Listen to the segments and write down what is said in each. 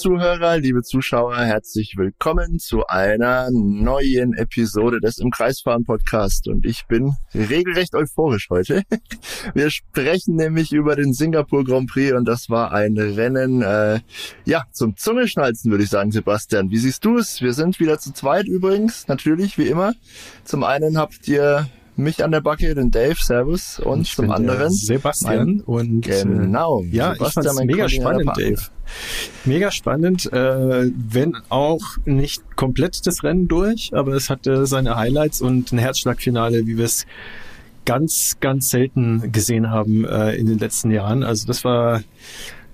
Zuhörer, liebe Zuschauer, herzlich willkommen zu einer neuen Episode des Im Kreisfahren Podcast. Und ich bin regelrecht euphorisch heute. Wir sprechen nämlich über den Singapur Grand Prix und das war ein Rennen, äh, ja, zum Zungeschnalzen, würde ich sagen, Sebastian. Wie siehst du es? Wir sind wieder zu zweit übrigens, natürlich, wie immer. Zum einen habt ihr mich an der Backe, den Dave, Servus, und ich zum anderen Sebastian. und äh, genau. Ja, Sebastian, ich fand es mein mega spannend. Dave. Mega spannend, äh, wenn auch nicht komplett das Rennen durch, aber es hatte seine Highlights und ein Herzschlagfinale, wie wir es ganz, ganz selten gesehen haben äh, in den letzten Jahren. Also das war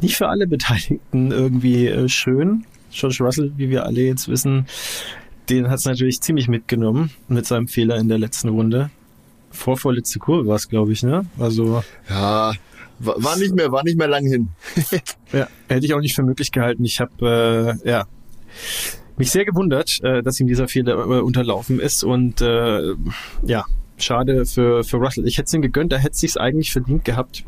nicht für alle Beteiligten irgendwie äh, schön. George Russell, wie wir alle jetzt wissen, den hat es natürlich ziemlich mitgenommen mit seinem Fehler in der letzten Runde. Vorvorletzte Kurve war es, glaube ich, ne? Also Ja, war war nicht mehr, war nicht mehr lang hin. ja, hätte ich auch nicht für möglich gehalten. Ich habe äh, ja mich sehr gewundert, äh, dass ihm dieser Fehler äh, unterlaufen ist und äh, ja, schade für für Russell. Ich hätte es ihm gegönnt, da hätte es sich eigentlich verdient gehabt.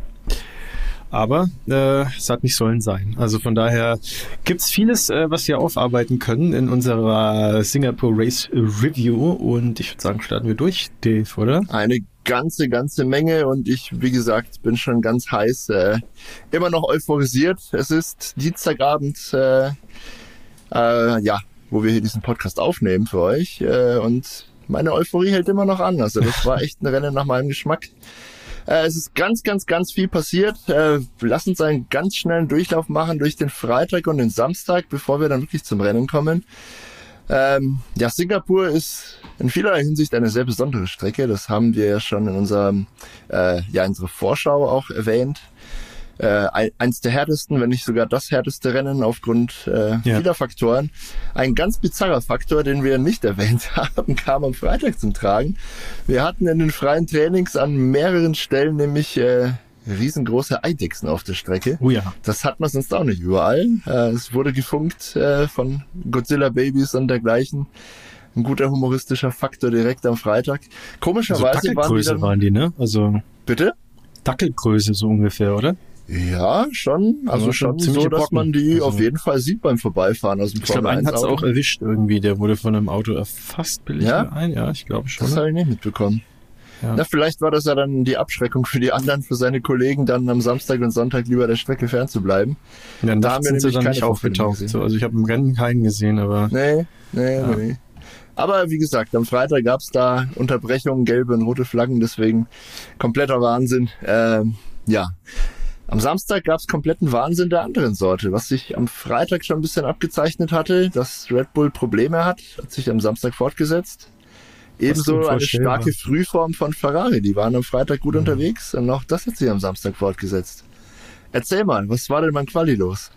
Aber äh, es hat nicht sollen sein. Also von daher gibt's vieles, äh, was wir aufarbeiten können in unserer Singapore Race Review. Und ich würde sagen, starten wir durch, Dave, oder? Eine ganze, ganze Menge und ich, wie gesagt, bin schon ganz heiß, äh, immer noch euphorisiert. Es ist Dienstagabend, äh, äh, ja, wo wir hier diesen Podcast aufnehmen für euch äh, und meine Euphorie hält immer noch an. Also das war echt ein Rennen nach meinem Geschmack. Äh, es ist ganz, ganz, ganz viel passiert. Äh, lass uns einen ganz schnellen Durchlauf machen durch den Freitag und den Samstag, bevor wir dann wirklich zum Rennen kommen. Ähm, ja, Singapur ist in vielerlei Hinsicht eine sehr besondere Strecke. Das haben wir ja schon in unserem, äh, ja, in unserer Vorschau auch erwähnt. Äh, ein, eins der härtesten, wenn nicht sogar das härteste Rennen aufgrund äh, Ja. vieler Faktoren. Ein ganz bizarrer Faktor, den wir nicht erwähnt haben, kam am Freitag zum Tragen. Wir hatten in den freien Trainings an mehreren Stellen nämlich äh, riesengroße Eidechsen auf der Strecke. Oh ja. Das hat man sonst auch nicht überall. Äh, es wurde gefunkt äh, von Godzilla Babies und dergleichen. Ein guter humoristischer Faktor direkt am Freitag. Also Komischerweise waren die Dackelgröße dann, waren die, ne? Also bitte? Dackelgröße so ungefähr, oder? Ja, schon. Also Aber schon schon so, dass man die Also- auf jeden Fall sieht beim Vorbeifahren aus dem Ich glaube, einen hat es 1 auch erwischt irgendwie. Der wurde von einem Auto erfasst, billig Ja? ein. Ja, ich glaube schon. Das habe ich nicht mitbekommen. Ja. Na, vielleicht war das ja dann die Abschreckung für die anderen, für seine Kollegen, dann am Samstag und Sonntag lieber der Strecke fernzubleiben. Ja, da haben wir nämlich dann nicht aufgetaucht. So, also ich habe im Rennen keinen gesehen, aber Nee, nee, Ja. nee. Aber wie gesagt, am Freitag gab's da Unterbrechungen, gelbe und rote Flaggen, deswegen kompletter Wahnsinn. Ähm, ja. Am Samstag gab's kompletten Wahnsinn der anderen Sorte, was sich am Freitag schon ein bisschen abgezeichnet hatte, dass Red Bull Probleme hat, hat sich am Samstag fortgesetzt. Ebenso eine starke Frühform von Ferrari, die waren am Freitag gut unterwegs und auch das hat sich am Samstag fortgesetzt. Erzähl mal, was war denn beim Quali los?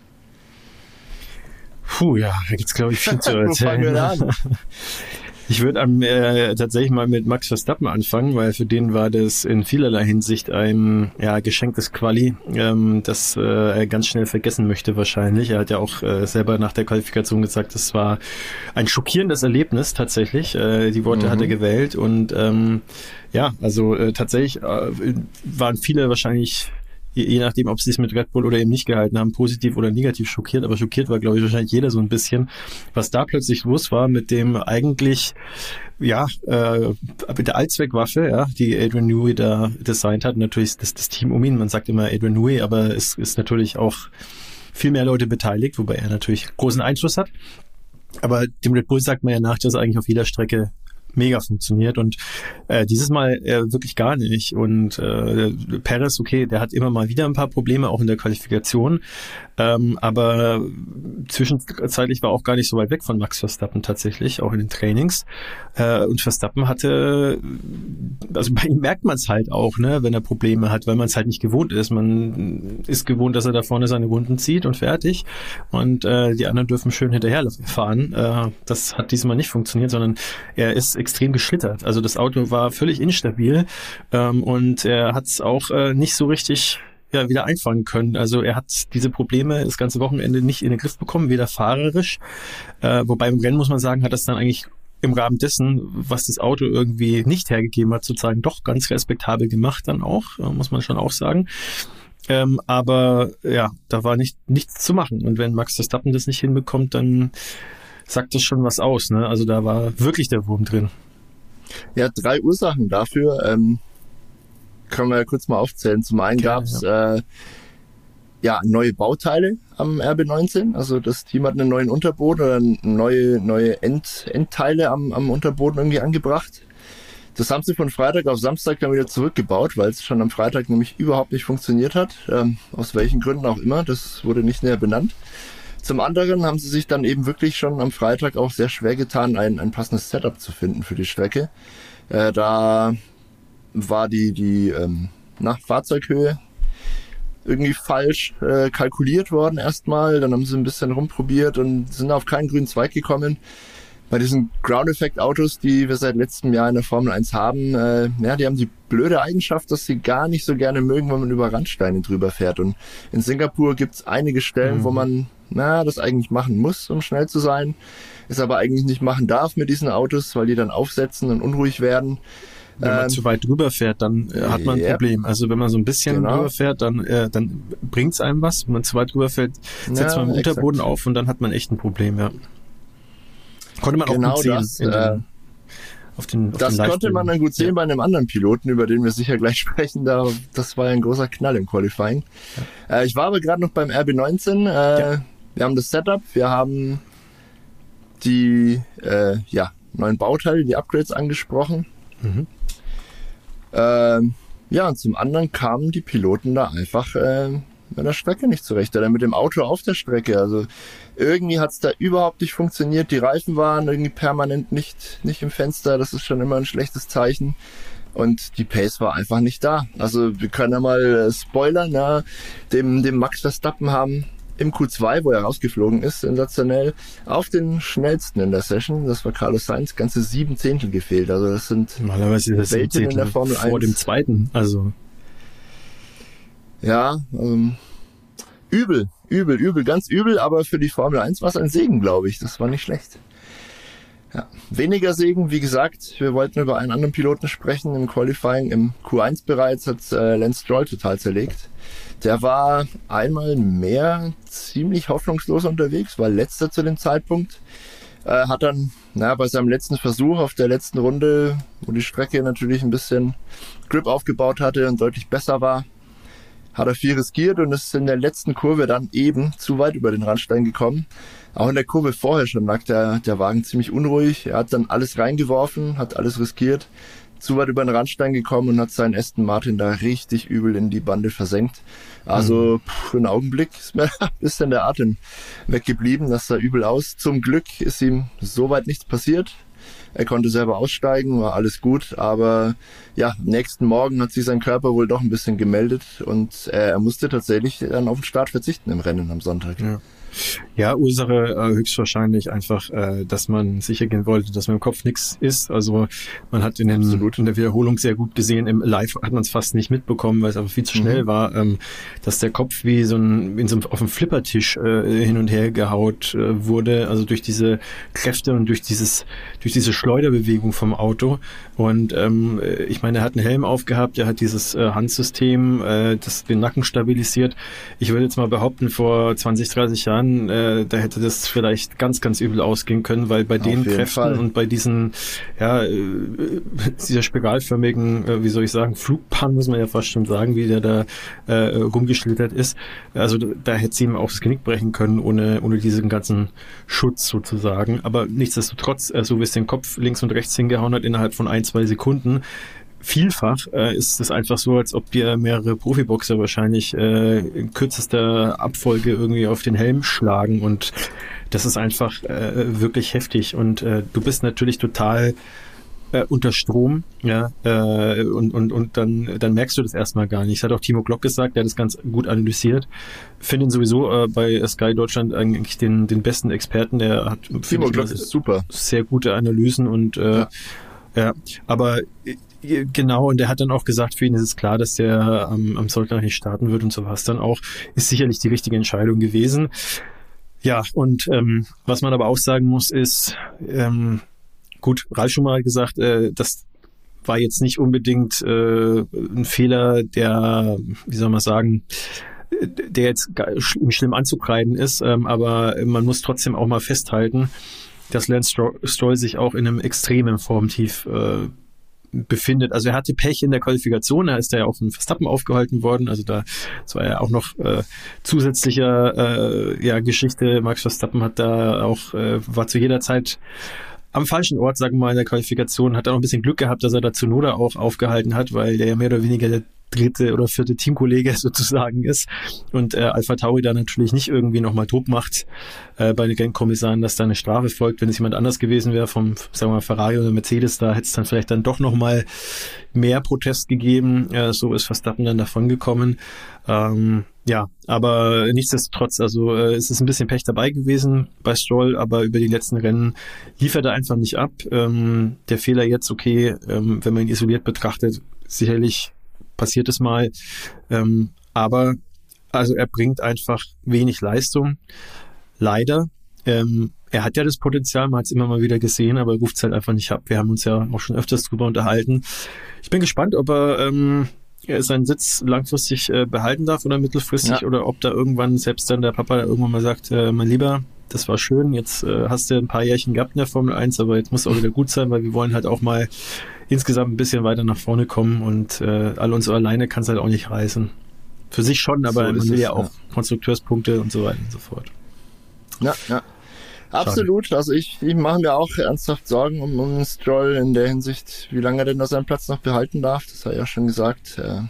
puh, ja, da gibt's glaube ich viel zu Wo fangen wir erzählen. an? Ich würde am äh, tatsächlich mal mit Max Verstappen anfangen, weil für den war das in vielerlei Hinsicht ein ja geschenktes Quali, ähm, das äh, er ganz schnell vergessen möchte wahrscheinlich. Er hat ja auch äh, selber nach der Qualifikation gesagt, das war ein schockierendes Erlebnis tatsächlich. Äh, die Worte Mhm. hat er gewählt und ähm, ja, also äh, tatsächlich äh, waren viele wahrscheinlich je, je nachdem, ob sie es mit Red Bull oder eben nicht gehalten haben, positiv oder negativ schockiert. Aber schockiert war, glaube ich, wahrscheinlich jeder so ein bisschen, was da plötzlich los war mit dem eigentlich, ja, äh, mit der Allzweckwaffe, ja, die Adrian Newey da designt hat. Natürlich das, das Team um ihn, man sagt immer Adrian Newey, aber es ist natürlich auch viel mehr Leute beteiligt, wobei er natürlich großen Einfluss hat. Aber dem Red Bull sagt man ja nach, dass eigentlich auf jeder Strecke mega funktioniert und äh, dieses Mal äh, wirklich gar nicht. Und äh, Perez, okay, der hat immer mal wieder ein paar Probleme, auch in der Qualifikation, ähm, aber zwischenzeitlich war auch gar nicht so weit weg von Max Verstappen tatsächlich, auch in den Trainings. Äh, und Verstappen hatte, also bei ihm merkt man es halt auch, ne, wenn er Probleme hat, weil man es halt nicht gewohnt ist. Man ist gewohnt, dass er da vorne seine Runden zieht und fertig. Und äh, die anderen dürfen schön hinterherfahren. Äh, das hat diesmal nicht funktioniert, sondern er ist extrem geschlittert. Also das Auto war völlig instabil ähm, und er hat es auch äh, nicht so richtig ja, wieder einfangen können. Also er hat diese Probleme das ganze Wochenende nicht in den Griff bekommen, weder fahrerisch, äh, wobei im Rennen muss man sagen, hat das dann eigentlich im Rahmen dessen, was das Auto irgendwie nicht hergegeben hat, sozusagen doch ganz respektabel gemacht dann auch, äh, muss man schon auch sagen. Ähm, aber ja, da war nicht nichts zu machen. Und wenn Max Verstappen das nicht hinbekommt, dann sagt das schon was aus. Ne? Also da war wirklich der Wurm drin. Ja, drei Ursachen dafür. Ähm, können wir ja kurz mal aufzählen. Zum einen gab es ja. äh, ja, neue Bauteile am RB19. Also das Team hat einen neuen Unterboden oder neue, neue End, Endteile am, am Unterboden irgendwie angebracht. Das haben sie von Freitag auf Samstag dann wieder zurückgebaut, weil es schon am Freitag nämlich überhaupt nicht funktioniert hat. Ähm, aus welchen Gründen auch immer, das wurde nicht näher benannt. Zum anderen haben sie sich dann eben wirklich schon am Freitag auch sehr schwer getan, ein, ein passendes Setup zu finden für die Strecke. Äh, da war die, die ähm, na, Fahrzeughöhe irgendwie falsch äh, kalkuliert worden erstmal. Dann haben sie ein bisschen rumprobiert und sind auf keinen grünen Zweig gekommen. Bei diesen Ground-Effect-Autos, die wir seit letztem Jahr in der Formel 1 haben, äh, ja, die haben die blöde Eigenschaft, dass sie gar nicht so gerne mögen, wenn man über Randsteine drüber fährt. Und in Singapur gibt's einige Stellen, mhm. wo man na, das eigentlich machen muss, um schnell zu sein, es aber eigentlich nicht machen darf mit diesen Autos, weil die dann aufsetzen und unruhig werden. Wenn man ähm, zu weit drüber fährt, dann äh, hat man ein yep. Problem. Also wenn man so ein bisschen genau. drüber fährt, dann, äh, dann bringt's einem was. Wenn man zu weit drüber fährt, setzt ja, man im Unterboden auf und dann hat man echt ein Problem, ja. Konnte man genau auch gut sehen. Das, äh, den, auf den, auf das den konnte man dann gut sehen ja. bei einem anderen Piloten, über den wir sicher gleich sprechen. Da, das war ja ein großer Knall im Qualifying. Ja. Äh, ich war aber gerade noch beim RB19. Äh, ja. Wir haben das Setup, wir haben die äh, ja, neuen Bauteile, die Upgrades angesprochen. Mhm. Ähm, ja, und zum anderen kamen die Piloten da einfach äh, mit der Strecke nicht zurecht oder mit dem Auto auf der Strecke. Also irgendwie hat's da überhaupt nicht funktioniert. Die Reifen waren irgendwie permanent nicht, nicht im Fenster. Das ist schon immer ein schlechtes Zeichen. Und die Pace war einfach nicht da. Also wir können ja mal äh, spoilern, ja, dem, dem Max Verstappen haben im Q2, wo er rausgeflogen ist, sensationell, auf den schnellsten in der Session. Das war Carlos Sainz, ganze sieben Zehntel gefehlt. Also das sind Normalerweise das Welten in der Formel vor 1. dem zweiten. Also ja, ähm, übel, übel, übel, ganz übel, aber für die Formel 1 war es ein Segen, glaube ich. Das war nicht schlecht. Ja, weniger Segen, wie gesagt, wir wollten über einen anderen Piloten sprechen im Qualifying. Im Q1 bereits hat äh, Lance Stroll total zerlegt. Der war einmal mehr ziemlich hoffnungslos unterwegs, war letzter zu dem Zeitpunkt. Äh, hat dann na, bei seinem letzten Versuch auf der letzten Runde, wo die Strecke natürlich ein bisschen Grip aufgebaut hatte und deutlich besser war, hat er viel riskiert und ist in der letzten Kurve dann eben zu weit über den Randstein gekommen. Auch in der Kurve vorher schon lag der, der Wagen ziemlich unruhig. Er hat dann alles reingeworfen, hat alles riskiert, zu weit über den Randstein gekommen und hat seinen Aston Martin da richtig übel in die Bande versenkt. Also mhm. für einen Augenblick ist mir ein bisschen der Atem weggeblieben. Das sah übel aus. Zum Glück ist ihm soweit nichts passiert. Er konnte selber aussteigen, war alles gut, aber ja, nächsten Morgen hat sich sein Körper wohl doch ein bisschen gemeldet und äh, er musste tatsächlich dann auf den Start verzichten im Rennen am Sonntag. Ja. Ja, Ursache äh, höchstwahrscheinlich einfach, äh, dass man sicher gehen wollte, dass man im Kopf nichts ist. Also man hat in, den, in der Wiederholung sehr gut gesehen, im Live hat man es fast nicht mitbekommen, weil es aber viel zu schnell mhm. war, ähm, dass der Kopf wie so ein, in so einem, auf dem Flippertisch äh, hin und her gehaut äh, wurde, also durch diese Kräfte und durch dieses, durch diese Schleuderbewegung vom Auto. Und ähm, ich meine, er hat einen Helm aufgehabt, er hat dieses äh, Handsystem, äh, das den Nacken stabilisiert. Ich würde jetzt mal behaupten, vor 20, 30 Jahren äh, da hätte das vielleicht ganz, ganz übel ausgehen können, weil bei Auf den Kräften Fall. und bei diesen, ja, äh, dieser spiralförmigen, äh, wie soll ich sagen, Flugpan, muss man ja fast schon sagen, wie der da äh, rumgeschlittert ist. Also da hätte sie ihm auch das Genick brechen können, ohne, ohne diesen ganzen Schutz sozusagen. Aber nichtsdestotrotz, äh, so wie es den Kopf links und rechts hingehauen hat, innerhalb von ein, zwei Sekunden, vielfach äh, ist es einfach so, als ob dir mehrere Profiboxer wahrscheinlich äh, in kürzester Abfolge irgendwie auf den Helm schlagen und das ist einfach äh, wirklich heftig und äh, du bist natürlich total äh, unter Strom, ja, äh, und, und, und dann, dann merkst du das erstmal gar nicht. Das hat auch Timo Glock gesagt, der hat das ganz gut analysiert. Finde ihn sowieso äh, bei Sky Deutschland eigentlich den, den besten Experten, der hat Timo Glock ist super. Sehr gute Analysen und äh, ja. Ja, aber Genau, und der hat dann auch gesagt, für ihn ist es klar, dass der am, am Sonntag nicht starten wird und sowas dann auch. Ist sicherlich die richtige Entscheidung gewesen. Ja, und ähm, was man aber auch sagen muss, ist, ähm, gut, Ralf schon mal gesagt, äh, dass war jetzt nicht unbedingt äh, ein Fehler, der, wie soll man sagen, der jetzt schlimm anzukreiden ist, ähm, aber man muss trotzdem auch mal festhalten, dass Lance Stroll sich auch in einem extremen Formtief äh, befindet. Also er hatte Pech in der Qualifikation, da ist er ja auch von Verstappen aufgehalten worden. Also da das war ja auch noch äh, zusätzlicher äh, ja, Geschichte. Max Verstappen hat da auch, äh, war zu jeder Zeit am falschen Ort, sagen wir mal, in der Qualifikation, hat er noch ein bisschen Glück gehabt, dass er da Zunoda auch aufgehalten hat, weil der ja mehr oder weniger der dritte oder vierte Teamkollege sozusagen ist und äh, Alpha Tauri da natürlich nicht irgendwie nochmal Druck macht äh, bei den Kommissaren, dass da eine Strafe folgt. Wenn es jemand anders gewesen wäre, vom sagen wir mal Ferrari oder Mercedes, da hätte es dann vielleicht dann doch nochmal mehr Protest gegeben. Äh, so ist Verstappen dann davon gekommen. Ähm, ja, aber nichtsdestotrotz, also äh, es ist ein bisschen Pech dabei gewesen bei Stroll, aber über die letzten Rennen liefert er einfach nicht ab. Ähm, der Fehler jetzt, okay, ähm, wenn man ihn isoliert betrachtet, sicherlich passiert es mal. Ähm, aber also er bringt einfach wenig Leistung. Leider. Ähm, er hat ja das Potenzial, man hat es immer mal wieder gesehen, aber er ruft es halt einfach nicht ab. Wir haben uns ja auch schon öfters drüber unterhalten. Ich bin gespannt, ob er ähm, seinen Sitz langfristig äh, behalten darf oder mittelfristig ja. oder ob da irgendwann selbst dann der Papa irgendwann mal sagt, äh, mein Lieber, das war schön, jetzt äh, hast du ein paar Jährchen gehabt in der Formel 1, aber jetzt muss auch wieder gut sein, weil wir wollen halt auch mal insgesamt ein bisschen weiter nach vorne kommen und äh, all uns alleine kann es halt auch nicht reißen. Für sich schon, aber so man will es, ja auch ja. Konstrukteurspunkte und so weiter und so fort. Ja, ja. Absolut. Schade. Also ich, ich mache mir auch ernsthaft Sorgen um, um Stroll in der Hinsicht, wie lange er denn da seinen Platz noch behalten darf. Das hat er ja schon gesagt. Äh,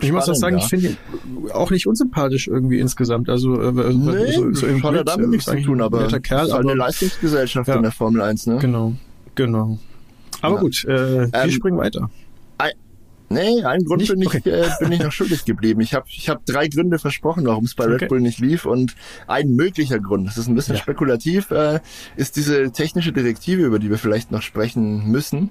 ich muss auch sagen, ja. ich finde ihn auch nicht unsympathisch irgendwie insgesamt. Also, äh, also nee, so, so hat er damit nichts zu tun, aber Kerl, ist eine Leistungsgesellschaft ja, in der Formel 1, ne? Genau, genau. Aber gut, äh, wir ähm, springen weiter. Ein, nee, einen Grund bin, okay. ich, äh, bin ich noch schuldig geblieben. Ich habe ich hab drei Gründe versprochen, warum es bei okay. Red Bull nicht lief. Und ein möglicher Grund, das ist ein bisschen ja. spekulativ, äh, ist diese technische Direktive, über die wir vielleicht noch sprechen müssen.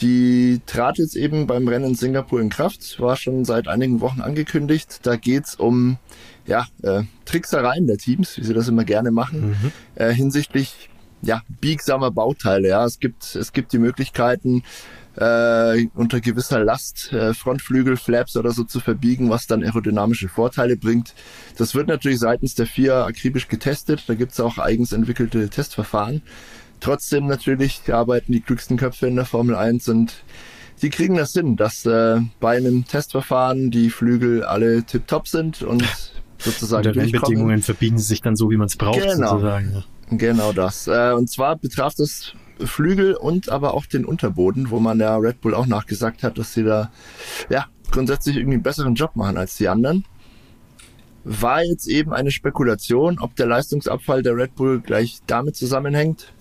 Die trat jetzt eben beim Rennen in Singapur in Kraft, war schon seit einigen Wochen angekündigt. Da geht's um ja, äh, Tricksereien der Teams, wie sie das immer gerne machen, mhm. äh, hinsichtlich ja, biegsamer Bauteile. Ja, es gibt, es gibt die Möglichkeiten, äh, unter gewisser Last äh, Frontflügel, Flaps oder so zu verbiegen, was dann aerodynamische Vorteile bringt. Das wird natürlich seitens der FIA akribisch getestet. Da gibt's auch eigens entwickelte Testverfahren. Trotzdem natürlich arbeiten die klügsten Köpfe in der Formel 1 und die kriegen das hin, dass äh, bei einem Testverfahren die Flügel alle tiptop sind und sozusagen Unter Rennbedingungen verbiegen sie sich dann so, wie man es braucht, genau. sozusagen. Ja. Genau das. Äh, und zwar betraf das Flügel und aber auch den Unterboden, wo man ja Red Bull auch nachgesagt hat, dass sie da ja grundsätzlich irgendwie einen besseren Job machen als die anderen. War jetzt eben eine Spekulation, ob der Leistungsabfall der Red Bull gleich damit zusammenhängt.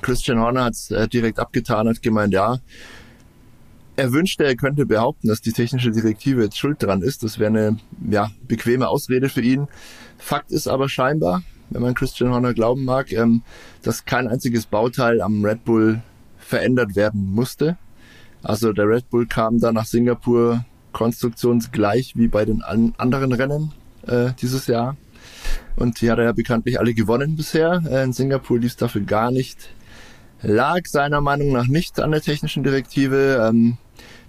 Christian Horner hat es äh, direkt abgetan, hat gemeint, ja, er wünschte, er könnte behaupten, dass die technische Direktive jetzt schuld dran ist. Das wäre eine ja, bequeme Ausrede für ihn. Fakt ist aber scheinbar, wenn man Christian Horner glauben mag, ähm, dass kein einziges Bauteil am Red Bull verändert werden musste. Also der Red Bull kam da nach Singapur konstruktionsgleich wie bei den an anderen Rennen äh, dieses Jahr. Und die hat er ja bekanntlich alle gewonnen bisher. Äh, in Singapur lief es dafür gar nicht. Lag seiner Meinung nach nicht an der technischen Direktive. Ähm,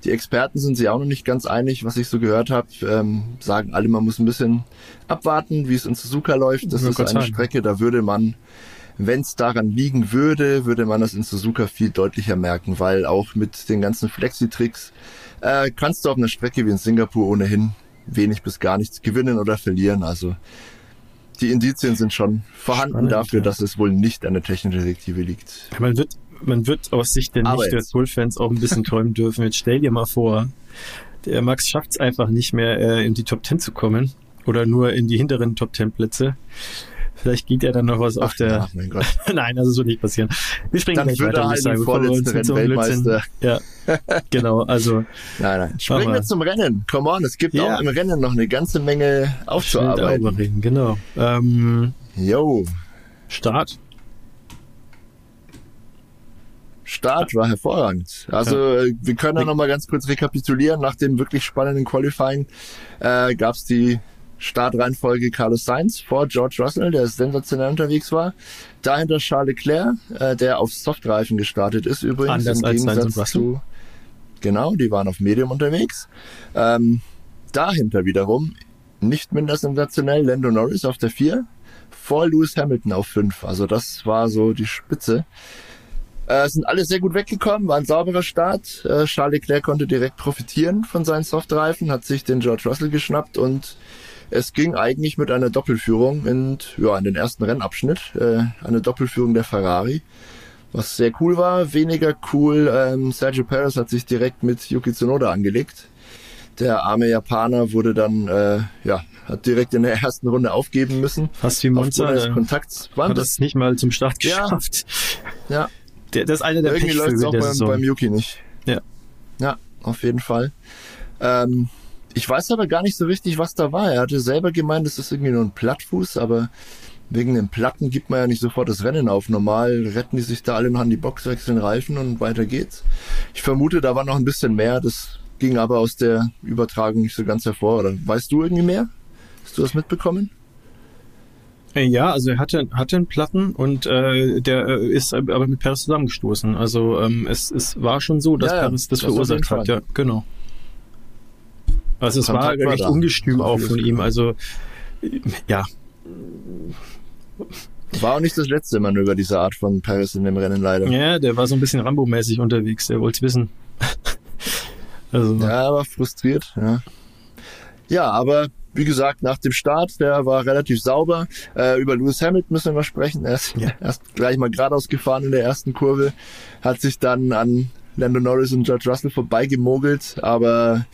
die Experten sind sich auch noch nicht ganz einig, was ich so gehört habe. Ähm, sagen alle, man muss ein bisschen abwarten, wie es in Suzuka läuft. Das ist eine sagen. Strecke, da würde man, wenn es daran liegen würde, würde man das in Suzuka viel deutlicher merken, weil auch mit den ganzen Flexi-Tricks äh, kannst du auf einer Strecke wie in Singapur ohnehin wenig bis gar nichts gewinnen oder verlieren. Also die Indizien sind schon vorhanden Spannend, dafür, ja. dass es wohl nicht an der technischen Direktive liegt. Man wird man wird aus Sicht der nicht Bull-Fans auch ein bisschen träumen dürfen. Jetzt stell dir mal vor, der Max schafft es einfach nicht mehr, äh, in die Top 10 zu kommen oder nur in die hinteren Top 10 Plätze. Vielleicht geht ja dann noch was Ach, auf der. Ja, mein Gott. Nein, also so nicht passieren. Wir springen dann gleich weiter, würde halt vorletzte Weltmeister. Ja, genau. Also. Nein, nein. Springen wir zum Rennen. Come on, es gibt ja. auch im Rennen noch eine ganze Menge aufzuarbeiten. Genau. Ähm, Yo. Start. Start war hervorragend. Also ja. Wir können da nochmal ganz kurz rekapitulieren. Nach dem wirklich spannenden Qualifying äh, gab es die Startreihenfolge Carlos Sainz vor George Russell, der sensationell unterwegs war. Dahinter Charles Leclerc, äh, der auf Softreifen gestartet ist übrigens. Anders im Gegensatz zu genau, die waren auf Medium unterwegs. Ähm, dahinter wiederum, nicht minder sensationell, Lando Norris auf der 4, vor Lewis Hamilton auf 5. Also das war so die Spitze. Äh, sind alle sehr gut weggekommen, war ein sauberer Start. Äh, Charles Leclerc konnte direkt profitieren von seinen Softreifen, hat sich den George Russell geschnappt und es ging eigentlich mit einer Doppelführung in, ja, in den ersten Rennabschnitt, äh, eine Doppelführung der Ferrari, was sehr cool war. Weniger cool, ähm, Sergio Perez hat sich direkt mit Yuki Tsunoda angelegt. Der arme Japaner wurde dann, äh, ja, hat direkt in der ersten Runde aufgeben müssen. Fast wie Monster. Des Kontakts. War hat das nicht mal zum Start geschafft. Ja. ja. Der, das ist einer der Irgendwie läuft es auch beim, beim Yuki nicht. Ja. Ja, auf jeden Fall. Ähm, ich weiß aber gar nicht so richtig, was da war. Er hatte selber gemeint, es ist irgendwie nur ein Plattfuß, aber wegen den Platten gibt man ja nicht sofort das Rennen auf. Normal retten die sich da alle noch an die Box, wechseln Reifen und weiter geht's. Ich vermute, da war noch ein bisschen mehr. Das ging aber aus der Übertragung nicht so ganz hervor. Oder weißt du irgendwie mehr? Hast du das mitbekommen? Äh, ja, also er hatte, hatte einen Platten und äh, der äh, ist aber mit Paris zusammengestoßen. Also ähm, es, es war schon so, dass ja, Paris das, das verursacht hat. Ja, genau. Also es Kontakt war recht ungestüm auch von ihm. Also ja. War auch nicht das letzte Manöver dieser Art von Paris in dem Rennen leider. Ja, der war so ein bisschen Rambo-mäßig unterwegs. Der wollte es wissen. also. Ja, aber frustriert. Ja. ja, aber wie gesagt, nach dem Start, der war relativ sauber. Äh, über Lewis Hamilton müssen wir sprechen. Er ist ja. erst gleich mal geradeaus gefahren in der ersten Kurve, hat sich dann an Lando Norris und George Russell vorbeigemogelt, aber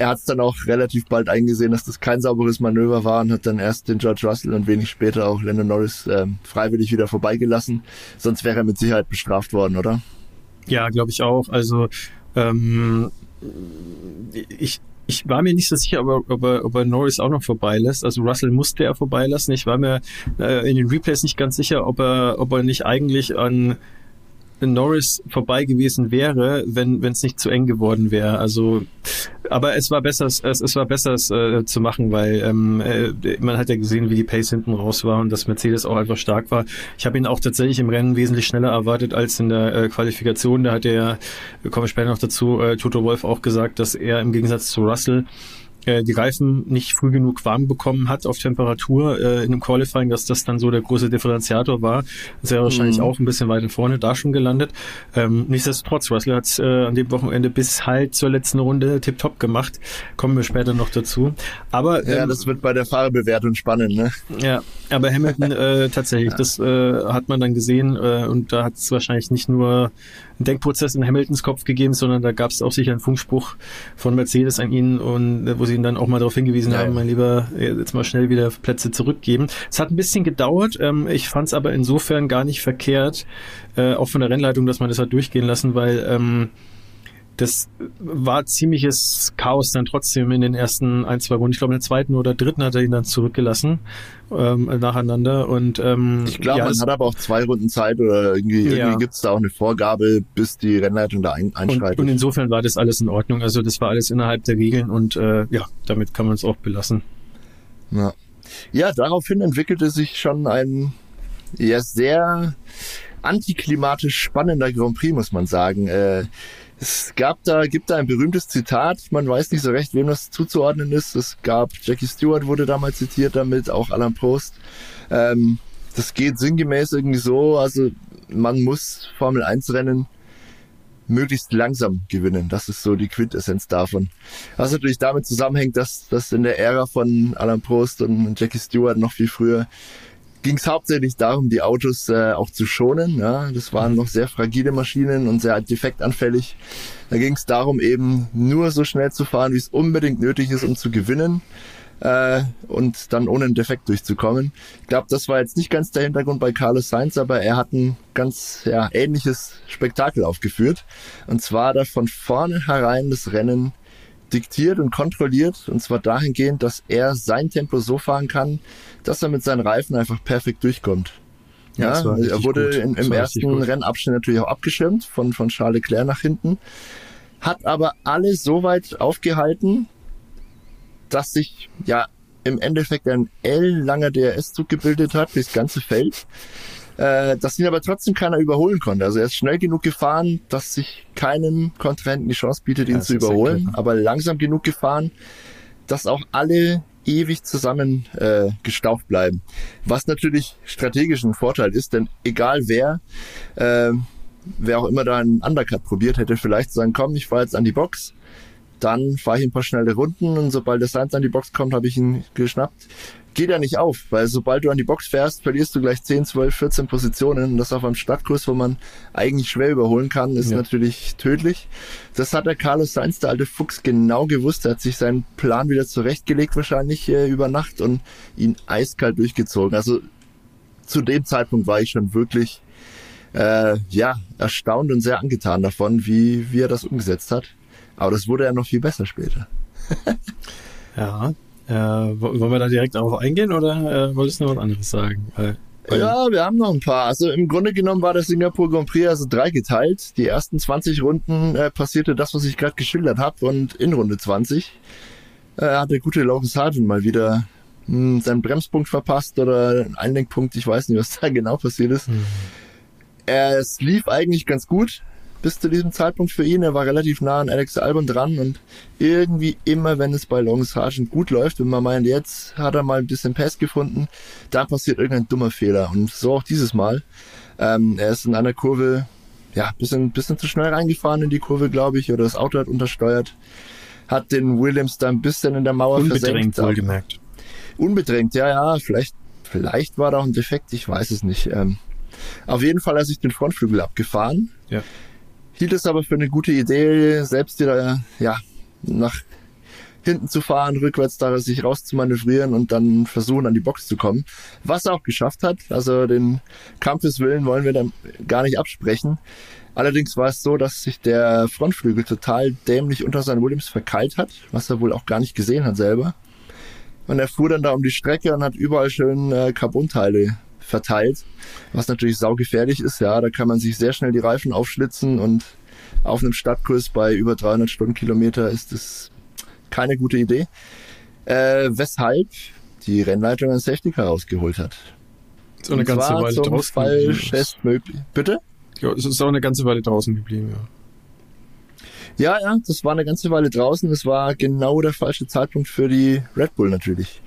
er hat es dann auch relativ bald eingesehen, dass das kein sauberes Manöver war und hat dann erst den George Russell und wenig später auch Lando Norris äh, freiwillig wieder vorbeigelassen. Sonst wäre er mit Sicherheit bestraft worden, oder? Ja, glaube ich auch. Also ähm, ich, ich war mir nicht so sicher, ob er, ob er, ob er Norris auch noch vorbeilässt. Also Russell musste er vorbeilassen. Ich war mir äh, in den Replays nicht ganz sicher, ob er, ob er nicht eigentlich an Norris vorbei gewesen wäre, wenn es nicht zu eng geworden wäre. Also, aber es war besser, es, es war besser es äh, zu machen, weil ähm, äh, man hat ja gesehen, wie die Pace hinten raus war und dass Mercedes auch einfach stark war. Ich habe ihn auch tatsächlich im Rennen wesentlich schneller erwartet als in der äh, Qualifikation. Da hat er, komme ich später noch dazu, äh, Toto Wolf auch gesagt, dass er im Gegensatz zu Russell äh, die Reifen nicht früh genug warm bekommen hat auf Temperatur äh, in dem Qualifying, dass das dann so der große Differenziator war. Das wäre wahrscheinlich mhm. auch ein bisschen weiter vorne da schon gelandet. Ähm, nichtsdestotrotz, Russell hat äh, an dem Wochenende bis halt zur letzten Runde tipptopp gemacht. Kommen wir später noch dazu. Aber ja, ähm, das wird bei der Fahrerbewertung spannend, ne? Ja, aber Hamilton äh, tatsächlich, ja. das äh, hat man dann gesehen äh, und da hat es wahrscheinlich nicht nur einen Denkprozess in Hamiltons Kopf gegeben, sondern da gab es auch sicher einen Funkspruch von Mercedes an ihn und äh, wo sie ihn dann auch mal darauf hingewiesen ja, haben, mein Lieber, jetzt mal schnell wieder Plätze zurückgeben. Es hat ein bisschen gedauert. Ähm, ich fand es aber insofern gar nicht verkehrt, äh, auch von der Rennleitung, dass man das hat durchgehen lassen, weil ähm, das war ziemliches Chaos dann trotzdem in den ersten ein, zwei Runden. Ich glaube, in der zweiten oder dritten hat er ihn dann zurückgelassen ähm, nacheinander. Und ähm, ich glaube, ja, man hat aber auch zwei Runden Zeit oder irgendwie, ja. irgendwie gibt es da auch eine Vorgabe, bis die Rennleitung da ein, einschreitet. Und, und, insofern war das alles in Ordnung. Also das war alles innerhalb der Regeln und äh, ja, damit kann man es auch belassen. Ja. ja, daraufhin entwickelte sich schon ein ja, sehr antiklimatisch spannender Grand Prix, muss man sagen. Äh, es gab da, gibt da ein berühmtes Zitat, man weiß nicht so recht, wem das zuzuordnen ist. Es gab, Jackie Stewart wurde damals zitiert damit, auch Alan Prost. Ähm, das geht sinngemäß irgendwie so, also man muss Formel 1 Rennen möglichst langsam gewinnen. Das ist so die Quintessenz davon. Was natürlich damit zusammenhängt, dass, dass in der Ära von Alan Prost und Jackie Stewart noch viel früher ging es hauptsächlich darum, die Autos äh, auch zu schonen. Ja? Das waren noch sehr fragile Maschinen und sehr defektanfällig. Da ging es darum, eben nur so schnell zu fahren, wie es unbedingt nötig ist, um zu gewinnen äh, und dann ohne einen Defekt durchzukommen. Ich glaube, das war jetzt nicht ganz der Hintergrund bei Carlos Sainz, aber er hat ein ganz ja, ähnliches Spektakel aufgeführt. Und zwar da von vorne herein das Rennen diktiert und kontrolliert. Und zwar dahingehend, dass er sein Tempo so fahren kann, dass er mit seinen Reifen einfach perfekt durchkommt. Ja, er wurde in, im ersten Rennabschnitt natürlich auch abgeschirmt von, von Charles Leclerc nach hinten, hat aber alle so weit aufgehalten, dass sich ja im Endeffekt ein L-langer DRS-Zug gebildet hat, das ganze Feld. Äh, dass ihn aber trotzdem keiner überholen konnte. Also er ist schnell genug gefahren, dass sich keinem Kontrahenten die Chance bietet, ihn ja, zu überholen, aber langsam genug gefahren, dass auch alle ewig zusammen äh, gestaucht bleiben. Was natürlich strategisch ein Vorteil ist, denn egal wer, äh, wer auch immer da einen Undercut probiert, hätte vielleicht sagen, komm, ich fahre jetzt an die Box, dann fahre ich ein paar schnelle Runden und sobald der Sainz an die Box kommt, habe ich ihn geschnappt. Geht ja nicht auf, weil sobald du an die Box fährst, verlierst du gleich 10, 12, 14 Positionen und das auf einem Stadtkurs, wo man eigentlich schwer überholen kann, ist ja. natürlich tödlich. Das hat der Carlos Sainz, der alte Fuchs, genau gewusst. Er hat sich seinen Plan wieder zurechtgelegt wahrscheinlich äh, über Nacht und ihn eiskalt durchgezogen. Also zu dem Zeitpunkt war ich schon wirklich äh, ja, erstaunt und sehr angetan davon, wie, wie er das umgesetzt hat. Aber das wurde ja noch viel besser später. ja. Äh, wollen wir da direkt darauf eingehen oder äh, wolltest du noch was anderes sagen? Weil, weil ja, wir haben noch ein paar. Also im Grunde genommen war der Singapur Grand Prix also drei geteilt. Die ersten 20 Runden äh, passierte das, was ich gerade geschildert habe. Und in Runde 20 äh, hat der gute Lawrence Sargent mal wieder mh, hm, seinen Bremspunkt verpasst oder einen Einlenkpunkt. Ich weiß nicht, was da genau passiert ist. Mhm. Es lief eigentlich ganz gut bis zu diesem Zeitpunkt für ihn. Er war relativ nah an Alex Albon dran und irgendwie immer, wenn es bei Long Sargent gut läuft, wenn man meint, jetzt hat er mal ein bisschen Pass gefunden, dann passiert irgendein dummer Fehler. Und so auch dieses Mal. Ähm, er ist in einer Kurve, ja, bisschen, bisschen zu schnell reingefahren in die Kurve, glaube ich, oder das Auto hat untersteuert. Hat den Williams da ein bisschen in der Mauer Unbedrängt, versenkt. wohlgemerkt. Unbedrängt, ja, ja, vielleicht, vielleicht war da auch ein Defekt, ich weiß es nicht. Ähm, auf jeden Fall hat er sich den Frontflügel abgefahren. Ja hielt es aber für eine gute Idee, selbst wieder ja, nach hinten zu fahren, rückwärts da sich rauszumanövrieren und dann versuchen, an die Box zu kommen. Was er auch geschafft hat. Also den Kampfeswillen wollen wir dann gar nicht absprechen. Allerdings war es so, dass sich der Frontflügel total dämlich unter seinen Williams verkeilt hat, was er wohl auch gar nicht gesehen hat selber. Und er fuhr dann da um die Strecke und hat überall schön äh, Carbonteile verteilt, was natürlich saugefährlich ist. Ja, da kann man sich sehr schnell die Reifen aufschlitzen und auf einem Stadtkurs bei über 300 Stundenkilometer ist das keine gute Idee. Äh, weshalb die Rennleitung ein Safety Car rausgeholt hat. So eine ganze Weile draußen Fall möglich. Bitte? Ja, es ist auch eine ganze Weile draußen geblieben, ja. Ja, ja, das war eine ganze Weile draußen. Es war genau der falsche Zeitpunkt für die Red Bull natürlich.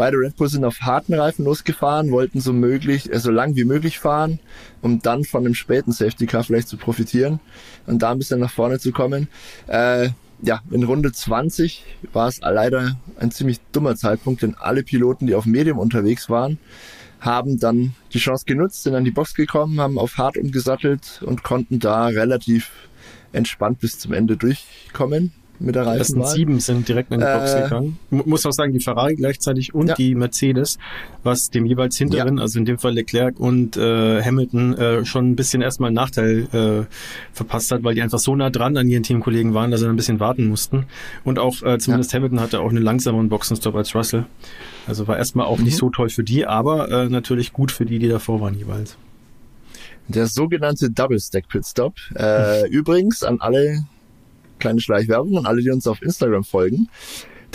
Beide Red Bull sind auf harten Reifen losgefahren, wollten so möglich, äh, so lang wie möglich fahren, um dann von dem späten Safety Car vielleicht zu profitieren und da ein bisschen nach vorne zu kommen. Äh, ja, in Runde 20 war es leider ein ziemlich dummer Zeitpunkt, denn alle Piloten, die auf Medium unterwegs waren, haben dann die Chance genutzt, sind an die Box gekommen, haben auf hart umgesattelt und konnten da relativ entspannt bis zum Ende durchkommen mit der Reifenwahl. Die ersten sieben sind direkt in die Box äh, gegangen. Muss auch sagen, die Ferrari gleichzeitig und ja. die Mercedes, was dem jeweils hinteren, ja. also in dem Fall Leclerc und äh, Hamilton, äh, schon ein bisschen erstmal einen Nachteil äh, verpasst hat, weil die einfach so nah dran an ihren Teamkollegen waren, dass sie ein bisschen warten mussten. Und auch äh, zumindest ja. Hamilton hatte auch einen langsameren Boxenstopp als Russell. Also war erstmal auch mhm. nicht so toll für die, aber äh, natürlich gut für die, die davor waren jeweils. Der sogenannte Double Stack Pit Stop. Äh, übrigens an alle kleine Schleichwerbung an alle, die uns auf Instagram folgen.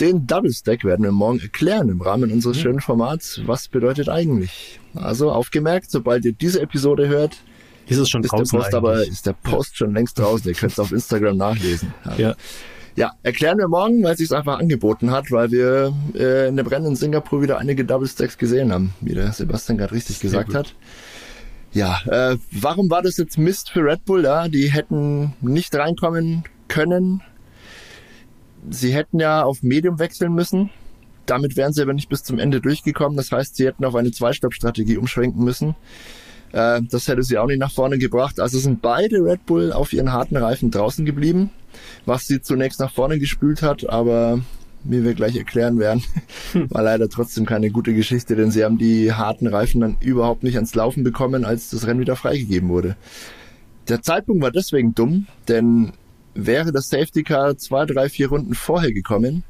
Den Double Stack werden wir morgen erklären im Rahmen unseres schönen Formats. Was bedeutet eigentlich? Also aufgemerkt, sobald ihr diese Episode hört, ist es schon ist draußen der Post aber ist der Post schon längst draußen. Ihr könnt es auf Instagram nachlesen. Ja. ja. erklären wir morgen, weil es sich einfach angeboten hat, weil wir äh, in dem Rennen in Singapur wieder einige Double Stacks gesehen haben, wie der Sebastian gerade richtig gesagt hat. Ja, äh, warum war das jetzt Mist für Red Bull? Ja, die hätten nicht reinkommen können. Sie hätten ja auf Medium wechseln müssen. Damit wären sie aber nicht bis zum Ende durchgekommen. Das heißt, sie hätten auf eine Zwei-Stopp-Strategie umschwenken müssen. Äh, das hätte sie auch nicht nach vorne gebracht. Also sind beide Red Bull auf ihren harten Reifen draußen geblieben, was sie zunächst nach vorne gespült hat, aber wie wir gleich erklären werden, war leider trotzdem keine gute Geschichte, denn sie haben die harten Reifen dann überhaupt nicht ans Laufen bekommen, als das Rennen wieder freigegeben wurde. Der Zeitpunkt war deswegen dumm, denn Wäre das Safety Car zwei, drei, vier Runden vorher gekommen,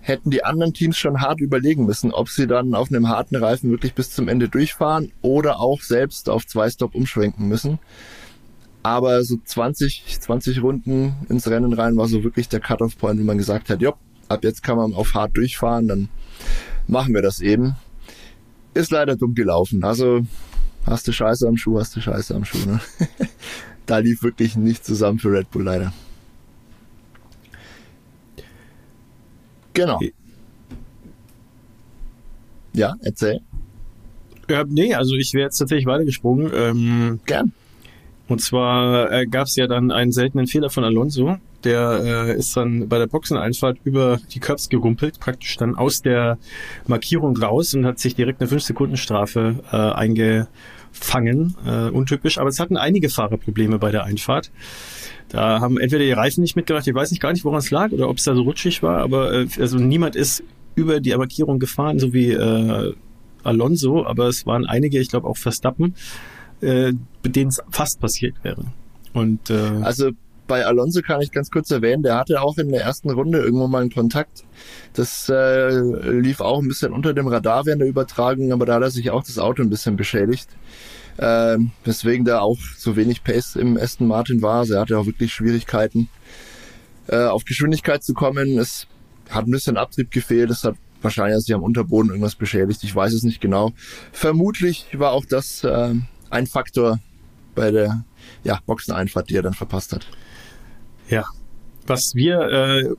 hätten die anderen Teams schon hart überlegen müssen, ob sie dann auf einem harten Reifen wirklich bis zum Ende durchfahren oder auch selbst auf zwei Stop umschwenken müssen. Aber so 20, 20 Runden ins Rennen rein war so wirklich der Cut-off-Point, wo man gesagt hat, ja, ab jetzt kann man auf hart durchfahren, dann machen wir das eben. Ist leider dumm gelaufen. Also Hast du Scheiße am Schuh, hast du Scheiße am Schuh, ne? da lief wirklich nicht zusammen für Red Bull leider. Genau. Ja, erzähl. Ja, nee, also ich wäre jetzt tatsächlich weitergesprungen. Ähm, Gern. Und zwar äh, gab es ja dann einen seltenen Fehler von Alonso. Der äh, ist dann bei der Boxeneinfahrt über die Curbs gerumpelt, praktisch dann aus der Markierung raus und hat sich direkt eine 5-Sekunden-Strafe äh, eingefangen. Äh, untypisch, aber es hatten einige Fahrer Probleme bei der Einfahrt. Da haben entweder die Reifen nicht mitgemacht, ich weiß nicht gar nicht, woran es lag oder ob es da so rutschig war, aber äh, also niemand ist über die Markierung gefahren, so wie äh, Alonso, aber es waren einige, ich glaube auch Verstappen, äh, denen es fast passiert wäre. Und äh, Also bei Alonso kann ich ganz kurz erwähnen, der hatte auch in der ersten Runde irgendwo mal einen Kontakt. Das äh, lief auch ein bisschen unter dem Radar während der Übertragung, aber da hat er sich auch das Auto ein bisschen beschädigt. Ähm, weswegen da auch so wenig Pace im Aston Martin war. Also er hatte auch wirklich Schwierigkeiten, äh, auf Geschwindigkeit zu kommen. Es hat ein bisschen Abtrieb gefehlt. Es hat wahrscheinlich sich am Unterboden irgendwas beschädigt. Ich weiß es nicht genau. Vermutlich war auch das äh, ein Faktor bei der ja, Boxeneinfahrt, die er dann verpasst hat. Ja. Was wir äh,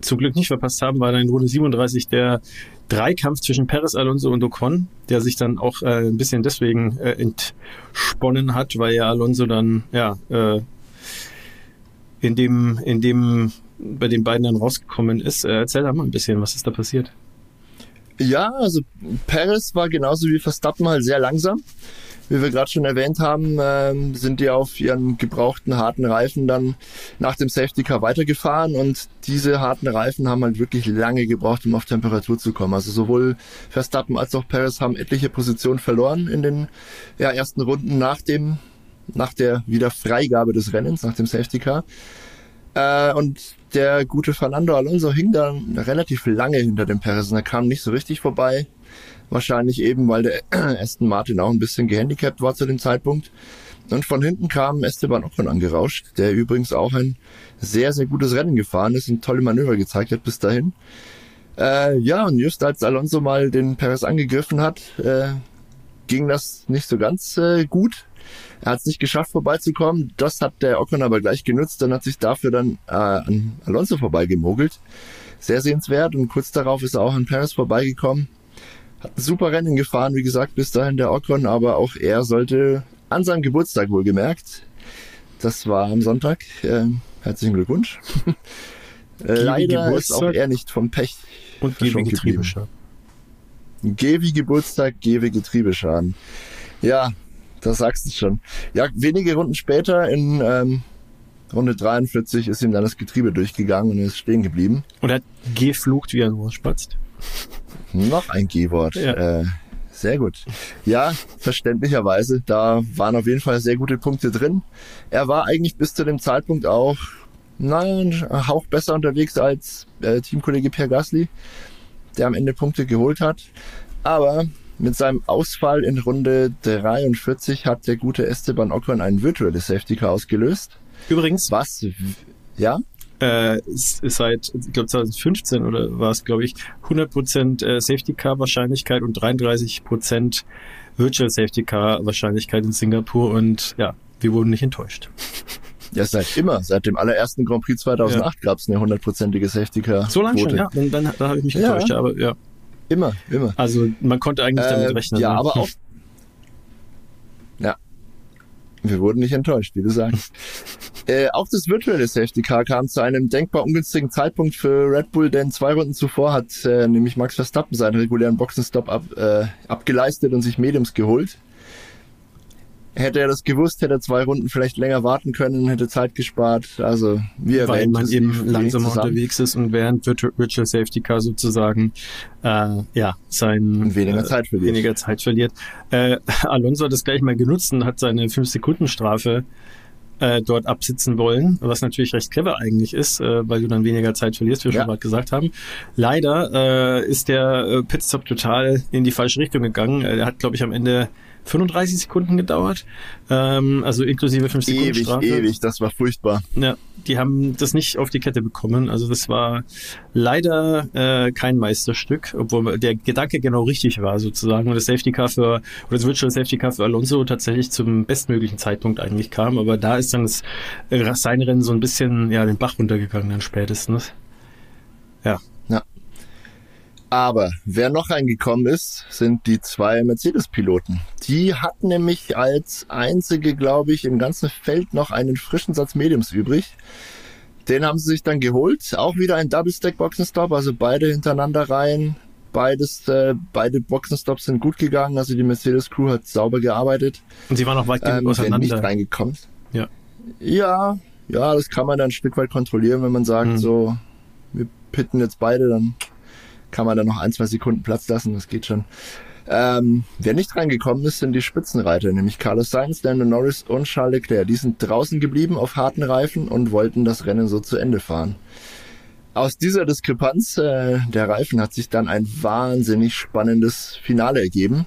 zum Glück nicht verpasst haben, war dann in Runde 37 der Dreikampf zwischen Perez, Alonso und Ocon, der sich dann auch äh, ein bisschen deswegen äh, entsponnen hat, weil ja Alonso dann ja äh, in dem in dem bei den beiden dann rausgekommen ist. Äh, erzähl da mal ein bisschen, was ist da passiert? Ja, also Perez war genauso wie Verstappen halt sehr langsam. Wie wir gerade schon erwähnt haben, ähm, sind die auf ihren gebrauchten harten Reifen dann nach dem Safety Car weitergefahren und diese harten Reifen haben halt wirklich lange gebraucht, um auf Temperatur zu kommen. Also sowohl Verstappen als auch Perez haben etliche Positionen verloren in den ja, ersten Runden nach dem nach der Wiederfreigabe des Rennens, nach dem Safety Car. Äh, und der gute Fernando Alonso hing dann relativ lange hinter dem Perez und er kam nicht so richtig vorbei. Wahrscheinlich eben, weil der Aston Martin auch ein bisschen gehandicapt war zu dem Zeitpunkt. Und von hinten kam Esteban Ocon angerauscht, der übrigens auch ein sehr, sehr gutes Rennen gefahren ist und tolle Manöver gezeigt hat bis dahin. Äh, ja, und just als Alonso mal den Perez angegriffen hat, äh, ging das nicht so ganz äh, gut. Er hat es nicht geschafft, vorbeizukommen. Das hat der Ocon aber gleich genutzt und hat sich dafür dann äh, an Alonso vorbeigemogelt. Sehr sehenswert und kurz darauf ist er auch an Perez vorbeigekommen. Hat ein super Rennen gefahren, wie gesagt, bis dahin der Ocon, aber auch er sollte an seinem Geburtstag wohlgemerkt. Das war am Sonntag. Äh, herzlichen Glückwunsch. Äh, Leider Geburtstag ist auch er nicht vom Pech und geh wie Getriebeschaden. Geh wie Geburtstag, geh wie Getriebeschaden. Ja, das sagst du schon. Ja, wenige Runden später in ähm, Runde 43 ist ihm dann das Getriebe durchgegangen und er ist stehen geblieben. Und er hat geflucht, wie er nur spatzt. Noch ein G-Wort. Ja. Äh, sehr gut. Ja, verständlicherweise. Da waren auf jeden Fall sehr gute Punkte drin. Er war eigentlich bis zu dem Zeitpunkt auch, nein, ein Hauch besser unterwegs als äh, Teamkollege Pierre Gasly, der am Ende Punkte geholt hat. Aber mit seinem Ausfall in Runde 43 hat der gute Esteban Ocon ein virtuelles Safety Car ausgelöst. Übrigens. Was? Ja? Äh, ist, ist seit, ich glaube 2015 oder war es, glaube ich, 100% äh, Safety Car Wahrscheinlichkeit und 33% Virtual Safety Car Wahrscheinlichkeit in Singapur und ja, wir wurden nicht enttäuscht. Ja, seit immer. Seit dem allerersten Grand Prix 2008 ja. gab es eine hundertprozentige Safety Car. So lange schon, ja. Dann, dann, dann habe ich mich enttäuscht, ja. aber ja. Immer, immer. Also man konnte eigentlich damit äh, rechnen. Ja, ne? aber auch. Wir wurden nicht enttäuscht, wie du sagst. äh, auch das virtuelle Safety Car kam zu einem denkbar ungünstigen Zeitpunkt für Red Bull, denn zwei Runden zuvor hat äh, nämlich Max Verstappen seinen regulären Boxenstopp ab, äh, abgeleistet und sich Mediums geholt. Hätte er das gewusst, hätte er zwei Runden vielleicht länger warten können, hätte Zeit gespart. Also wie Weil erwähnt, man es eben langsamer zusammen. unterwegs ist und während Virtu- Virtual Safety Car sozusagen äh, ja sein Und weniger äh, Zeit verliert. weniger Zeit verliert. Äh, Alonso hat das gleich mal genutzt und hat seine 5-Sekunden-Strafe äh, dort absitzen wollen, was natürlich recht clever eigentlich ist, äh, weil du dann weniger Zeit verlierst, wie wir Ja. schon gerade gesagt haben. Leider äh, ist der äh, Pitstop total in die falsche Richtung gegangen. Äh, Der hat, glaube ich, am Ende 35 Sekunden gedauert, ähm, also inklusive 5 Sekunden Ewig, Strafe. ewig, das war furchtbar. Ja, die haben das nicht auf die Kette bekommen. Also das war leider äh, kein Meisterstück, obwohl der Gedanke genau richtig war sozusagen und das Safety Car für oder das Virtual Safety Car für Alonso tatsächlich zum bestmöglichen Zeitpunkt eigentlich kam. Aber da ist dann das äh, sein Rennen so ein bisschen ja den Bach runtergegangen dann spätestens. Ja. Aber wer noch reingekommen ist, sind die zwei Mercedes-Piloten. Die hatten nämlich als einzige, glaube ich, im ganzen Feld noch einen frischen Satz Mediums übrig. Den haben sie sich dann geholt. Auch wieder ein Double-Stack-Boxenstopp, also beide hintereinander rein. Beides, äh, beide Boxenstops sind gut gegangen, also die Mercedes-Crew hat sauber gearbeitet. Und sie waren auch weit genug Ähm, auseinander. nicht reingekommen. Ja. Ja, ja, das kann man dann ein Stück weit kontrollieren, wenn man sagt, Mhm. so, wir pitten jetzt beide, dann kann man da noch ein, zwei Sekunden Platz lassen, das geht schon. Ähm, wer nicht reingekommen ist, sind die Spitzenreiter, nämlich Carlos Sainz, Lando Norris und Charles Leclerc. Die sind draußen geblieben auf harten Reifen und wollten das Rennen so zu Ende fahren. Aus dieser Diskrepanz äh, der Reifen hat sich dann ein wahnsinnig spannendes Finale ergeben.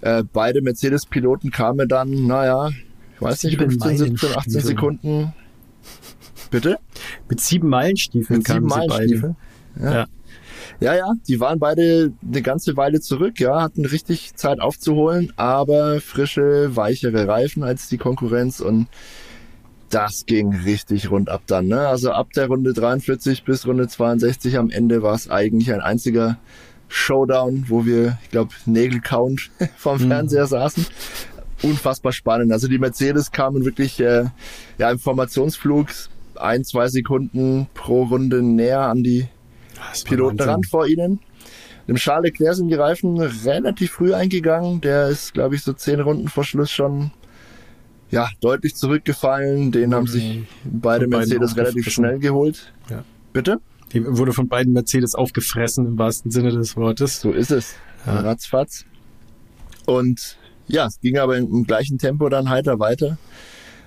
Äh, beide Mercedes-Piloten kamen dann, naja, ich weiß nicht, Sieben 15, 17, 18 Meilenstiefeln. Sekunden. Bitte? Mit sieben Meilenstiefeln Mit sieben kamen sie Meilenstiefeln. beide. Ja. Ja, ja, die waren beide eine ganze Weile zurück, ja, hatten richtig Zeit aufzuholen, aber frische, weichere Reifen als die Konkurrenz und das ging richtig rund ab dann. Ne? Also ab der Runde 43 bis Runde 62 am Ende war es eigentlich ein einziger Showdown, wo wir, ich glaube, Nägelcount vom Fernseher saßen. Unfassbar spannend. Also die Mercedes kamen wirklich äh, ja, im Formationsflug ein, zwei Sekunden pro Runde näher an die Piloten ran vor ihnen. Dem Charles Leclerc sind die Reifen relativ früh eingegangen. Der ist, glaube ich, so zehn Runden vor Schluss schon ja, deutlich zurückgefallen. Den haben sich beide von Mercedes relativ schnell geholt. Ja. Bitte? Die wurde von beiden Mercedes aufgefressen im wahrsten Sinne des Wortes. So ist es. Ja. Ratzfatz. Und ja, es ging aber im, im gleichen Tempo dann heiter weiter.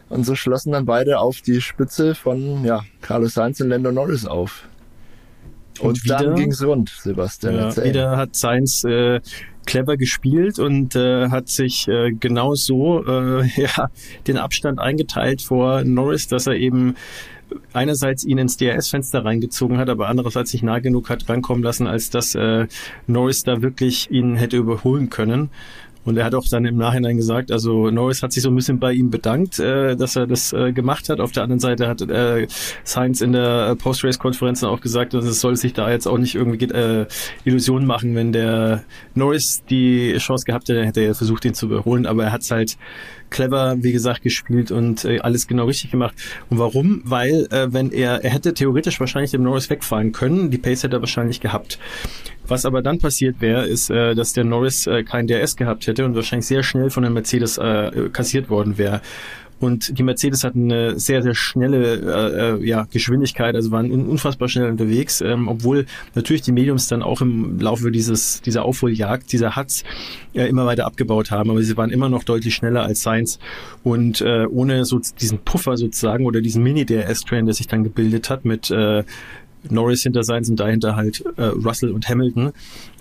Und so schlossen dann beide auf die Spitze von ja, Carlos Sainz und Lando Norris auf. Und, Und wieder- dann ging's rund, Sebastian. Ja, wieder hat Sainz äh, clever gespielt und äh, hat sich äh, genau so äh, ja, den Abstand eingeteilt vor Norris, dass er eben einerseits ihn ins DRS-Fenster reingezogen hat, aber andererseits nicht nah genug hat rankommen lassen, als dass äh, Norris da wirklich ihn hätte überholen können. Und er hat auch dann im Nachhinein gesagt, also Norris hat sich so ein bisschen bei ihm bedankt, äh, dass er das äh, gemacht hat. Auf der anderen Seite hat äh, Sainz in der äh, Post-Race-Konferenz dann auch gesagt, dass es soll sich da jetzt auch nicht irgendwie äh, Illusionen machen, wenn der Norris die Chance gehabt hätte, hätte er versucht, ihn zu überholen, aber er hat es halt clever, wie gesagt, gespielt und äh, alles genau richtig gemacht. Und warum? Weil, äh, wenn er, er hätte theoretisch wahrscheinlich dem Norris wegfahren können, die Pace hätte er wahrscheinlich gehabt. Was aber dann passiert wäre, ist, äh, dass der Norris äh, kein DRS gehabt hätte und wahrscheinlich sehr schnell von der Mercedes äh, kassiert worden wäre. Und die Mercedes hatten eine sehr, sehr schnelle äh, äh, ja, Geschwindigkeit, also waren un unfassbar schnell unterwegs, ähm, obwohl natürlich die Mediums dann auch im Laufe dieses, dieser Aufholjagd, dieser Hatz, äh, immer weiter abgebaut haben, aber sie waren immer noch deutlich schneller als Sainz. Und äh, ohne so diesen Puffer sozusagen oder diesen Mini-DRS-Train, der sich dann gebildet hat mit äh, Norris hinter Sainz und dahinter halt äh, Russell und Hamilton,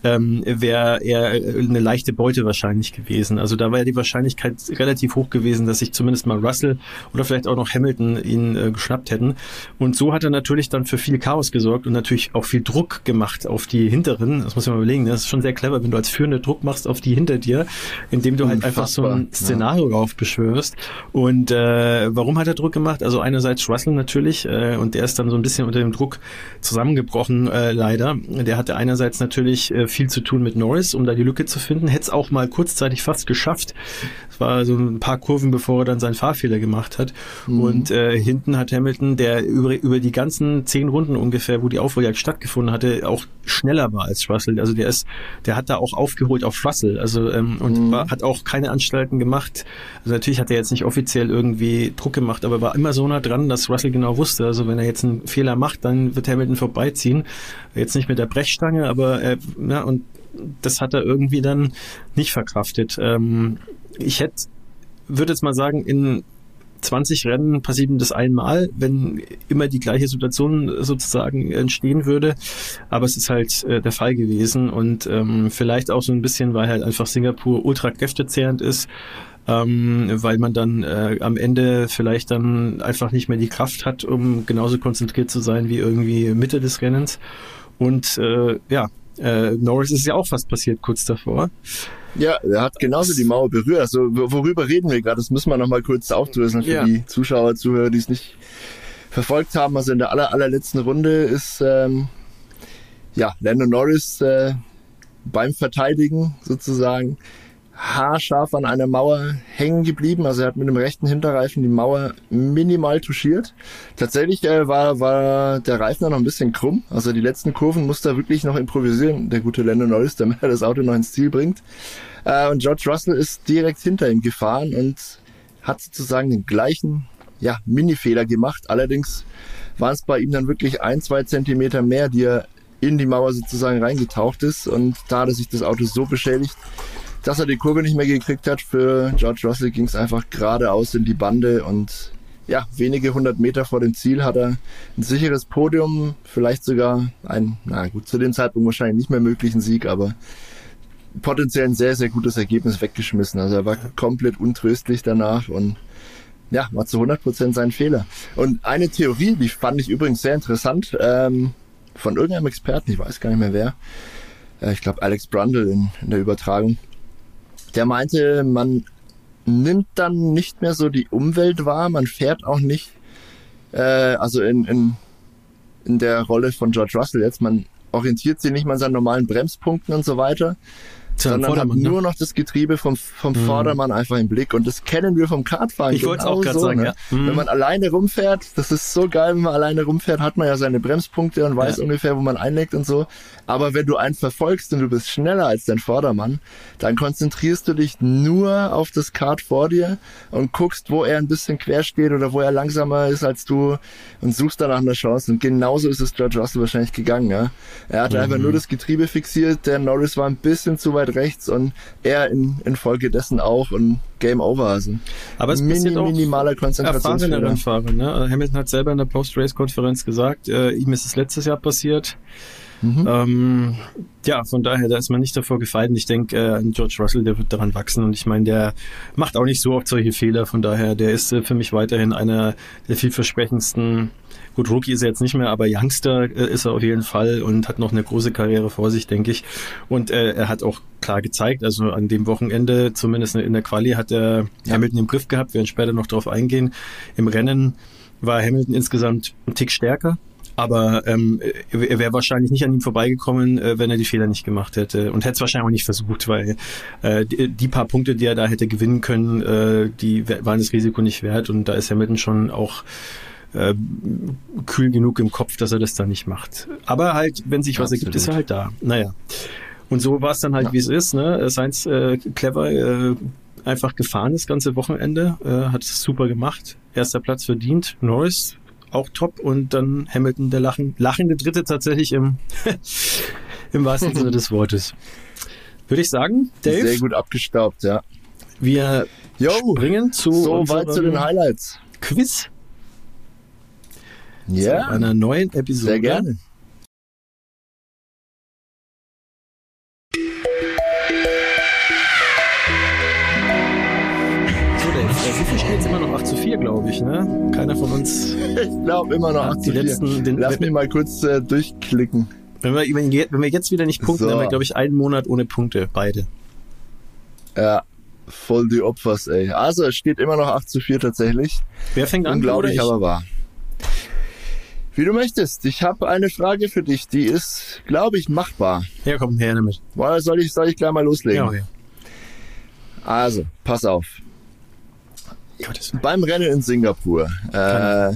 ähm, wäre er eine leichte Beute wahrscheinlich gewesen. Also da wäre die Wahrscheinlichkeit relativ hoch gewesen, dass sich zumindest mal Russell oder vielleicht auch noch Hamilton ihn äh, geschnappt hätten. Und so hat er natürlich dann für viel Chaos gesorgt und natürlich auch viel Druck gemacht auf die Hinteren. Das muss man mal überlegen. ne? Das ist schon sehr clever, wenn du als Führende Druck machst auf die hinter dir, indem du halt einfach so ein Unfassbar, Szenario raufbeschwörst. Und äh, warum hat er Druck gemacht? Also einerseits Russell natürlich äh, und der ist dann so ein bisschen unter dem Druck zusammengebrochen, äh, leider. Der hatte einerseits natürlich äh, viel zu tun mit Norris, um da die Lücke zu finden. Hätte es auch mal kurzzeitig fast geschafft. Es war so ein paar Kurven, bevor er dann seinen Fahrfehler gemacht hat. Und äh, hinten hat Hamilton, der über, über die ganzen zehn Runden ungefähr, wo die Aufholjagd stattgefunden hatte, auch schneller war als Russell. Also der ist, der hat da auch aufgeholt auf Russell. Also ähm, und war, hat auch keine Anstalten gemacht. Also natürlich hat er jetzt nicht offiziell irgendwie Druck gemacht, aber war immer so nah dran, dass Russell genau wusste, also wenn er jetzt einen Fehler macht, dann wird Hamilton vorbeiziehen. Jetzt nicht mit der Brechstange, aber äh, ja, und das hat er irgendwie dann nicht verkraftet. Ähm, ich hätte, würde jetzt mal sagen, in 20 Rennen passiert ihm das einmal, wenn immer die gleiche Situation sozusagen entstehen würde. Aber es ist halt äh, der Fall gewesen und ähm, vielleicht auch so ein bisschen, weil halt einfach Singapur ultra kräftezehrend ist. ähm, weil man dann äh, am Ende vielleicht dann einfach nicht mehr die Kraft hat, um genauso konzentriert zu sein wie irgendwie Mitte des Rennens. Und äh, ja, äh, Norris ist ja auch fast passiert kurz davor. Ja, er hat genauso die Mauer berührt. Also worüber reden wir gerade? Das müssen wir nochmal kurz aufdröseln für ja. die Zuschauer, Zuhörer, die es nicht verfolgt haben. Also in der aller, allerletzten Runde ist ähm, ja Lando Norris äh, beim Verteidigen sozusagen haarscharf an einer Mauer hängen geblieben. Also er hat mit dem rechten Hinterreifen die Mauer minimal touchiert. Tatsächlich äh, war, war der Reifen noch ein bisschen krumm. Also die letzten Kurven musste er wirklich noch improvisieren, der gute Lando Norris, damit er das Auto noch ins Ziel bringt. Äh, und George Russell ist direkt hinter ihm gefahren und hat sozusagen den gleichen ja, Mini-Fehler gemacht. Allerdings waren es bei ihm dann wirklich ein, zwei Zentimeter mehr, die er in die Mauer sozusagen reingetaucht ist. Und da hat er sich das Auto so beschädigt, dass er die Kurve nicht mehr gekriegt hat. Für George Russell ging es einfach geradeaus in die Bande und ja, wenige hundert Meter vor dem Ziel hat er ein sicheres Podium, vielleicht sogar ein, na gut, zu dem Zeitpunkt wahrscheinlich nicht mehr möglichen Sieg, aber potenziell ein sehr, sehr gutes Ergebnis weggeschmissen. Also er war komplett untröstlich danach und ja, war zu 100 Prozent sein Fehler. Und eine Theorie, die fand ich übrigens sehr interessant, ähm, von irgendeinem Experten, ich weiß gar nicht mehr wer, äh, ich glaube Alex Brundle in, in der Übertragung, der meinte, man nimmt dann nicht mehr so die Umwelt wahr, man fährt auch nicht, äh, also in, in, in der Rolle von George Russell jetzt, man orientiert sich nicht mal an seinen normalen Bremspunkten und so weiter, sondern hat ne? nur noch das Getriebe vom, vom mhm. Vordermann einfach im Blick. Und das kennen wir vom Kartfahren. Ich wollte es auch gerade so, sagen, ne? ja. Mhm. Wenn man alleine rumfährt, das ist so geil, wenn man alleine rumfährt, hat man ja seine Bremspunkte und weiß ja. ungefähr, wo man einlegt und so. Aber wenn du einen verfolgst und du bist schneller als dein Vordermann, dann konzentrierst du dich nur auf das Kart vor dir und guckst, wo er ein bisschen quer steht oder wo er langsamer ist als du und suchst danach eine Chance. Und genauso ist es George Russell wahrscheinlich gegangen. Ja? Er hatte mhm. einfach nur das Getriebe fixiert, der Norris war ein bisschen zu weit rechts und er in, in Folge dessen auch und Game Over. Also Aber es Mini, auch minimaler Konzentrationsfehler. Fahrer, ne? Hamilton hat selber in der Post-Race-Konferenz gesagt, äh, ihm ist es letztes Jahr passiert. Mhm. Ähm, ja, von daher, da ist man nicht davor gefeit. Und ich denke, äh, George Russell, der wird daran wachsen. Und ich meine, der macht auch nicht so oft solche Fehler. Von daher, der ist äh, für mich weiterhin einer der vielversprechendsten. Gut, Rookie ist er jetzt nicht mehr, aber Youngster äh, ist er auf jeden Fall und hat noch eine große Karriere vor sich, denke ich. Und äh, er hat auch klar gezeigt, also an dem Wochenende, zumindest in der Quali, hat er ja. Hamilton im Griff gehabt. Wir werden später noch darauf eingehen. Im Rennen war Hamilton insgesamt ein Tick stärker aber ähm, er wäre wahrscheinlich nicht an ihm vorbeigekommen, äh, wenn er die Fehler nicht gemacht hätte. Und hätte es wahrscheinlich auch nicht versucht, weil äh, die, die, paar Punkte, die er da hätte gewinnen können, äh, die waren das Risiko nicht wert. Und da ist Hamilton schon auch äh, kühl genug im Kopf, dass er das dann nicht macht. Aber halt, wenn sich was Absolut. ergibt, ist er halt da. Naja. Und so war es dann halt, ja. wie es ist. Ne? Seins äh, clever, äh, einfach gefahren das ganze Wochenende, äh, hat es super gemacht. Erster Platz verdient. Norris auch top und dann Hamilton der Lachen, lachende Dritte tatsächlich im, im wahrsten Sinne des Wortes. Würde ich sagen, Dave? Sehr gut abgestaubt, ja. Wir Yo, springen zu so weit zu den Highlights. Quiz. Ja. Zu einer neuen Episode. Sehr gerne. Steht immer noch 8 zu 4, glaube ich. Ne? Keiner von uns. Ich glaube immer noch 8 zu 4. Letzten, den, Lass mich mal kurz äh, durchklicken. Wenn wir, wenn, wenn wir jetzt wieder nicht punkten, so. dann haben wir, glaube ich, einen Monat ohne Punkte, beide. Ja, voll die Opfers, ey. Also, es steht immer noch 8 zu 4 tatsächlich. Wer fängt an? Unglaublich, aber wahr. Wie du möchtest. Ich habe eine Frage für dich, die ist, glaube ich, machbar. Ja, komm, her damit. Soll ich, soll ich gleich mal loslegen? Ja, okay. Also, pass auf. Beim Rennen in Singapur äh,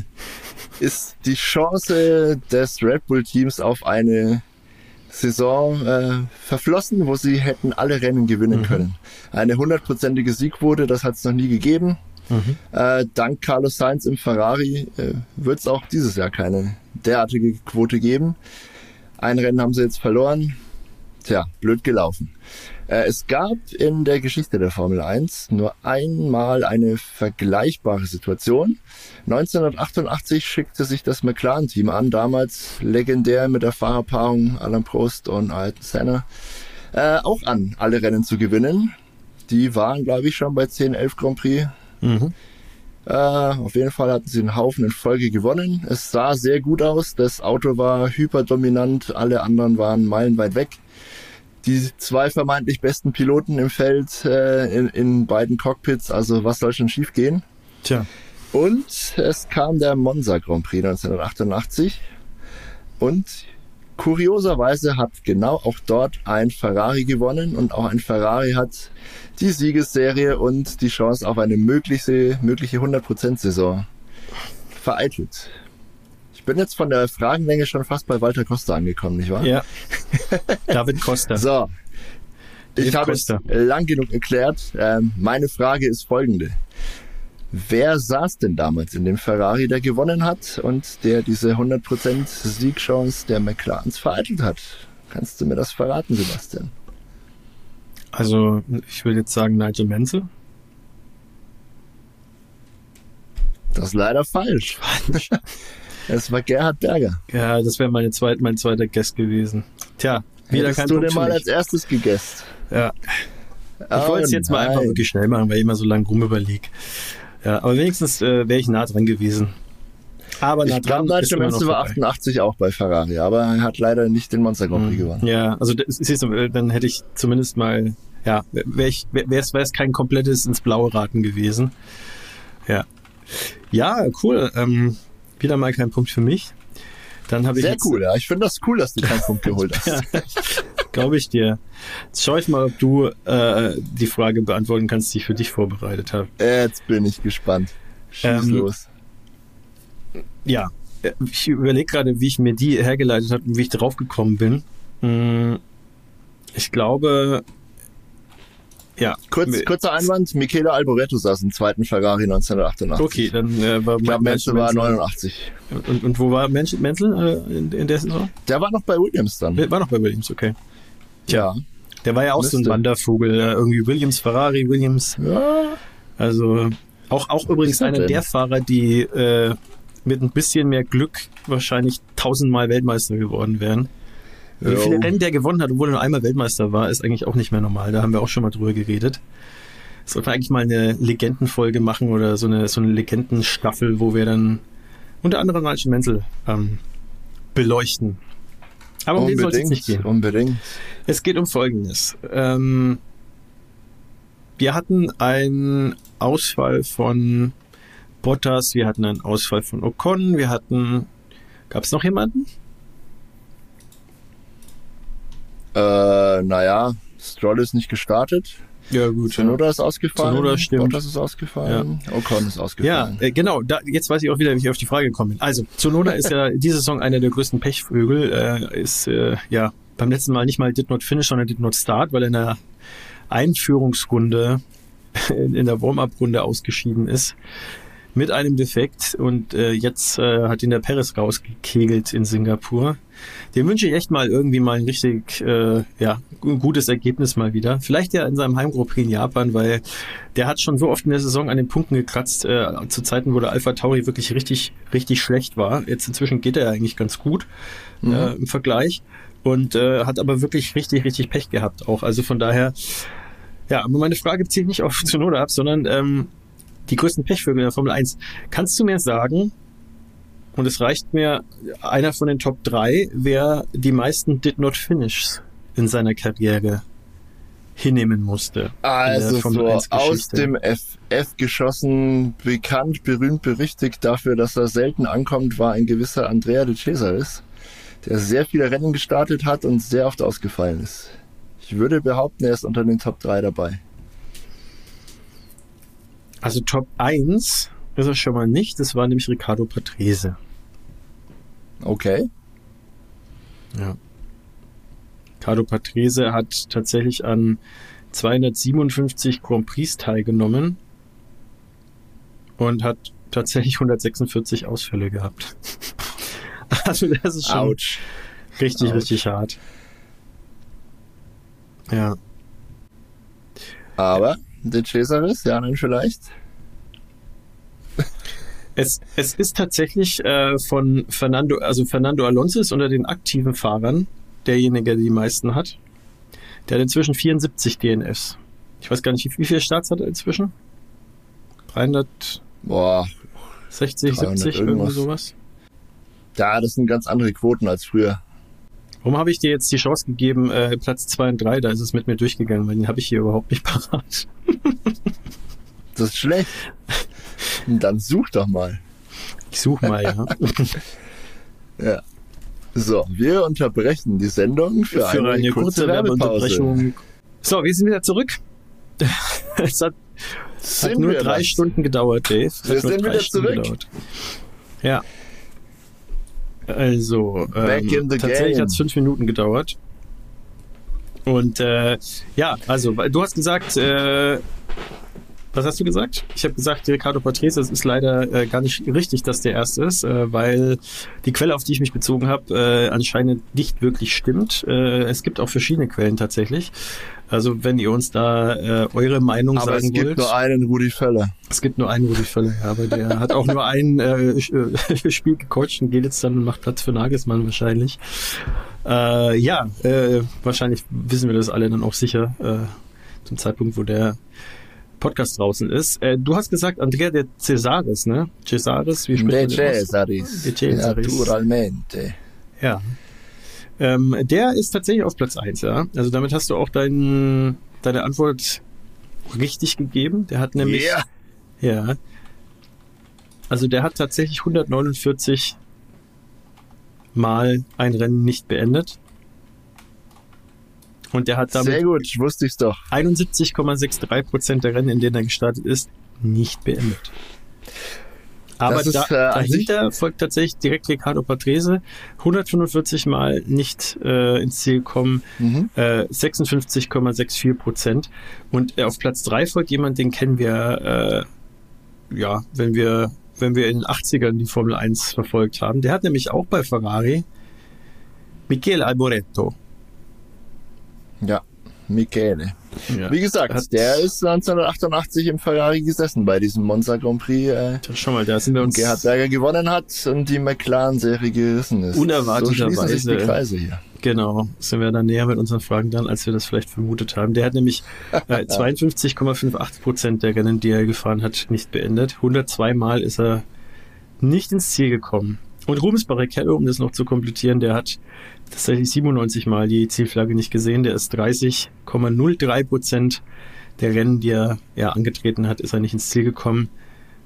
ist die Chance des Red Bull Teams auf eine Saison äh, verflossen, wo sie hätten alle Rennen gewinnen mhm. können. Eine hundertprozentige Siegquote, das hat es noch nie gegeben. Mhm. Äh, dank Carlos Sainz im Ferrari äh, wird es auch dieses Jahr keine derartige Quote geben. Ein Rennen haben sie jetzt verloren. Tja, blöd gelaufen. Äh, es gab in der Geschichte der Formel 1 nur einmal eine vergleichbare Situation. 1988 schickte sich das McLaren-Team an, damals legendär mit der Fahrerpaarung Alan Prost und Ayrton Senna, äh, auch an, alle Rennen zu gewinnen. Die waren, glaube ich, schon bei 10, 11 Grand Prix. Mhm. Äh, auf jeden Fall hatten sie einen Haufen in Folge gewonnen. Es sah sehr gut aus. Das Auto war hyperdominant. Alle anderen waren meilenweit weg. Die zwei vermeintlich besten Piloten im Feld äh, in, in beiden Cockpits. Also was soll schon schief gehen? Tja. Und es kam der Monza Grand Prix 1988. Und kurioserweise hat genau auch dort ein Ferrari gewonnen und auch ein Ferrari hat die Siegesserie und die Chance auf eine mögliche, mögliche 100%-Saison vereitelt. Ich bin jetzt von der Fragenlänge schon fast bei Walter Costa angekommen, nicht wahr? Ja. David Costa. So. Ich Dave habe es lang genug erklärt. Ähm, meine Frage ist folgende. Wer saß denn damals in dem Ferrari, der gewonnen hat und der diese 100% Siegchance der McLarens vereitelt hat? Kannst du mir das verraten, Sebastian? Also, ich will jetzt sagen Nigel Menzel. Das ist leider falsch. Es war Gerhard Berger. Ja, das wäre meine zweit, mein zweiter Guest gewesen. Tja, wieder Hättest kein du Punkt den für mal als erstes gegessen? Ja. Ich wollte es jetzt mal einfach wirklich schnell machen, weil ich immer so lange rum überlege. Ja, aber wenigstens äh, wäre ich nah dran gewesen. Aber nah Ich glaube, dran Nigel immer noch Mansell war vorbei. 88 auch bei Ferrari, aber er hat leider nicht den Monster Grand Prix gewonnen. Ja, also das ist jetzt, äh, dann hätte ich zumindest mal, ja, wäre ich, wäre es wäre es kein komplettes ins Blaue raten gewesen. Ja. Ja, cool. Ähm, wieder mal kein Punkt für mich. Dann habe ich Sehr jetzt, cool, ja. Ich finde das cool, dass du keinen Punkt geholt hast. glaube ich dir. Jetzt schaue ich mal, ob du äh, die Frage beantworten kannst, die ich für dich vorbereitet habe. Jetzt bin ich gespannt. Schieß Ähm, los. Ja, ich überlege gerade, wie ich mir die hergeleitet habe und wie ich drauf gekommen bin. Hm, Ich glaube, ja. Kurz, kurzer Einwand, Michele Alboreto saß im zweiten Ferrari 1988. Okay, dann äh, war Ich glaube, Menzel war Menzel- 89. Und, und wo war Menzel, Menzel äh, in, in der Saison? Der war noch bei Williams dann. War noch bei Williams, okay. Ja. Der war ja auch so ein Müsste. Wandervogel. äh, Irgendwie Williams, Ferrari, Williams. Ja. Also auch, auch übrigens er einer der Fahrer, die äh, mit ein bisschen mehr Glück wahrscheinlich tausendmal Weltmeister geworden wären. Wie viele Rennen der gewonnen hat, obwohl er nur einmal Weltmeister war, ist eigentlich auch nicht mehr normal. Da haben wir auch schon mal drüber geredet. Sollten wir eigentlich mal eine Legendenfolge machen oder so eine, so eine Legendenstaffel, wo wir dann unter anderem Nigel Menzel ähm, beleuchten. Aber um den soll es jetzt nicht Unbedingt, gehen. unbedingt. Es geht um Folgendes. Ähm, wir hatten einen Ausfall von Bottas, wir hatten einen Ausfall von Ocon, wir hatten... Gab es noch jemanden? Äh, naja, Stroll ist nicht gestartet. Ja, gut. Tsunoda ist ausgefallen. Tsunoda stimmt. Bottas ist ausgefallen. Ocon ist Ja, ausgefallen. äh, genau. Da, jetzt weiß ich auch wieder, wie ich auf die Frage gekommen bin. Also, Tsunoda ist ja diese Saison einer der größten Pechvögel. Äh, ist äh, ja beim letzten Mal nicht mal did not finish, sondern did not start, weil er in der Einführungsrunde, in, in der Warm-up-Runde ausgeschieden ist mit einem Defekt und äh, jetzt äh, hat ihn der Perez rausgekegelt in Singapur. Dem wünsche ich echt mal irgendwie mal ein richtig äh, ja, ein gutes Ergebnis mal wieder. Vielleicht ja in seinem Heim Grand Prix in Japan, weil der hat schon so oft in der Saison an den Punkten gekratzt, äh, zu Zeiten, wo der Alpha Tauri wirklich richtig, richtig schlecht war. Jetzt inzwischen geht er ja eigentlich ganz gut äh, im Vergleich und äh, hat aber wirklich richtig, richtig Pech gehabt auch. Also von daher, ja, aber meine Frage zielt nicht auf Tsunoda ab, sondern ähm, die größten Pechvögel in der Formel 1. Kannst du mir sagen, und es reicht mir einer von den Top 3, wer die meisten Did Not Finishes in seiner Karriere hinnehmen musste? Also so 1 aus dem FF geschossen, bekannt, berühmt, berüchtigt dafür, dass er selten ankommt, war ein gewisser Andrea de Cesaris, der sehr viele Rennen gestartet hat und sehr oft ausgefallen ist. Ich würde behaupten, er ist unter den Top 3 dabei. Also Top 1 ist er schon mal nicht, das war nämlich Riccardo Patrese. Okay. Ja. Ricardo Patrese hat tatsächlich an 257 Grand Prix teilgenommen und hat tatsächlich 146 Ausfälle gehabt. Also das ist schon Autsch. richtig, Ouch. richtig hart. Ja. Aber de Cesaris, ja, dann vielleicht. Es, es ist tatsächlich äh, von Fernando, also Fernando Alonso ist unter den aktiven Fahrern derjenige, der die meisten hat. Der hat inzwischen 74 DNFs. Ich weiß gar nicht, wie, viele Starts hat er inzwischen? 360, Boah, 300 70, irgendwie irgendwas. sowas? ja, das sind ganz andere Quoten als früher. Warum habe ich dir jetzt die Chance gegeben, äh, Platz 2 und 3, da ist es mit mir durchgegangen, weil den habe ich hier überhaupt nicht parat. Das ist schlecht. Dann such doch mal. Ich suche mal, ja. Ja. So, wir unterbrechen die Sendung für, eine, kurze, Werbepause. Werbeunterbrechung. So, wir sind wieder zurück. es hat, hat nur drei das? Stunden gedauert, Dave. Wir sind wieder Stunden zurück. gedauert. Ja. Also, ähm, tatsächlich game. hat es fünf Minuten gedauert. Und äh, ja, also du hast gesagt, äh, was hast du gesagt? Ich habe gesagt, Ricardo Patrese, es ist leider äh, gar nicht richtig, dass der erste ist, äh, weil die Quelle, auf die ich mich bezogen habe, äh, anscheinend nicht wirklich stimmt. Äh, es gibt auch verschiedene Quellen tatsächlich. Also wenn ihr uns da äh, eure Meinung Aber es sagen gibt wollt. nur einen Rudi Völler. Es gibt nur einen Rudi Völler, ja, aber der hat auch nur ein äh, äh, Spiel gecoacht und geht jetzt dann und macht Platz für Nagelsmann wahrscheinlich. Äh, ja, äh, wahrscheinlich wissen wir das alle dann auch sicher äh, zum Zeitpunkt, wo der Podcast draußen ist. Äh, du hast gesagt, Andrea de Cesaris, ne? Cesaris, wie spricht De man den aus? Cesaris. De Cesaris. Naturalmente. Ja. Ähm, der ist tatsächlich auf Platz 1, ja. Also damit hast du auch dein, deine Antwort richtig gegeben. Der hat nämlich Ja. ja. Also der hat tatsächlich 149 Mal ein Rennen nicht beendet. Und der hat Sehr damit gut, wusste ich's doch. 71,63 Prozent der Rennen, in denen er gestartet ist, nicht beendet. Aber ist, da, äh, dahinter folgt tatsächlich direkt Ricardo Patrese. 145 Mal nicht äh, ins Ziel gekommen, Mhm. äh, 56,64 Prozent. Und äh, auf Platz drei folgt jemand, den kennen wir, äh, ja, wenn wir, wenn wir in den 80ern die Formel 1 verfolgt haben. Der hat nämlich auch bei Ferrari Michele Alboreto. Ja, Michele. Ja. Wie gesagt, Hat- der ist 1988 im Ferrari gesessen bei diesem Monza Grand Prix, äh, Schau mal, da sind wir uns Gerhard Berger gewonnen hat und die McLaren-Serie gerissen ist. Unerwarteterweise. So schließen sich die Kreise hier. Genau, sind wir dann näher mit unseren Fragen dran, als wir das vielleicht vermutet haben. Der hat nämlich äh, 52,58 Prozent der Rennen, die er gefahren hat, nicht beendet. 102 Mal ist er nicht ins Ziel gekommen. Und Rubens Barrichello, um das noch zu komplettieren, der hat tatsächlich 97 Mal die Zielflagge nicht gesehen. Der ist 30,03 Prozent der Rennen, die er ja, angetreten hat, ist er nicht ins Ziel gekommen.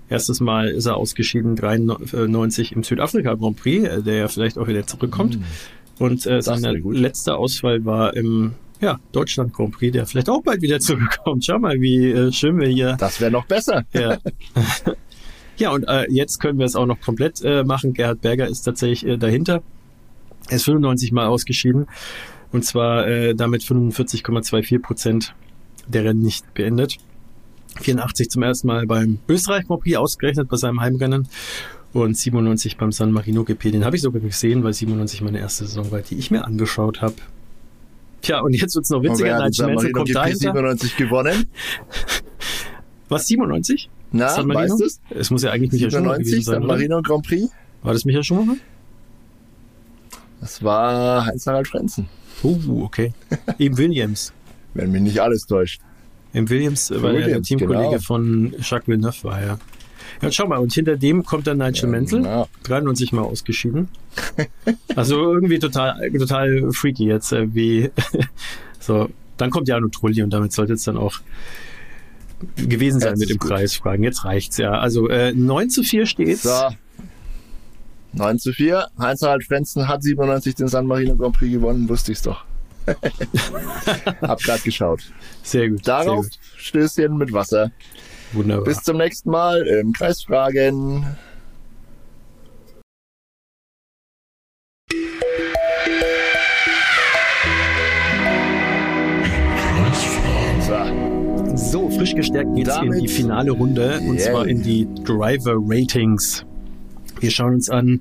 Erstes Mal ist er ausgeschieden, 93 im Südafrika Grand Prix, äh, der ja vielleicht auch wieder zurückkommt. Und äh, sein letzter Ausfall war im ja, Deutschland Grand Prix, der vielleicht auch bald wieder zurückkommt. Schau mal, wie äh, schön wir hier. Das wäre noch besser. Ja, ja und äh, jetzt können wir es auch noch komplett äh, machen. Gerhard Berger ist tatsächlich äh, dahinter. Er ist 95 Mal ausgeschieden. Und zwar äh, damit 45,24 Prozent der Rennen nicht beendet. 84 zum ersten Mal beim Österreich Grand Prix ausgerechnet bei seinem Heimrennen und 97 beim San Marino GP. Den habe ich sogar gesehen, weil 97 meine erste Saison war, die ich mir angeschaut habe. Tja, und jetzt wird's noch Und witziger. Mansell Marino kommt GP dahinter. 97 gewonnen? Was, 97? Na, San Marino? weißt du es? Muss ja eigentlich Michael Schumacher gewesen 97, sein, San oder? Marino Grand Prix? War das Michael Schumacher? Das war Heinz-Harald Frenzen, Uh, okay. Im Williams. wenn mich nicht alles täuscht. Im Williams äh, weil er der Williams, Teamkollege genau. von Jacques Villeneuve war, ja. Ja, schau mal, und hinter dem kommt dann Nigel Ja, 93 Mal ausgeschieden. Also irgendwie total, total freaky jetzt, äh, wie, so. Dann kommt Jano Trulli und damit sollte es dann auch gewesen sein Jetzt mit dem gut. Preisfragen. Jetzt reicht's, ja. Also, äh, 9 zu 4 steht's. So. 9 zu 4. Heinz-Harald Frenzen hat 97 den San Marino Grand Prix gewonnen, wusste ich's doch. Hab grad geschaut. Sehr gut. Darauf Sehr gut. Stößchen mit Wasser. Wunderbar. Bis zum nächsten Mal im Kreisfragen. Frisch gestärkt geht's in Damit- die finale Runde und Yeah. zwar in die Driver Ratings. Wir schauen uns an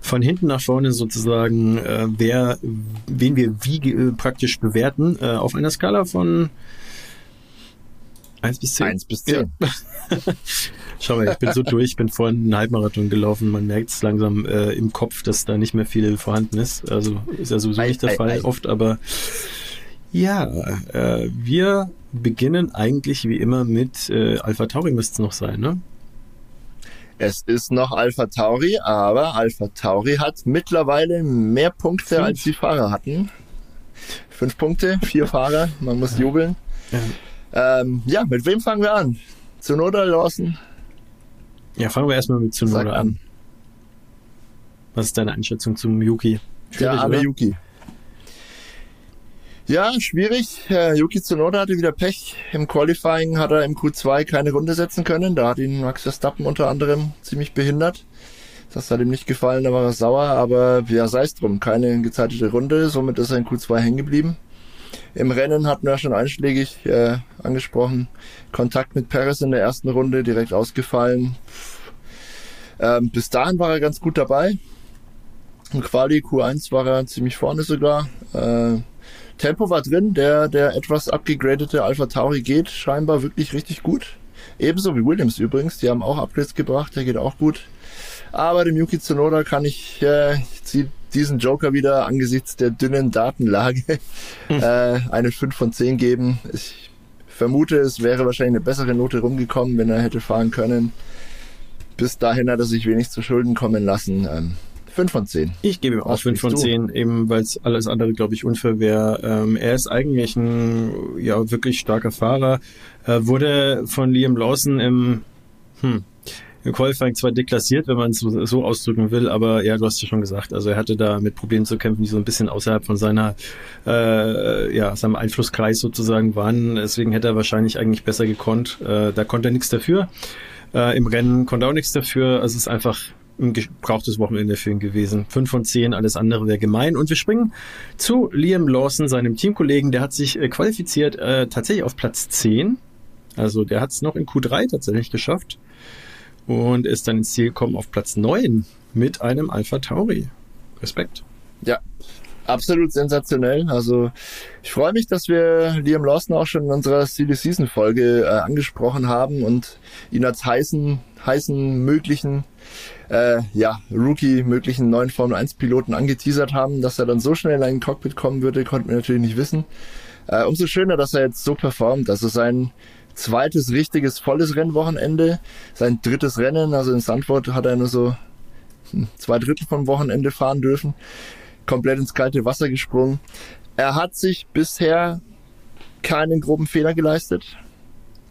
von hinten nach vorne sozusagen, äh, wer, wen wir wie äh, praktisch bewerten, äh, auf einer Skala von 1 bis 10. 1 bis 10. Schau mal, ich bin so durch, ich bin vorhin einen Halbmarathon gelaufen. Man merkt es langsam äh, im Kopf, dass da nicht mehr viel vorhanden ist. Also ist ja sowieso Ei, nicht der ei, Fall ei. oft, aber Ja, äh, wir beginnen eigentlich wie immer mit äh, Alpha Tauri müsste es noch sein, ne? Es ist noch Alpha Tauri, aber Alpha Tauri hat mittlerweile mehr Punkte, Fünf. als die Fahrer hatten. Fünf Punkte, vier Fahrer, man muss jubeln. Ja. Ähm, ja, mit wem fangen wir an? Zunoda, Lawson? Ja, fangen wir erstmal mit Zunoda an. Was ist deine Einschätzung zum Yuki? Schwierig, arme oder? Yuki. Ja, schwierig. Yuki Tsunoda hatte wieder Pech. Im Qualifying hat er im Q2 keine Runde setzen können. Da hat ihn Max Verstappen unter anderem ziemlich behindert. Das hat ihm nicht gefallen, da war er sauer, aber ja, sei es drum. Keine gezeitete Runde, somit ist er in Q2 hängen geblieben. Im Rennen hatten wir schon einschlägig äh, angesprochen. Kontakt mit Perez in der ersten Runde direkt ausgefallen. Ähm, bis dahin war er ganz gut dabei. Im Quali Q1 war er ziemlich vorne sogar. Äh, Tempo war drin, der, der etwas abgegradete Alpha Tauri geht scheinbar wirklich richtig gut. Ebenso wie Williams übrigens, die haben auch Upgrades gebracht, der geht auch gut. Aber dem Yuki Tsunoda kann ich, äh, ich ziehe diesen Joker wieder angesichts der dünnen Datenlage hm. äh, eine 5 von 10 geben. Ich vermute, es wäre wahrscheinlich eine bessere Note rumgekommen, wenn er hätte fahren können. Bis dahin hat er sich wenig zu Schulden kommen lassen. Ähm, 5 von 10. Ich gebe ihm auch 5 von 10, eben weil es alles andere, glaube ich, unfair wäre. Ähm, er ist eigentlich ein ja wirklich starker Fahrer. Äh, wurde von Liam Lawson im, hm, im Qualifying zwar deklassiert, wenn man es so, so, ausdrücken will, aber ja, du hast ja schon gesagt, also er hatte da mit Problemen zu kämpfen, die so ein bisschen außerhalb von seiner, äh, ja, seinem Einflusskreis sozusagen waren. Deswegen hätte er wahrscheinlich eigentlich besser gekonnt. Äh, da konnte er nichts dafür. Äh, Im Rennen konnte er auch nichts dafür. Also es ist einfach ein gebrauchtes Wochenende für ihn gewesen. Fünf von zehn, alles andere wäre gemein. Und wir springen zu Liam Lawson, seinem Teamkollegen. Der hat sich äh, qualifiziert äh, tatsächlich auf Platz 10. Also der hat es noch in Q3 tatsächlich geschafft. Und ist dann ins Ziel gekommen auf Platz 9 mit einem Alpha Tauri. Respekt. Ja, absolut sensationell. Also ich freue mich, dass wir Liam Lawson auch schon in unserer Silly Season Folge äh, angesprochen haben und ihn als heißen, heißen möglichen äh, ja, Rookie möglichen neuen Formel 1 Piloten angeteasert haben, dass er dann so schnell in ein Cockpit kommen würde, konnten wir natürlich nicht wissen. Äh, umso schöner, dass er jetzt so performt. Also sein zweites richtiges volles Rennwochenende, sein drittes Rennen, also in Sandford hat er nur so hm, zwei Drittel vom Wochenende fahren dürfen, komplett ins kalte Wasser gesprungen. Er hat sich bisher keinen groben Fehler geleistet.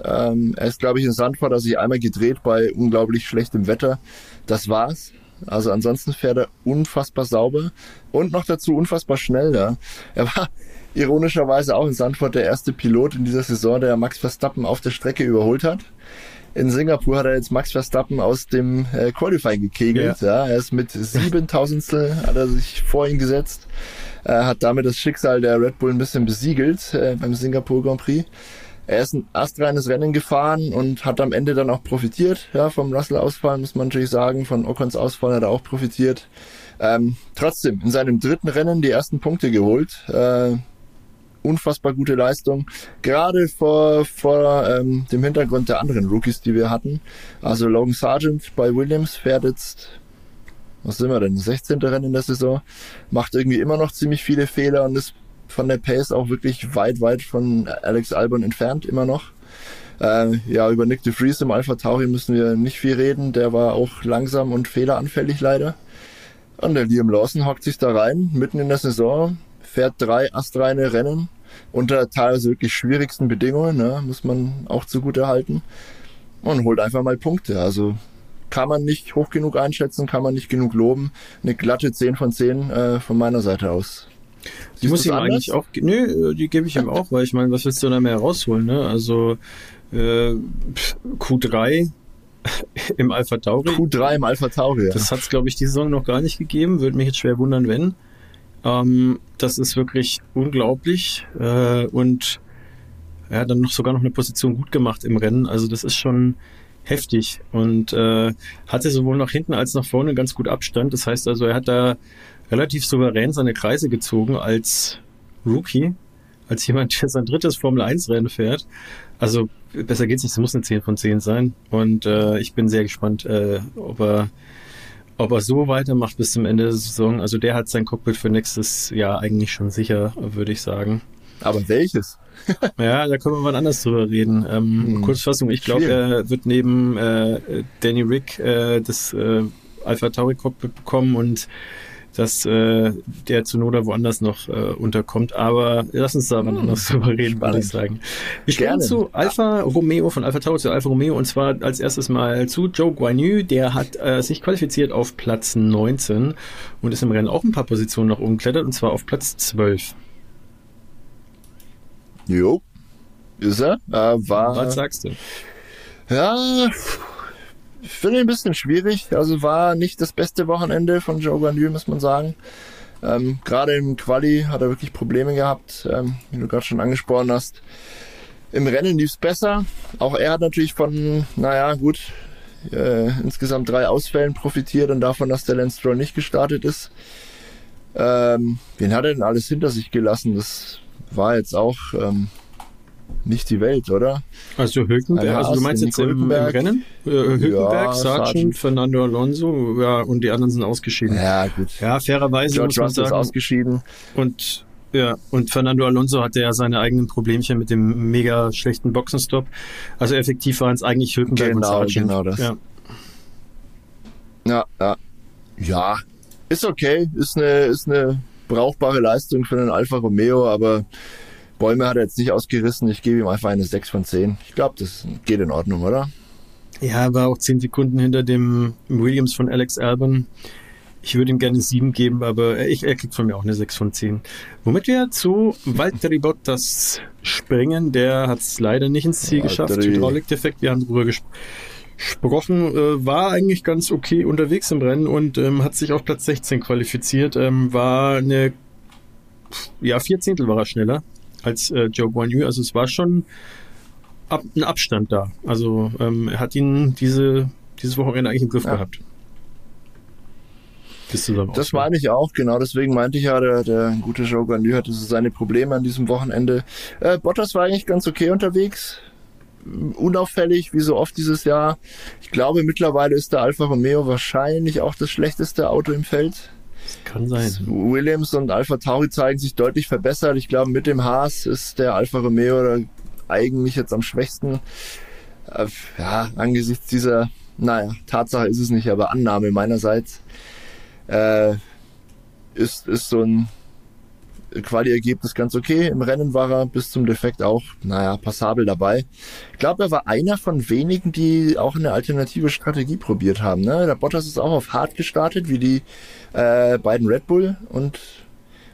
Ähm, er ist, glaube ich, in Sandford, also sich einmal gedreht bei unglaublich schlechtem Wetter. Das war's. Also ansonsten fährt er unfassbar sauber und noch dazu unfassbar schnell. Ja. Er war ironischerweise auch in Sandford der erste Pilot in dieser Saison, der Max Verstappen auf der Strecke überholt hat. In Singapur hat er jetzt Max Verstappen aus dem äh, Qualifying gekegelt. Ja. ja. Er ist mit siebentausendstel hat er sich vor ihn gesetzt, Er hat damit das Schicksal der Red Bull ein bisschen besiegelt äh, beim Singapur Grand Prix. Er ist ein astreines Rennen gefahren und hat am Ende dann auch profitiert. Ja, vom Russell-Ausfall muss man natürlich sagen. Von Ocons Ausfall hat er auch profitiert. Ähm, trotzdem, in seinem dritten Rennen die ersten Punkte geholt. Äh, unfassbar gute Leistung. Gerade vor, vor ähm, dem Hintergrund der anderen Rookies, die wir hatten. Also Logan Sargent bei Williams fährt jetzt, was sind wir denn, 16. Rennen in der Saison. Macht irgendwie immer noch ziemlich viele Fehler und ist von der Pace auch wirklich weit, weit von Alex Albon entfernt, immer noch. Äh, ja, über Nick de Vries im Alpha Tauri müssen wir nicht viel reden. Der war auch langsam und fehleranfällig leider. Und der Liam Lawson hockt sich da rein, mitten in der Saison, fährt drei astreine Rennen unter teilweise wirklich schwierigsten Bedingungen, ne, muss man auch zugute halten. Und holt einfach mal Punkte. Also kann man nicht hoch genug einschätzen, kann man nicht genug loben. Eine glatte 10 von 10 äh, von meiner Seite aus. Die muss ich ihm eigentlich auch, nö, die gebe ich ihm auch, weil ich meine, was willst du da mehr rausholen, ne? Also äh, Q3 im Alpha Tauri. Q3 im Alpha Tauri, ja. Das hat es, glaube ich, die Saison noch gar nicht gegeben. Würde mich jetzt schwer wundern, wenn. Ähm, das ist wirklich unglaublich. Äh, und er hat dann noch sogar noch eine Position gut gemacht im Rennen. Also das ist schon heftig. Und äh, hatte sowohl nach hinten als nach vorne ganz gut Abstand. Das heißt also, er hat da relativ souverän seine Kreise gezogen als Rookie, als jemand, der sein drittes Formel-1-Rennen fährt. Also besser geht's nicht, es muss eine 10 von 10 sein. Und äh, ich bin sehr gespannt, äh, ob er ob er so weitermacht bis zum Ende der Saison. Also der hat sein Cockpit für nächstes Jahr eigentlich schon sicher, würde ich sagen. Aber welches? ja, da können wir mal anders drüber reden. Ähm, hm. Kurzfassung, ich glaube, er wird neben äh, Danny Rick äh, das äh, Alpha Tauri Cockpit bekommen und dass äh, der zu Noda woanders noch äh, unterkommt. Aber lass uns da mal hm. anders drüber reden, würde ich sagen. Wir springen zu Alfa Romeo, von Alfa Tauri zu Alfa Romeo und zwar als erstes mal zu Joe Guanyu. Der hat äh, sich qualifiziert auf Platz 19 und ist im Rennen auch ein paar Positionen nach oben geklettert und zwar auf Platz 12. Jo, ist er. Äh, war, Was sagst du? Ja, ich finde ein bisschen schwierig. Also war nicht das beste Wochenende von Joe Guanyu, muss man sagen. Ähm, gerade im Quali hat er wirklich Probleme gehabt, ähm, wie du gerade schon angesprochen hast. Im Rennen lief es besser. Auch er hat natürlich von, naja, gut, äh, insgesamt drei Ausfällen profitiert und davon, dass der Lance Stroll nicht gestartet ist. Ähm, wen hat er denn alles hinter sich gelassen? Das war jetzt auch ähm, nicht die Welt, oder? Also Hülkenberg, also du meinst jetzt im, im, Rennen? Äh, Hülkenberg, ja, Sargent, Sargent, Fernando Alonso, ja, und die anderen sind ausgeschieden. Ja, gut. Ja, fairerweise George muss man sagen. ist ausgeschieden. Und ja, und Fernando Alonso hatte ja seine eigenen Problemchen mit dem mega schlechten Boxenstopp. Also effektiv waren es eigentlich Hülkenberg genau, und Sargent. Genau, das. Ja. ja, ja. Ja, ist okay, ist eine, ist eine brauchbare Leistung für einen Alfa Romeo, aber Bäume hat er jetzt nicht ausgerissen. Ich gebe ihm einfach eine 6 von 10. Ich glaube, das geht in Ordnung, oder? Ja, war auch 10 Sekunden hinter dem Williams von Alex Albon. Ich würde ihm gerne 7 geben, aber ich, er kriegt von mir auch eine 6 von 10. Womit wir zu Valtteri Bottas springen. Der hat es leider nicht ins Ziel Valtteri. geschafft. Hydraulikdefekt, wir haben darüber gesprochen gesprochen, äh, war eigentlich ganz okay unterwegs im Rennen und ähm, hat sich auf Platz 16 qualifiziert. Ähm, war eine, ja, vier Zehntel war er schneller als äh, Joe Guan Yu. Also es war schon ab, ein Abstand da. Also ähm, er hat ihn diese, dieses Wochenende eigentlich im Griff ja. gehabt. Das meine ich auch, genau. Deswegen meinte ich ja, der, der gute Joe Guan Yu hatte so seine Probleme an diesem Wochenende. Äh, Bottas war eigentlich ganz okay unterwegs unauffällig, wie so oft dieses Jahr. Ich glaube, mittlerweile ist der Alfa Romeo wahrscheinlich auch das schlechteste Auto im Feld. Kann sein. Williams und Alfa Tauri zeigen sich deutlich verbessert. Ich glaube, mit dem Haas ist der Alfa Romeo eigentlich jetzt am schwächsten. Äh, ja, angesichts dieser, naja, Tatsache ist es nicht, aber Annahme meinerseits, äh, ist, ist so ein Quali-Ergebnis ganz okay. Im Rennen war er bis zum Defekt auch, naja, passabel dabei. Ich glaube, er war einer von wenigen, die auch eine alternative Strategie probiert haben. Ne? Der Bottas ist auch auf Hard gestartet, wie die äh, beiden Red Bull und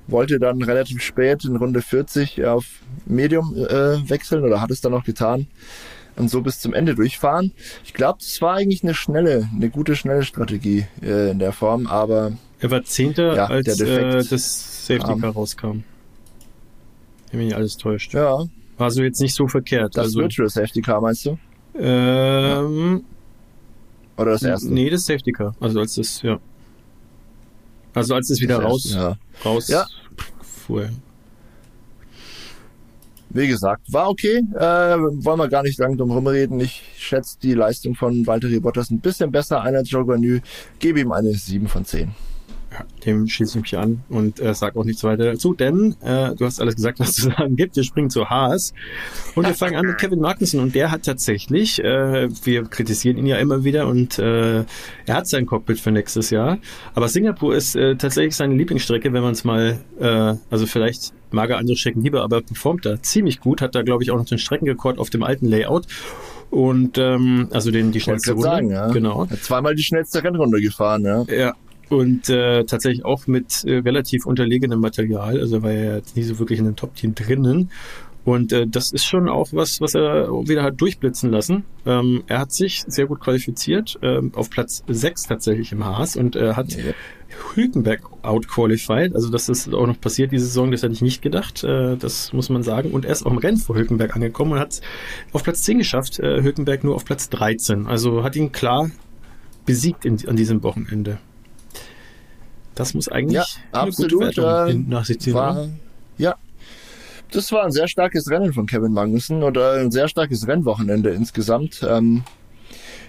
wollte dann relativ spät in Runde 40 auf Medium äh, wechseln oder hat es dann auch getan und so bis zum Ende durchfahren. Ich glaube, das war eigentlich eine schnelle, eine gute schnelle Strategie äh, in der Form, aber er war Zehnter, ja, als äh, das Safety Car rauskam. Wenn mich nicht alles täuscht. Ja. War so jetzt nicht so verkehrt. Das also, Virtual Safety Car meinst du? Ähm, Oder das erste? Nee, das Safety Car. Also als das, ja. Also als es wieder das raus, ja. raus ja. fuhr. Wie gesagt, war okay. Äh, wollen wir gar nicht lang drum rumreden. Ich schätze die Leistung von Walter Bottas ein bisschen besser ein als Joe Guanyu. Gebe ihm eine 7 von 10. Ja, dem schließe ich mich an und äh, sag auch nichts weiter dazu, denn äh, du hast alles gesagt, was zu sagen gibt. Wir springen zu Haas und wir fangen an mit Kevin Magnussen und der hat tatsächlich, äh, wir kritisieren ihn ja immer wieder und äh, er hat sein Cockpit für nächstes Jahr, aber Singapur ist äh, tatsächlich seine Lieblingsstrecke, wenn man es mal, äh, also vielleicht mag er andere Strecken lieber, aber performt da ziemlich gut, hat da glaube ich auch noch den Streckenrekord auf dem alten Layout und ähm, also den die schnellste Runde. Sagen, ja. Genau. Hat zweimal die schnellste Rennrunde gefahren, ja. Ja, und äh, tatsächlich auch mit äh, relativ unterlegenem Material. Also war er jetzt nie so wirklich in dem Top-Team drinnen. Und äh, das ist schon auch was, was er wieder hat durchblitzen lassen. Ähm, er hat sich sehr gut qualifiziert, ähm, auf Platz 6 tatsächlich im Haas und äh, hat ja. Hülkenberg outqualified. Also das ist auch noch passiert diese Saison, das hätte ich nicht gedacht. Äh, das muss man sagen. Und er ist auch im Rennen vor Hülkenberg angekommen und hat auf Platz 10 geschafft. Äh, Hülkenberg nur auf Platz 13. Also hat ihn klar besiegt in, an diesem Wochenende. Das muss eigentlich ja, eine absolut, gute Wertung äh, nach sich ziehen. War, ja, das war ein sehr starkes Rennen von Kevin Magnussen oder ein sehr starkes Rennwochenende insgesamt. Ähm,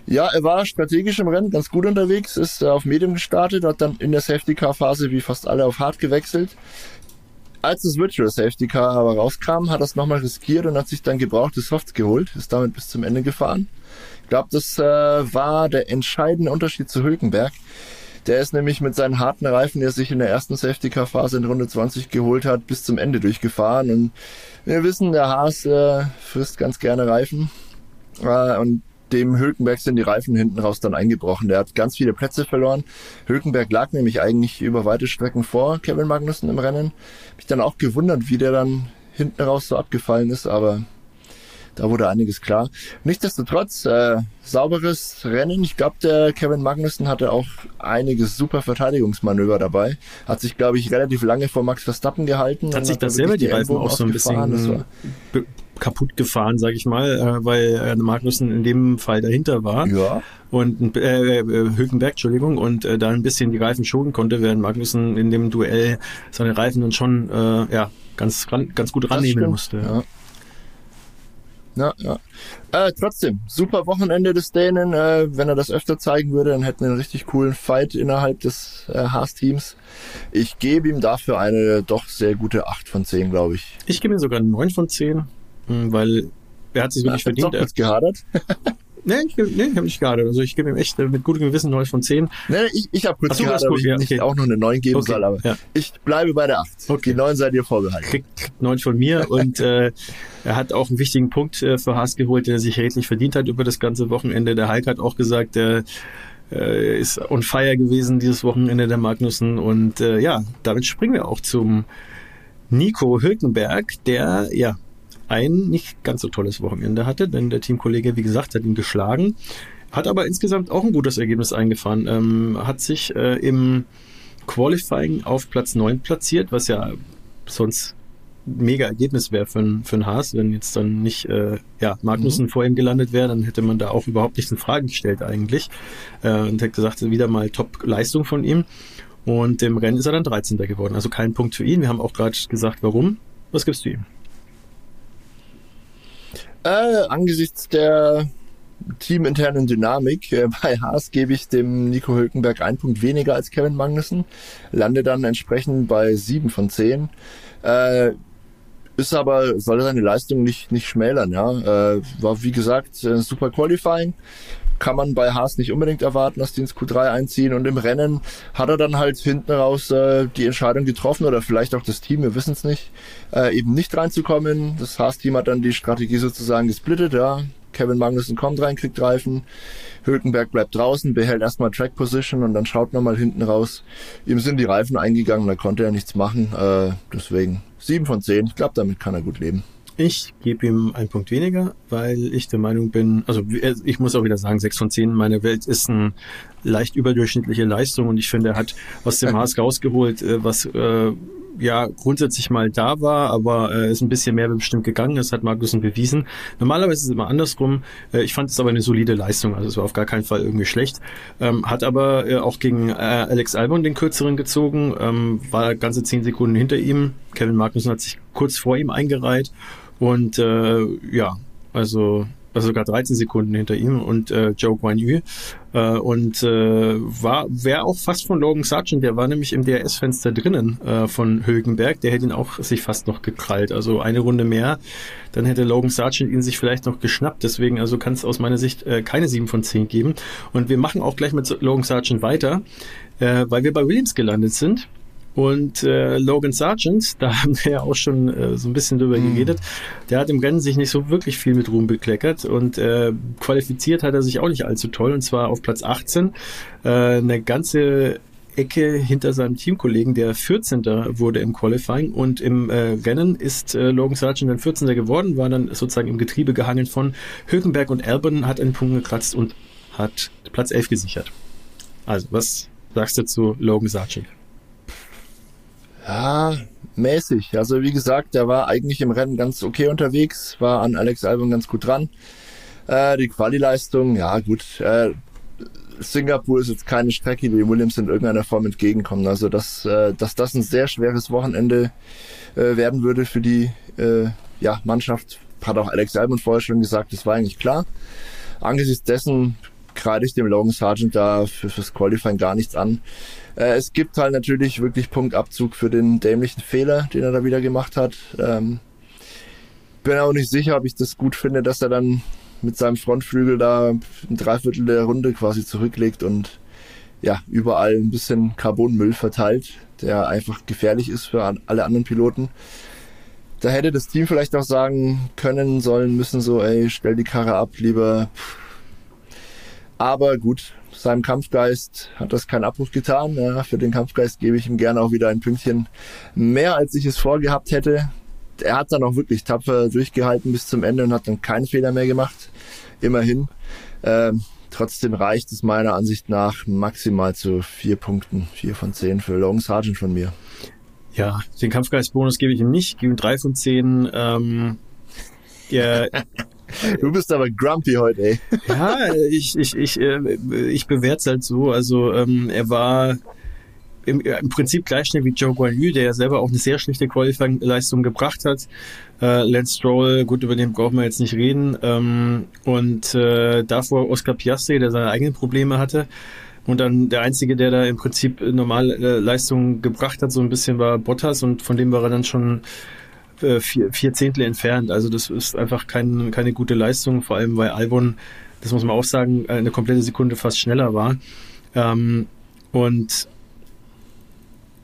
ja, er war strategisch im Rennen ganz gut unterwegs, ist auf Medium gestartet, hat dann in der Safety Car Phase wie fast alle auf Hard gewechselt. Als das Virtual Safety Car aber rauskam, hat er es nochmal riskiert und hat sich dann gebrauchte Softs geholt, ist damit bis zum Ende gefahren. Ich glaube, das äh, war der entscheidende Unterschied zu Hülkenberg. Der ist nämlich mit seinen harten Reifen, die er sich in der ersten Safety Car Phase in Runde 20 geholt hat, bis zum Ende durchgefahren. Und wir wissen, der Haas äh, frisst ganz gerne Reifen. Äh, und dem Hülkenberg sind die Reifen hinten raus dann eingebrochen. Der hat ganz viele Plätze verloren. Hülkenberg lag nämlich eigentlich über weite Strecken vor Kevin Magnussen im Rennen. Mich dann auch gewundert, wie der dann hinten raus so abgefallen ist, aber da wurde einiges klar. Nichtsdestotrotz, äh, sauberes Rennen. Ich glaube, der Kevin Magnussen hatte auch einiges super Verteidigungsmanöver dabei. Hat sich, glaube ich, relativ lange vor Max Verstappen gehalten. Hat sich da selber die Reifen auch so ein bisschen kaputt gefahren, sag ich mal, äh, weil äh, Magnussen in dem Fall dahinter war. Ja. Und äh, äh, Hülkenberg, Entschuldigung, und äh, da ein bisschen die Reifen schonen konnte, während Magnussen in dem Duell seine Reifen dann schon äh, ja, ganz, ran, ganz gut rannehmen musste. Ja. Ja, ja. Äh, trotzdem, super Wochenende des Dänen. Äh, wenn er das öfter zeigen würde, dann hätten wir einen richtig coolen Fight innerhalb des äh, Haas-Teams. Ich gebe ihm dafür eine doch sehr gute 8 von 10, glaube ich. Ich gebe ihm sogar 9 von 10, hm, weil er hat sich wirklich verdient. Doch kurz gehadert. Nee, ich, nee, ich habe nicht gehadert. Also ich gebe ihm echt äh, mit gutem Gewissen 9 von 10. Nee, ich, ich habe kurz gehadert, ob ich ja, okay. nicht auch noch eine 9 geben okay, soll, aber ja. ich bleibe bei der 8. Okay. Die 9 seid ihr vorbehalten. Kriegt 9 von mir und äh, er hat auch einen wichtigen Punkt äh, für Haas geholt, der sich redlich verdient hat über das ganze Wochenende. Der Hulk hat auch gesagt, der äh, ist on fire gewesen dieses Wochenende der Magnussen und äh, ja, damit springen wir auch zum Nico Hülkenberg, der ja ein nicht ganz so tolles Wochenende hatte, denn der Teamkollege, wie gesagt, hat ihn geschlagen, hat aber insgesamt auch ein gutes Ergebnis eingefahren, ähm, hat sich äh, im Qualifying auf Platz 9 platziert, was ja sonst mega Ergebnis wäre für, für einen Haas, wenn jetzt dann nicht äh, ja, Magnussen mhm. vor ihm gelandet wäre, dann hätte man da auch überhaupt nichts in Frage gestellt eigentlich. Äh, und hätte gesagt, wieder mal Top-Leistung von ihm. Und im Rennen ist er dann 13. geworden. Also kein Punkt für ihn. Wir haben auch gerade gesagt, warum. Was gibst du ihm? Äh, angesichts der teaminternen Dynamik äh, bei Haas gebe ich dem Nico Hülkenberg einen Punkt weniger als Kevin Magnussen, lande dann entsprechend bei sieben von zehn. Äh, ist aber, soll seine Leistung nicht, nicht schmälern, ja. Äh, war wie gesagt super Qualifying kann man bei Haas nicht unbedingt erwarten, dass die ins Q3 einziehen. Und im Rennen hat er dann halt hinten raus äh, die Entscheidung getroffen oder vielleicht auch das Team, wir wissen es nicht, äh, eben nicht reinzukommen. Das Haas-Team hat dann die Strategie sozusagen gesplittet, ja. Kevin Magnussen kommt rein, kriegt Reifen. Hülkenberg bleibt draußen, behält erstmal Track Position und dann schaut nochmal hinten raus. Ihm sind die Reifen eingegangen, da konnte er nichts machen. Äh, deswegen 7 von 10. Ich glaube, damit kann er gut leben. Ich gebe ihm einen Punkt weniger, weil ich der Meinung bin, also ich muss auch wieder sagen, 6 von 10 meine Welt ist eine leicht überdurchschnittliche Leistung und ich finde, er hat aus dem Haas rausgeholt, äh, was äh, ja grundsätzlich mal da war, aber äh, ist ein bisschen mehr bestimmt gegangen. Das hat Magnussen bewiesen. Normalerweise ist es immer andersrum. Äh, ich fand es aber eine solide Leistung, also es war auf gar keinen Fall irgendwie schlecht. Ähm, hat aber äh, auch gegen äh, Alex Albon den kürzeren gezogen, ähm, war ganze 10 Sekunden hinter ihm. Kevin Magnussen hat sich kurz vor ihm eingereiht und äh, ja, also also sogar 13 Sekunden hinter ihm und äh, Joe Guan Yu. Äh, und äh, war wäre auch fast von Logan Sargent, der war nämlich im DRS-Fenster drinnen äh, von Hülkenberg, der hätte ihn auch sich fast noch gekrallt, also eine Runde mehr, dann hätte Logan Sargent ihn sich vielleicht noch geschnappt, deswegen also kann es aus meiner Sicht äh, keine 7 von 10 geben. Und wir machen auch gleich mit Logan Sargent weiter, äh, weil wir bei Williams gelandet sind und äh, Logan Sargent, da haben wir ja auch schon äh, so ein bisschen drüber mhm. geredet, der hat im Rennen sich nicht so wirklich viel mit Ruhm bekleckert und äh, qualifiziert hat er sich auch nicht allzu toll und zwar auf Platz 18. Äh, eine ganze Ecke hinter seinem Teamkollegen, der 14. wurde im Qualifying und im äh, Rennen ist äh, Logan Sargent dann 14. geworden, war dann sozusagen im Getriebe gehangen von Hülkenberg und Albon, hat einen Punkt gekratzt und hat Platz 11 gesichert. Also, was sagst du zu Logan Sargent? Ja, mäßig. Also wie gesagt, der war eigentlich im Rennen ganz okay unterwegs, war an Alex Albon ganz gut dran. Äh, die Quali-Leistung, ja gut. Äh, Singapur ist jetzt keine Strecke, die Williams in irgendeiner Form entgegenkommen. Also dass, äh, dass das ein sehr schweres Wochenende äh, werden würde für die äh, ja, Mannschaft, hat auch Alex Albon vorher schon gesagt, das war eigentlich klar. Angesichts dessen kreide ich dem Logan Sargent da für, fürs Qualifying gar nichts an. Äh, es gibt halt natürlich wirklich Punktabzug für den dämlichen Fehler, den er da wieder gemacht hat. Ähm, bin auch nicht sicher, ob ich das gut finde, dass er dann mit seinem Frontflügel da ein Dreiviertel der Runde quasi zurücklegt und ja, überall ein bisschen Carbonmüll verteilt, der einfach gefährlich ist für alle anderen Piloten. Da hätte das Team vielleicht auch sagen können, sollen, müssen so, ey, stell die Karre ab, lieber. Aber gut, seinem Kampfgeist hat das keinen Abbruch getan. Ja, für den Kampfgeist gebe ich ihm gerne auch wieder ein Pünktchen mehr, als ich es vorgehabt hätte. Er hat dann auch wirklich tapfer durchgehalten bis zum Ende und hat dann keinen Fehler mehr gemacht. Immerhin. Ähm, trotzdem reicht es meiner Ansicht nach maximal zu vier Punkten, vier von zehn für Long Sargent von mir. Ja, den Kampfgeistbonus gebe ich ihm nicht, gebe ihm drei von zehn. Ähm, ja, du bist aber grumpy heute, ey. ja, ich, ich, ich, äh, ich bewerte es halt so. Also ähm, er war im, im Prinzip gleich schnell wie Joe Guan Yu, der ja selber auch eine sehr schlechte Qualifying-Leistung gebracht hat. Äh, Lance Stroll, gut, über den brauchen wir jetzt nicht reden. Ähm, und äh, davor Oscar Piastri, der seine eigenen Probleme hatte. Und dann der Einzige, der da im Prinzip normale äh, Leistungen gebracht hat, so ein bisschen war Bottas und von dem war er dann schon äh, vier, vier Zehntel entfernt. Also das ist einfach kein, keine gute Leistung, vor allem weil Albon, das muss man auch sagen, eine komplette Sekunde fast schneller war. Ähm, und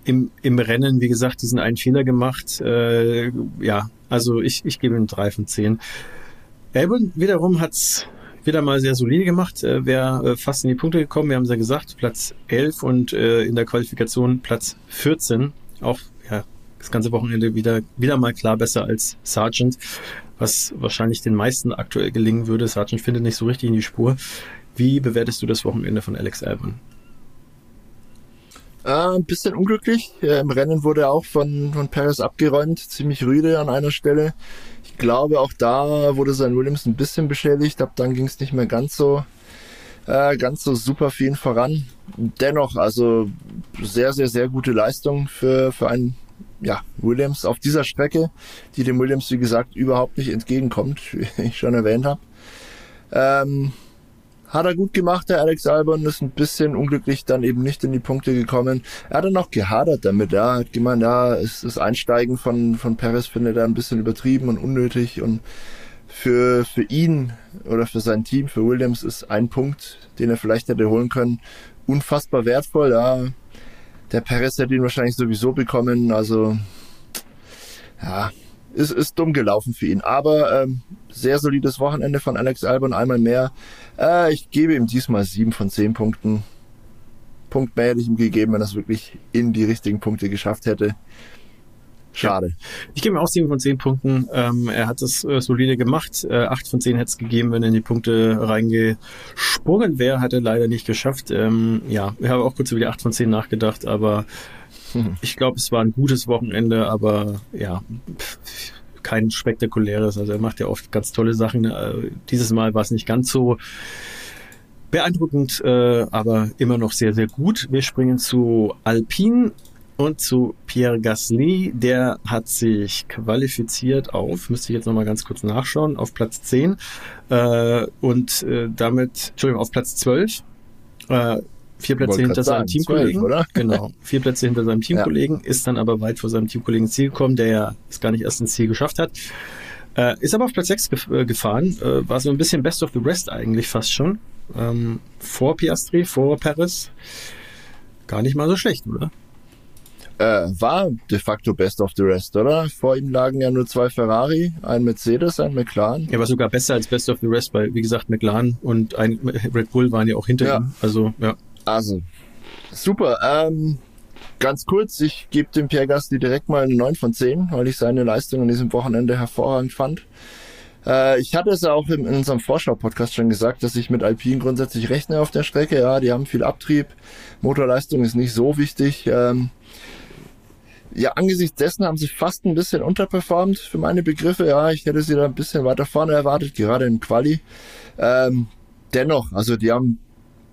im, im Rennen, wie gesagt, diesen einen Fehler gemacht. Äh, ja, also ich, ich gebe ihm drei von zehn. Albon wiederum hat's wieder mal sehr solide gemacht, äh, wäre äh, fast in die Punkte gekommen. Wir haben es ja gesagt, Platz 11 und äh, in der Qualifikation Platz 14. Auch das ganze Wochenende wieder, wieder mal klar besser als Sargent, was wahrscheinlich den meisten aktuell gelingen würde. Sargent findet nicht so richtig in die Spur. Wie bewertest du das Wochenende von Alex Albon? Äh, ein bisschen unglücklich. Äh, Im Rennen wurde er auch von, von Paris abgeräumt, ziemlich rüde an einer Stelle. Ich glaube, auch da wurde sein Williams ein bisschen beschädigt. Ab dann ging es nicht mehr ganz so, äh, ganz so super viel voran. Dennoch, also sehr, sehr, sehr gute Leistung für, für einen ja, Williams auf dieser Strecke, die dem Williams, wie gesagt, überhaupt nicht entgegenkommt, wie ich schon erwähnt habe. Ähm, hat er gut gemacht, der Alex Albon, ist ein bisschen unglücklich dann eben nicht in die Punkte gekommen. Er hat dann noch gehadert damit, ja, hat gemeint, ja, ist das Einsteigen von, von Perez findet er ein bisschen übertrieben und unnötig und für, für ihn oder für sein Team, für Williams ist ein Punkt, den er vielleicht hätte holen können, unfassbar wertvoll, ja. Der Perez hätte ihn wahrscheinlich sowieso bekommen, also, ja, ist, ist dumm gelaufen für ihn. Aber ähm, sehr solides Wochenende von Alex Albon, einmal mehr. Äh, ich gebe ihm diesmal sieben von zehn Punkten. Punkt mehr hätte ich ihm gegeben, wenn er es wirklich in die richtigen Punkte geschafft hätte. Schade. Ich gebe ihm auch sieben von zehn Punkten. Ähm, er hat es äh, solide gemacht. Äh, acht von zehn hätte es gegeben, wenn er in die Punkte reingesprungen wäre. Hat er leider nicht geschafft. Ähm, ja, ich habe auch kurz über die acht von zehn nachgedacht, aber ich glaube, es war ein gutes Wochenende, aber ja, kein spektakuläres. Also er macht ja oft ganz tolle Sachen. Äh, dieses Mal war es nicht ganz so beeindruckend, äh, aber immer noch sehr, sehr gut. Wir springen zu Alpine und zu Pierre Gasly. Der hat sich qualifiziert auf, müsste ich jetzt nochmal ganz kurz nachschauen, auf Platz 10 äh, und äh, damit, Entschuldigung, auf Platz 12. Äh, vier Plätze hinter seinem Teamkollegen. 12, oder? Genau, vier Plätze hinter seinem Teamkollegen, ja. ist dann aber weit vor seinem Teamkollegen ins Ziel gekommen, der ja es gar nicht erst ins Ziel geschafft hat. Äh, ist aber auf Platz 6 gef äh, gefahren, äh, war so ein bisschen Best of the Rest eigentlich fast schon. Ähm, vor Piastri, vor Paris. Gar nicht mal so schlecht, oder? Äh, war de facto Best of the Rest, oder? Vor ihm lagen ja nur zwei Ferrari, ein Mercedes, ein McLaren. Er war sogar besser als Best of the Rest, weil, wie gesagt, McLaren und ein Red Bull waren ja auch hinter ja. ihm. Also, ja. Also, super. Ähm, ganz kurz, ich gebe dem Pierre Gasly direkt mal eine 9 von 10, weil ich seine Leistung an diesem Wochenende hervorragend fand. Äh, ich hatte es auch in, in unserem Vorschau-Podcast schon gesagt, dass ich mit Alpine grundsätzlich rechne auf der Strecke. Ja, die haben viel Abtrieb. Motorleistung ist nicht so wichtig. Ähm, ja, angesichts dessen haben sie fast ein bisschen unterperformt für meine Begriffe. Ja, ich hätte sie da ein bisschen weiter vorne erwartet, gerade im Quali. Ähm, dennoch, also die haben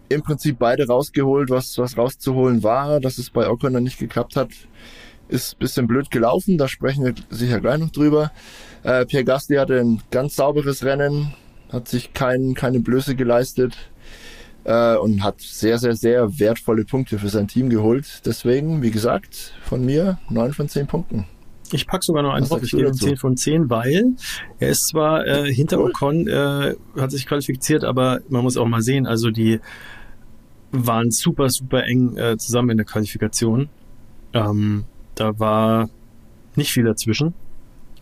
im Prinzip beide rausgeholt, was, was rauszuholen war. Dass es bei Ocon dann nicht geklappt hat, ist bisschen blöd gelaufen. Da sprechen wir sicher gleich noch drüber. Äh, Pierre Gasly hatte ein ganz sauberes Rennen, hat sich kein, keine Blöße geleistet. Äh, und hat sehr, sehr, sehr wertvolle Punkte für sein Team geholt. Deswegen, wie gesagt, von mir neun von zehn Punkten. Ich pack sogar noch einen drauf. Ich gebe ihm 10 von 10, weil er ist zwar äh, hinter cool. Ocon, äh, hat sich qualifiziert, aber man muss auch mal sehen, also die waren super, super eng äh, zusammen in der Qualifikation. Ähm, da war nicht viel dazwischen.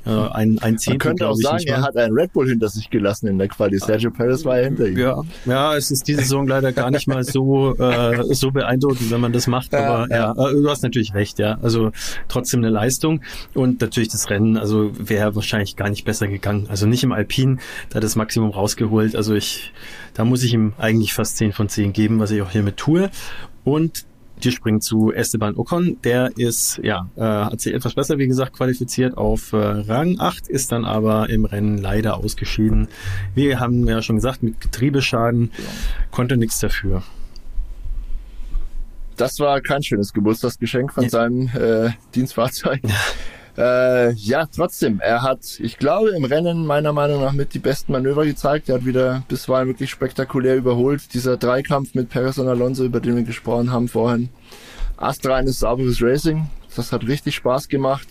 Äh, ein, ein Zehntel, Man könnte auch sagen, er hat einen Red Bull hinter sich gelassen in der Quali. Sergio Perez war ja hinter ihm. Ja, ja, es ist diese Saison leider gar nicht mal so, äh, so beeindruckend, wenn man das macht. Ja, aber ja. ja, äh, du hast natürlich recht, ja. Also trotzdem eine Leistung. Und natürlich das Rennen, also wäre wahrscheinlich gar nicht besser gegangen. Also nicht im Alpin, da das Maximum rausgeholt. Also ich, da muss ich ihm eigentlich fast 10 von 10 geben, was ich auch hiermit tue. Und wir springen zu Esteban Ocon. Der ist, ja, äh, hat sich etwas besser, wie gesagt, qualifiziert auf äh, Rang 8, ist dann aber im Rennen leider ausgeschieden. Wir haben ja schon gesagt, mit Getriebeschaden konnte nichts dafür. Das war kein schönes Geburtstagsgeschenk von ja. seinem äh, Dienstfahrzeug. Äh, ja, trotzdem, er hat, ich glaube, im Rennen meiner Meinung nach mit die besten Manöver gezeigt. Er hat wieder bisweilen wirklich spektakulär überholt. Dieser Dreikampf mit Perez und Alonso, über den wir gesprochen haben vorhin. Astreines, sauberes Racing. Das hat richtig Spaß gemacht.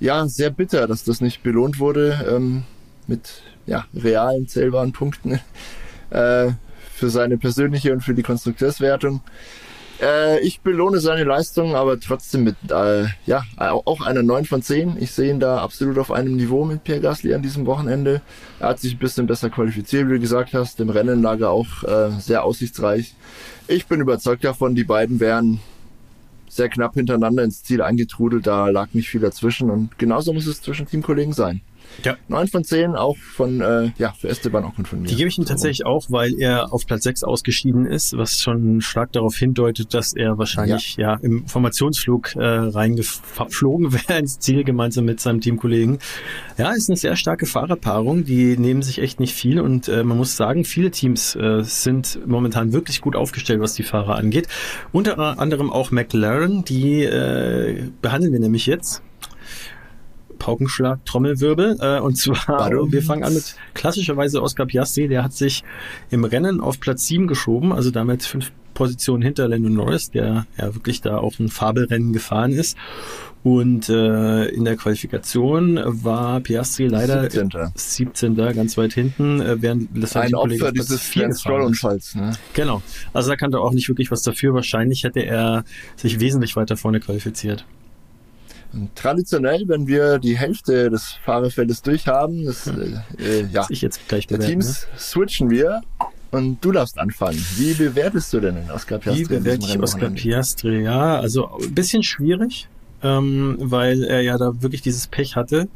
Ja, sehr bitter, dass das nicht belohnt wurde ähm, mit ja, realen, zählbaren Punkten äh, für seine persönliche und für die Konstrukteurswertung. Äh, ich belohne seine Leistung, aber trotzdem mit, äh, ja, auch einer 9 von 10. Ich sehe ihn da absolut auf einem Niveau mit Pierre Gasly an diesem Wochenende. Er hat sich ein bisschen besser qualifiziert, wie du gesagt hast. Im Rennen lag er auch äh, sehr aussichtsreich. Ich bin überzeugt davon, die beiden wären sehr knapp hintereinander ins Ziel eingetrudelt. Da lag nicht viel dazwischen und genauso muss es zwischen Teamkollegen sein. Ja. 9 von 10 auch von, äh, ja, für Esteban auch von mir. Die gebe ich ihm tatsächlich auch, weil er auf Platz 6 ausgeschieden ist, was schon stark darauf hindeutet, dass er wahrscheinlich ja, ja im Formationsflug äh, reingeflogen wäre ins Ziel gemeinsam mit seinem Teamkollegen. Ja, ist eine sehr starke Fahrerpaarung, die nehmen sich echt nicht viel und äh, man muss sagen, viele Teams äh, sind momentan wirklich gut aufgestellt, was die Fahrer angeht. Unter anderem auch McLaren, die äh, behandeln wir nämlich jetzt Paukenschlag, Trommelwirbel. Äh, und zwar, Warum? wir fangen an mit klassischerweise Oscar Piastri, der hat sich im Rennen auf Platz 7 geschoben, also damit fünf Positionen hinter Lando Norris, der ja wirklich da auch ein Fabelrennen gefahren ist. Und äh, in der Qualifikation war Piastri leider 17. 17. ganz weit hinten, äh, während Ein Opfer dieses Stroll-Unfalls. Ne? Genau. Also da kannte er auch nicht wirklich was dafür. Wahrscheinlich hätte er sich wesentlich weiter vorne qualifiziert. Traditionell, wenn wir die Hälfte des Fahrerfeldes durchhaben, das, äh, äh, ja, ich jetzt gleich bewerten, Teams ne? switchen wir und du darfst anfangen. Wie bewertest du denn den Oscar Piastri? Wie bewerte ich Oscar Piastri? Ja, also ein bisschen schwierig, ähm, weil er ja da wirklich dieses Pech hatte.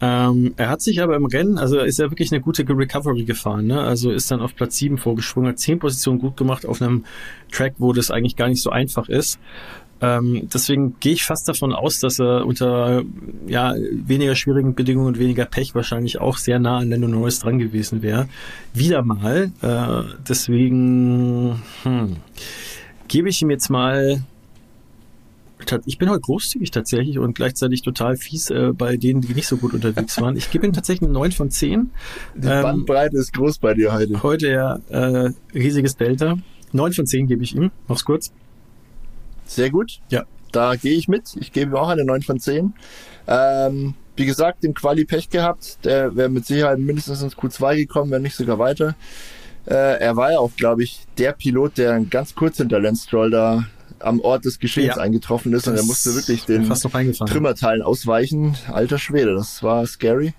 Ähm, er hat sich aber im Rennen, also ist er wirklich eine gute Recovery gefahren, ne? Also ist dann auf Platz 7 vorgeschwungen, hat 10 Positionen gut gemacht auf einem Track, wo das eigentlich gar nicht so einfach ist. Ähm, deswegen gehe ich fast davon aus, dass er unter ja, weniger schwierigen Bedingungen und weniger Pech wahrscheinlich auch sehr nah an Lando Norris dran gewesen wäre. Wieder mal. Äh, deswegen hm, gebe ich ihm jetzt mal ich bin heute großzügig tatsächlich und gleichzeitig total fies äh, bei denen, die nicht so gut unterwegs waren. Ich gebe ihm tatsächlich eine 9 von 10. Die ähm, Bandbreite ist groß bei dir heute. Heute ja äh, riesiges Delta. 9 von 10 gebe ich ihm. Mach's kurz. Sehr gut. Ja. Da gehe ich mit. Ich gebe ihm auch eine 9 von 10. Ähm, wie gesagt, den Quali Pech gehabt. Der wäre mit Sicherheit mindestens ins Q2 gekommen, wenn nicht sogar weiter. Äh, er war ja auch, glaube ich, der Pilot, der ganz kurz hinter Lance Stroll da am Ort des Geschehens ja, eingetroffen ist und er musste wirklich den Trümmerteilen ausweichen. Alter Schwede, das war scary.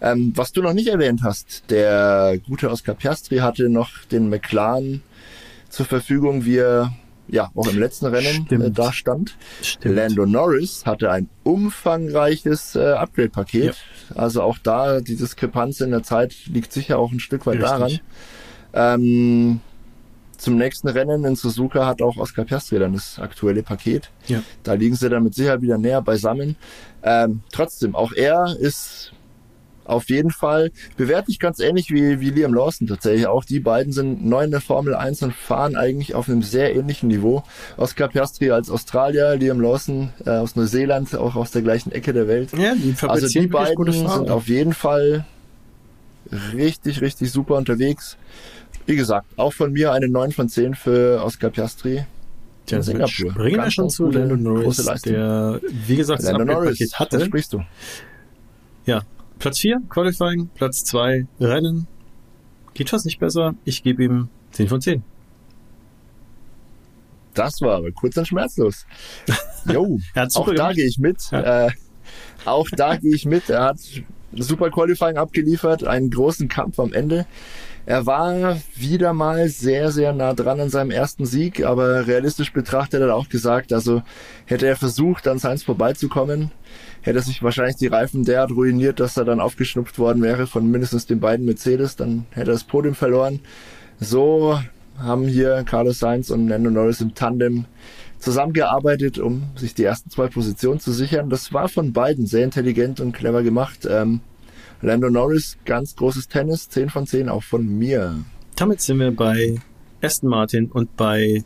Ähm, was du noch nicht erwähnt hast, der gute Oscar Piastri hatte noch den McLaren zur Verfügung, wie er ja auch im letzten Rennen äh, da stand. Stimmt. Lando Norris hatte ein umfangreiches äh, Upgrade-Paket. Ja. Also auch da die Diskrepanz in der Zeit liegt sicher auch ein Stück weit Richtig. daran. Ähm, zum nächsten Rennen in Suzuka hat auch Oscar Piastri dann das aktuelle Paket. Ja. Da liegen sie dann mit Sicherheit wieder näher beisammen. Ähm, trotzdem, auch er ist auf jeden Fall. Bewerte ich ganz ähnlich wie, wie Liam Lawson tatsächlich. Auch die beiden sind neu in der Formel 1 und fahren eigentlich auf einem sehr ähnlichen Niveau. Oscar Piastri als Australier, Liam Lawson äh, aus Neuseeland, auch aus der gleichen Ecke der Welt. Ja, die also die beiden sind auf jeden Fall richtig, richtig super unterwegs. wie gesagt, auch von mir eine 9 von 10 für Oscar Piastri. Tja, in damit Singapur. springen wir schon zu Lando Norris, der, wie gesagt, das Lando Norris, das hatte. sprichst du. Ja, Platz 4, Qualifying, Platz 2, Rennen. Geht fast nicht besser. Ich gebe ihm 10 von 10. Das war aber kurz und schmerzlos. Jo, auch da gemacht. gehe ich mit. Ja. Äh, auch da gehe ich mit. Er hat super Qualifying abgeliefert, einen großen Kampf am Ende. Er war wieder mal sehr, sehr nah dran an seinem ersten Sieg, aber realistisch betrachtet hat er auch gesagt, also hätte er versucht, an Sainz vorbeizukommen, hätte sich wahrscheinlich die Reifen derart ruiniert, dass er dann aufgeschnupft worden wäre von mindestens den beiden Mercedes, dann hätte er das Podium verloren. So haben hier Carlos Sainz und Lando Norris im Tandem zusammengearbeitet, um sich die ersten zwei Positionen zu sichern. Das war von beiden sehr intelligent und clever gemacht. Ähm, Lando Norris, ganz großes Tennis, 10 von 10 auch von mir. Damit sind wir bei Aston Martin und bei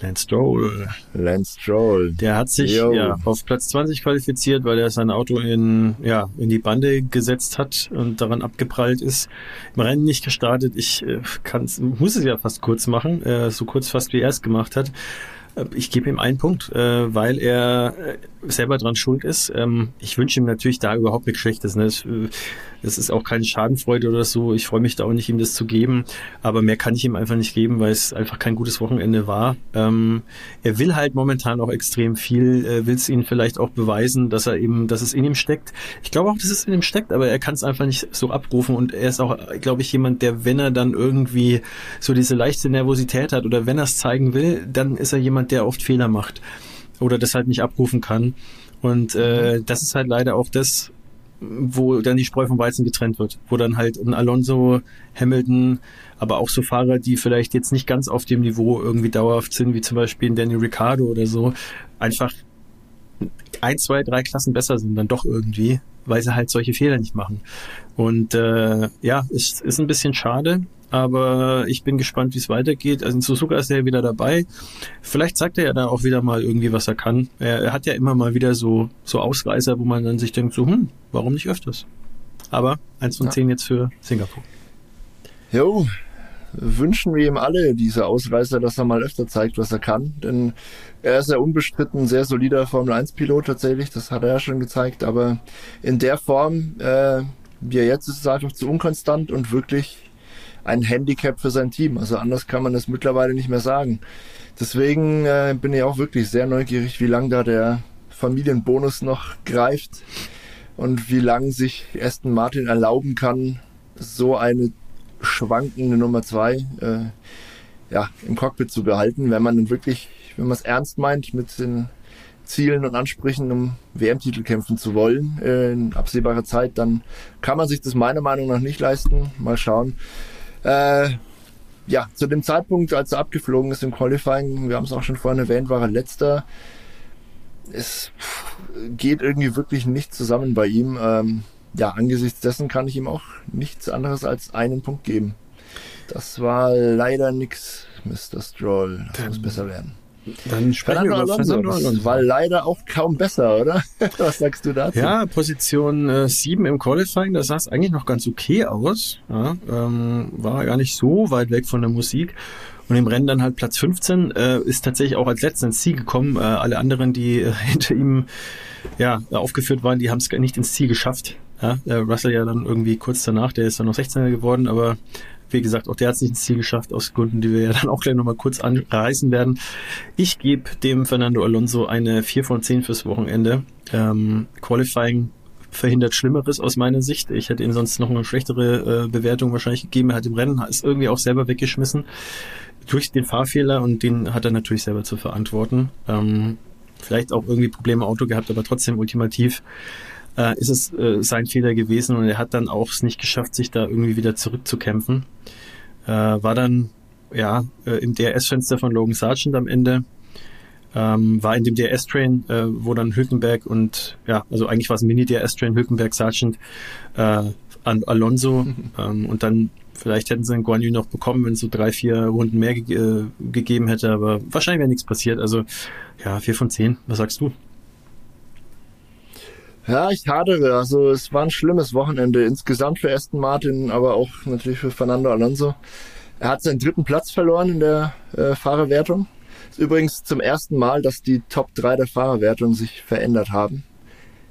Lance Stroll. Lance Stroll. Der hat sich ja, auf Platz 20 qualifiziert, weil er sein Auto in, ja, in die Bande gesetzt hat und daran abgeprallt ist. Im Rennen nicht gestartet. Ich äh, kann's, muss es ja fast kurz machen, äh, so kurz fast wie er es gemacht hat. Äh, Ich gebe ihm einen Punkt, äh, weil er äh, selber dran schuld ist. Ähm, ich wünsche ihm natürlich da überhaupt nichts Schlechtes. Ne? Das, äh, das ist auch keine Schadenfreude oder so. Ich freue mich da auch nicht, ihm das zu geben. Aber mehr kann ich ihm einfach nicht geben, weil es einfach kein gutes Wochenende war. Ähm, er will halt momentan auch extrem viel, äh, will es ihnen vielleicht auch beweisen, dass er eben, dass es in ihm steckt. Ich glaube auch, dass es in ihm steckt, aber er kann es einfach nicht so abrufen. Und er ist auch, glaube ich, jemand, der, wenn er dann irgendwie so diese leichte Nervosität hat oder wenn er es zeigen will, dann ist er jemand, der oft Fehler macht oder das halt nicht abrufen kann. Und äh, das ist halt leider auch das, wo dann die Spreu vom Weizen getrennt wird, wo dann halt ein Alonso, Hamilton, aber auch so Fahrer, die vielleicht jetzt nicht ganz auf dem Niveau irgendwie dauerhaft sind, wie zum Beispiel ein Danny Ricciardo oder so, einfach ein, zwei, drei Klassen besser sind dann doch irgendwie, weil sie halt solche Fehler nicht machen. Und äh, ja, ist, ist ein bisschen schade, aber ich bin gespannt, wie es weitergeht. Also in Suzuka ist er ja wieder dabei. Vielleicht zeigt er ja da auch wieder mal irgendwie, was er kann. Er, er hat ja immer mal wieder so, so Ausreißer, wo man dann sich denkt, so, hm, warum nicht öfters? Aber eins von Ja. zehn jetzt für Singapur. Jo, wünschen wir ihm alle diese Ausreißer, dass er mal öfter zeigt, was er kann. Denn er ist ja unbestritten ein sehr solider Formel-1-Pilot tatsächlich, das hat er ja schon gezeigt. Aber in der Form, äh, wie er jetzt ist, ist er einfach zu unkonstant und wirklich ein Handicap für sein Team. Also anders kann man es mittlerweile nicht mehr sagen. Deswegen äh, bin ich auch wirklich sehr neugierig, wie lang da der Familienbonus noch greift und wie lang sich Aston Martin erlauben kann, so eine schwankende Nummer zwei äh, ja, im Cockpit zu behalten, wenn man dann wirklich, wenn man es ernst meint mit den Zielen und Ansprüchen, um WM-Titel kämpfen zu wollen äh, in absehbarer Zeit, dann kann man sich das meiner Meinung nach nicht leisten. Mal schauen. Äh, ja, zu dem Zeitpunkt, als er abgeflogen ist im Qualifying, wir haben es auch schon vorhin erwähnt, war er letzter. Es geht irgendwie wirklich nicht zusammen bei ihm. Ähm, ja, angesichts dessen kann ich ihm auch nichts anderes als einen Punkt geben. Das war leider nix, Mr. Stroll. Das muss besser werden. Dann sprechen wir über Fernando war leider auch kaum besser, oder? Was sagst du dazu? Ja, Position äh, 7 im Qualifying, das sah es eigentlich noch ganz okay aus. Ja, ähm, war gar nicht so weit weg von der Musik. Und im Rennen dann halt Platz 15, äh, ist tatsächlich auch als letzter ins Ziel gekommen. Äh, alle anderen, die äh, hinter ihm ja, aufgeführt waren, die haben es nicht ins Ziel geschafft. Ja, äh, Russell ja dann irgendwie kurz danach, der ist dann noch 16er geworden, aber wie gesagt, auch der hat es nicht ins Ziel geschafft, aus Gründen, die wir ja dann auch gleich nochmal kurz anreißen werden. Ich gebe dem Fernando Alonso eine 4 von 10 fürs Wochenende. Ähm, Qualifying verhindert Schlimmeres aus meiner Sicht. Ich hätte ihm sonst noch eine schlechtere äh, Bewertung wahrscheinlich gegeben. Er hat im Rennen ist irgendwie auch selber weggeschmissen durch den Fahrfehler und den hat er natürlich selber zu verantworten. Ähm, vielleicht auch irgendwie Probleme im Auto gehabt, aber trotzdem ultimativ äh, ist es äh, sein Fehler gewesen und er hat dann auch es nicht geschafft, sich da irgendwie wieder zurückzukämpfen. Äh, war dann ja äh, im DRS-Fenster von Logan Sargent am Ende. Ähm, war in dem DRS-Train, äh, wo dann Hülkenberg und ja, also eigentlich war es ein Mini-DRS-Train, Hülkenberg, Sargent, äh, an Alonso ähm, und dann vielleicht hätten sie einen Guan Yu noch bekommen, wenn es so drei, vier Runden mehr ge äh, gegeben hätte, aber wahrscheinlich wäre nichts passiert. Also ja, vier von zehn. Was sagst du? Ja, ich hadere. Also es war ein schlimmes Wochenende insgesamt für Aston Martin, aber auch natürlich für Fernando Alonso. Er hat seinen dritten Platz verloren in der äh, Fahrerwertung. Ist übrigens zum ersten Mal, dass die Top 3 der Fahrerwertung sich verändert haben.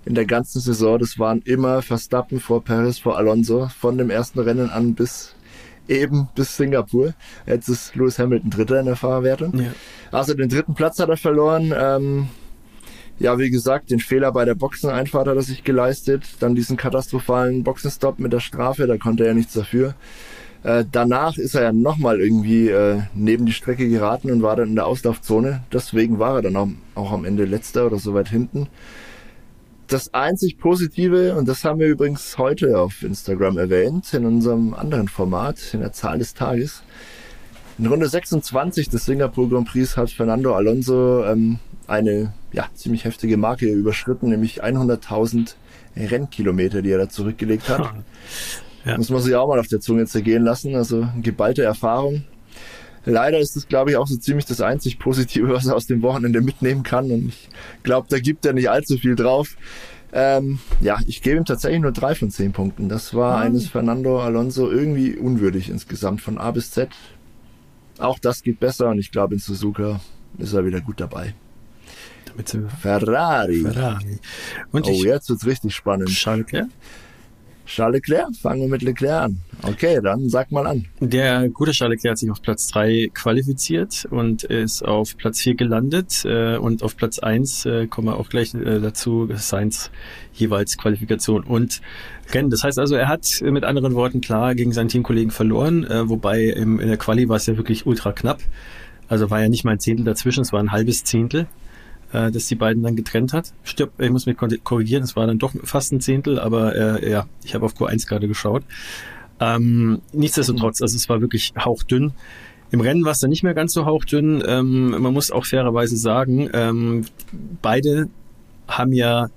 In der ganzen Saison, das waren immer Verstappen vor Paris, vor Alonso, von dem ersten Rennen an bis eben bis Singapur. Jetzt ist Lewis Hamilton Dritter in der Fahrerwertung. Ja. Also den dritten Platz hat er verloren. Ähm, ja, wie gesagt, den Fehler bei der Boxeneinfahrt hat er sich geleistet. Dann diesen katastrophalen Boxenstopp mit der Strafe, da konnte er nichts dafür. Äh, danach ist er ja nochmal irgendwie äh, neben die Strecke geraten und war dann in der Auslaufzone. Deswegen war er dann auch, auch am Ende letzter oder so weit hinten. Das einzig Positive, und das haben wir übrigens heute auf Instagram erwähnt, in unserem anderen Format, in der Zahl des Tages. In Runde 26 des Singapur Grand Prix hat Fernando Alonso ähm, eine ja, ziemlich heftige Marke überschritten, nämlich 100.000 Rennkilometer, die er da zurückgelegt hat. Ja. Muss man sich auch mal auf der Zunge zergehen lassen. Also geballte Erfahrung. Leider ist es, glaube ich, auch so ziemlich das einzig Positive, was er aus dem Wochenende mitnehmen kann. Und ich glaube, da gibt er nicht allzu viel drauf. Ähm, ja, ich gebe ihm tatsächlich nur drei von zehn Punkten. Das war mhm. eines Fernando Alonso irgendwie unwürdig insgesamt von A bis Z. Auch das geht besser und ich glaube, in Suzuka ist er wieder gut dabei. Ferrari. Ferrari. Und oh, jetzt wird's richtig spannend. Schalke. Charles Leclerc, fangen wir mit Leclerc an. Okay, dann sag mal an. Der gute Charles Leclerc hat sich auf Platz 3 qualifiziert und ist auf Platz 4 gelandet äh, und auf Platz 1 äh, kommen wir auch gleich äh, dazu, Sainz jeweils Qualifikation und Rennen. Das heißt also, er hat mit anderen Worten klar gegen seinen Teamkollegen verloren, wobei in der Quali war es ja wirklich ultra knapp. Also war ja nicht mal ein Zehntel dazwischen, es war ein halbes Zehntel äh, das die beiden dann getrennt hat. Stirb, ich muss mich korrigieren, es war dann doch fast ein Zehntel, aber äh, ja, ich habe auf Q1 gerade geschaut. Ähm, nichtsdestotrotz, also es war wirklich hauchdünn. Im Rennen war es dann nicht mehr ganz so hauchdünn. Ähm, man muss auch fairerweise sagen, ähm, beide haben ja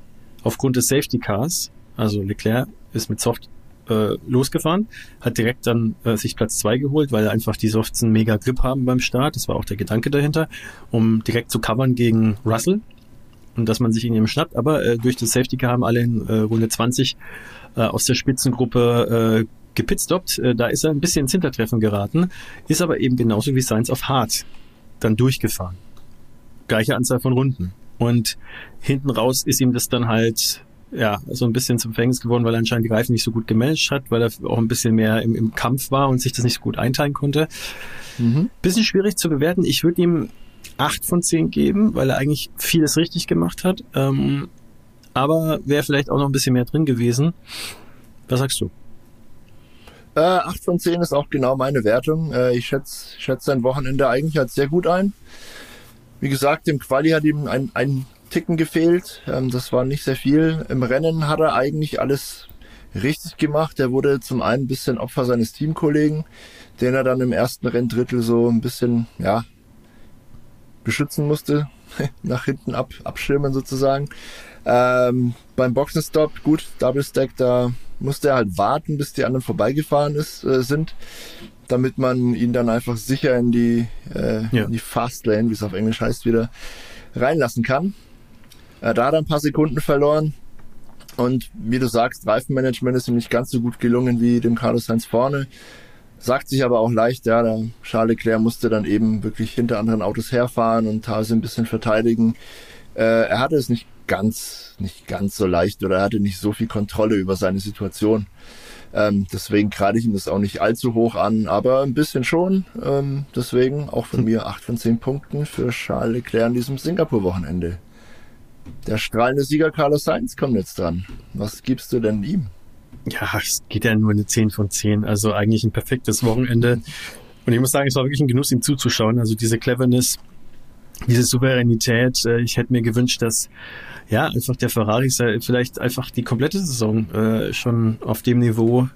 aufgrund des Safety Cars, also Leclerc ist mit Soft äh, losgefahren, hat direkt dann äh, sich Platz zwei geholt, weil einfach die Softs einen mega Grip haben beim Start. Das war auch der Gedanke dahinter, um direkt zu covern gegen Russell und dass man sich in ihm schnappt. Aber äh, durch das Safety Car haben alle in äh, Runde 20 äh, aus der Spitzengruppe äh, gepitstoppt. Äh, da ist er ein bisschen ins Hintertreffen geraten, ist aber eben genauso wie Sainz auf Hard dann durchgefahren. Gleiche Anzahl von Runden. Und hinten raus ist ihm das dann halt ja, so ein bisschen zum Verhängnis geworden, weil er anscheinend die Reifen nicht so gut gemanagt hat, weil er auch ein bisschen mehr im, im Kampf war und sich das nicht so gut einteilen konnte. Mhm. Bisschen schwierig zu bewerten. Ich würde ihm acht von zehn geben, weil er eigentlich vieles richtig gemacht hat. Ähm, aber wäre vielleicht auch noch ein bisschen mehr drin gewesen. Was sagst du? Äh, 8 von 10 ist auch genau meine Wertung. Äh, ich schätze schätz sein Wochenende eigentlich als sehr gut ein. Wie gesagt, im Quali hat ihm ein, ein Ticken gefehlt. Ähm, das war nicht sehr viel. Im Rennen hat er eigentlich alles richtig gemacht. Er wurde zum einen ein bisschen Opfer seines Teamkollegen, den er dann im ersten Renndrittel so ein bisschen, ja, beschützen musste, nach hinten ab, abschirmen sozusagen. Ähm, beim Boxenstopp, gut, Double Stack, da musste er halt warten, bis die anderen vorbeigefahren ist, äh, sind, damit man ihn dann einfach sicher in die, äh, ja. in die Fastlane, wie es auf Englisch heißt, wieder reinlassen kann. Äh, da hat ein paar Sekunden verloren. Und wie du sagst, Reifenmanagement ist ihm nicht ganz so gut gelungen wie dem Carlos Sainz vorne. Sagt sich aber auch leicht, ja, der Charles Leclerc musste dann eben wirklich hinter anderen Autos herfahren und teilweise ein bisschen verteidigen. Äh, er hatte es nicht ganz, nicht ganz so leicht oder er hatte nicht so viel Kontrolle über seine Situation. Ähm, deswegen kreide ich ihm das auch nicht allzu hoch an, aber ein bisschen schon. Ähm, deswegen auch von mir 8 von 10 Punkten für Charles Leclerc an diesem Singapur-Wochenende. Der strahlende Sieger Carlos Sainz kommt jetzt dran. Was gibst du denn ihm? Ja, es geht ja nur eine 10 von 10. Also eigentlich ein perfektes Wochenende. Und ich muss sagen, es war wirklich ein Genuss, ihm zuzuschauen. Also diese Cleverness, diese Souveränität. Äh, ich hätte mir gewünscht, dass ja einfach der Ferrari vielleicht einfach die komplette Saison äh, schon auf dem Niveau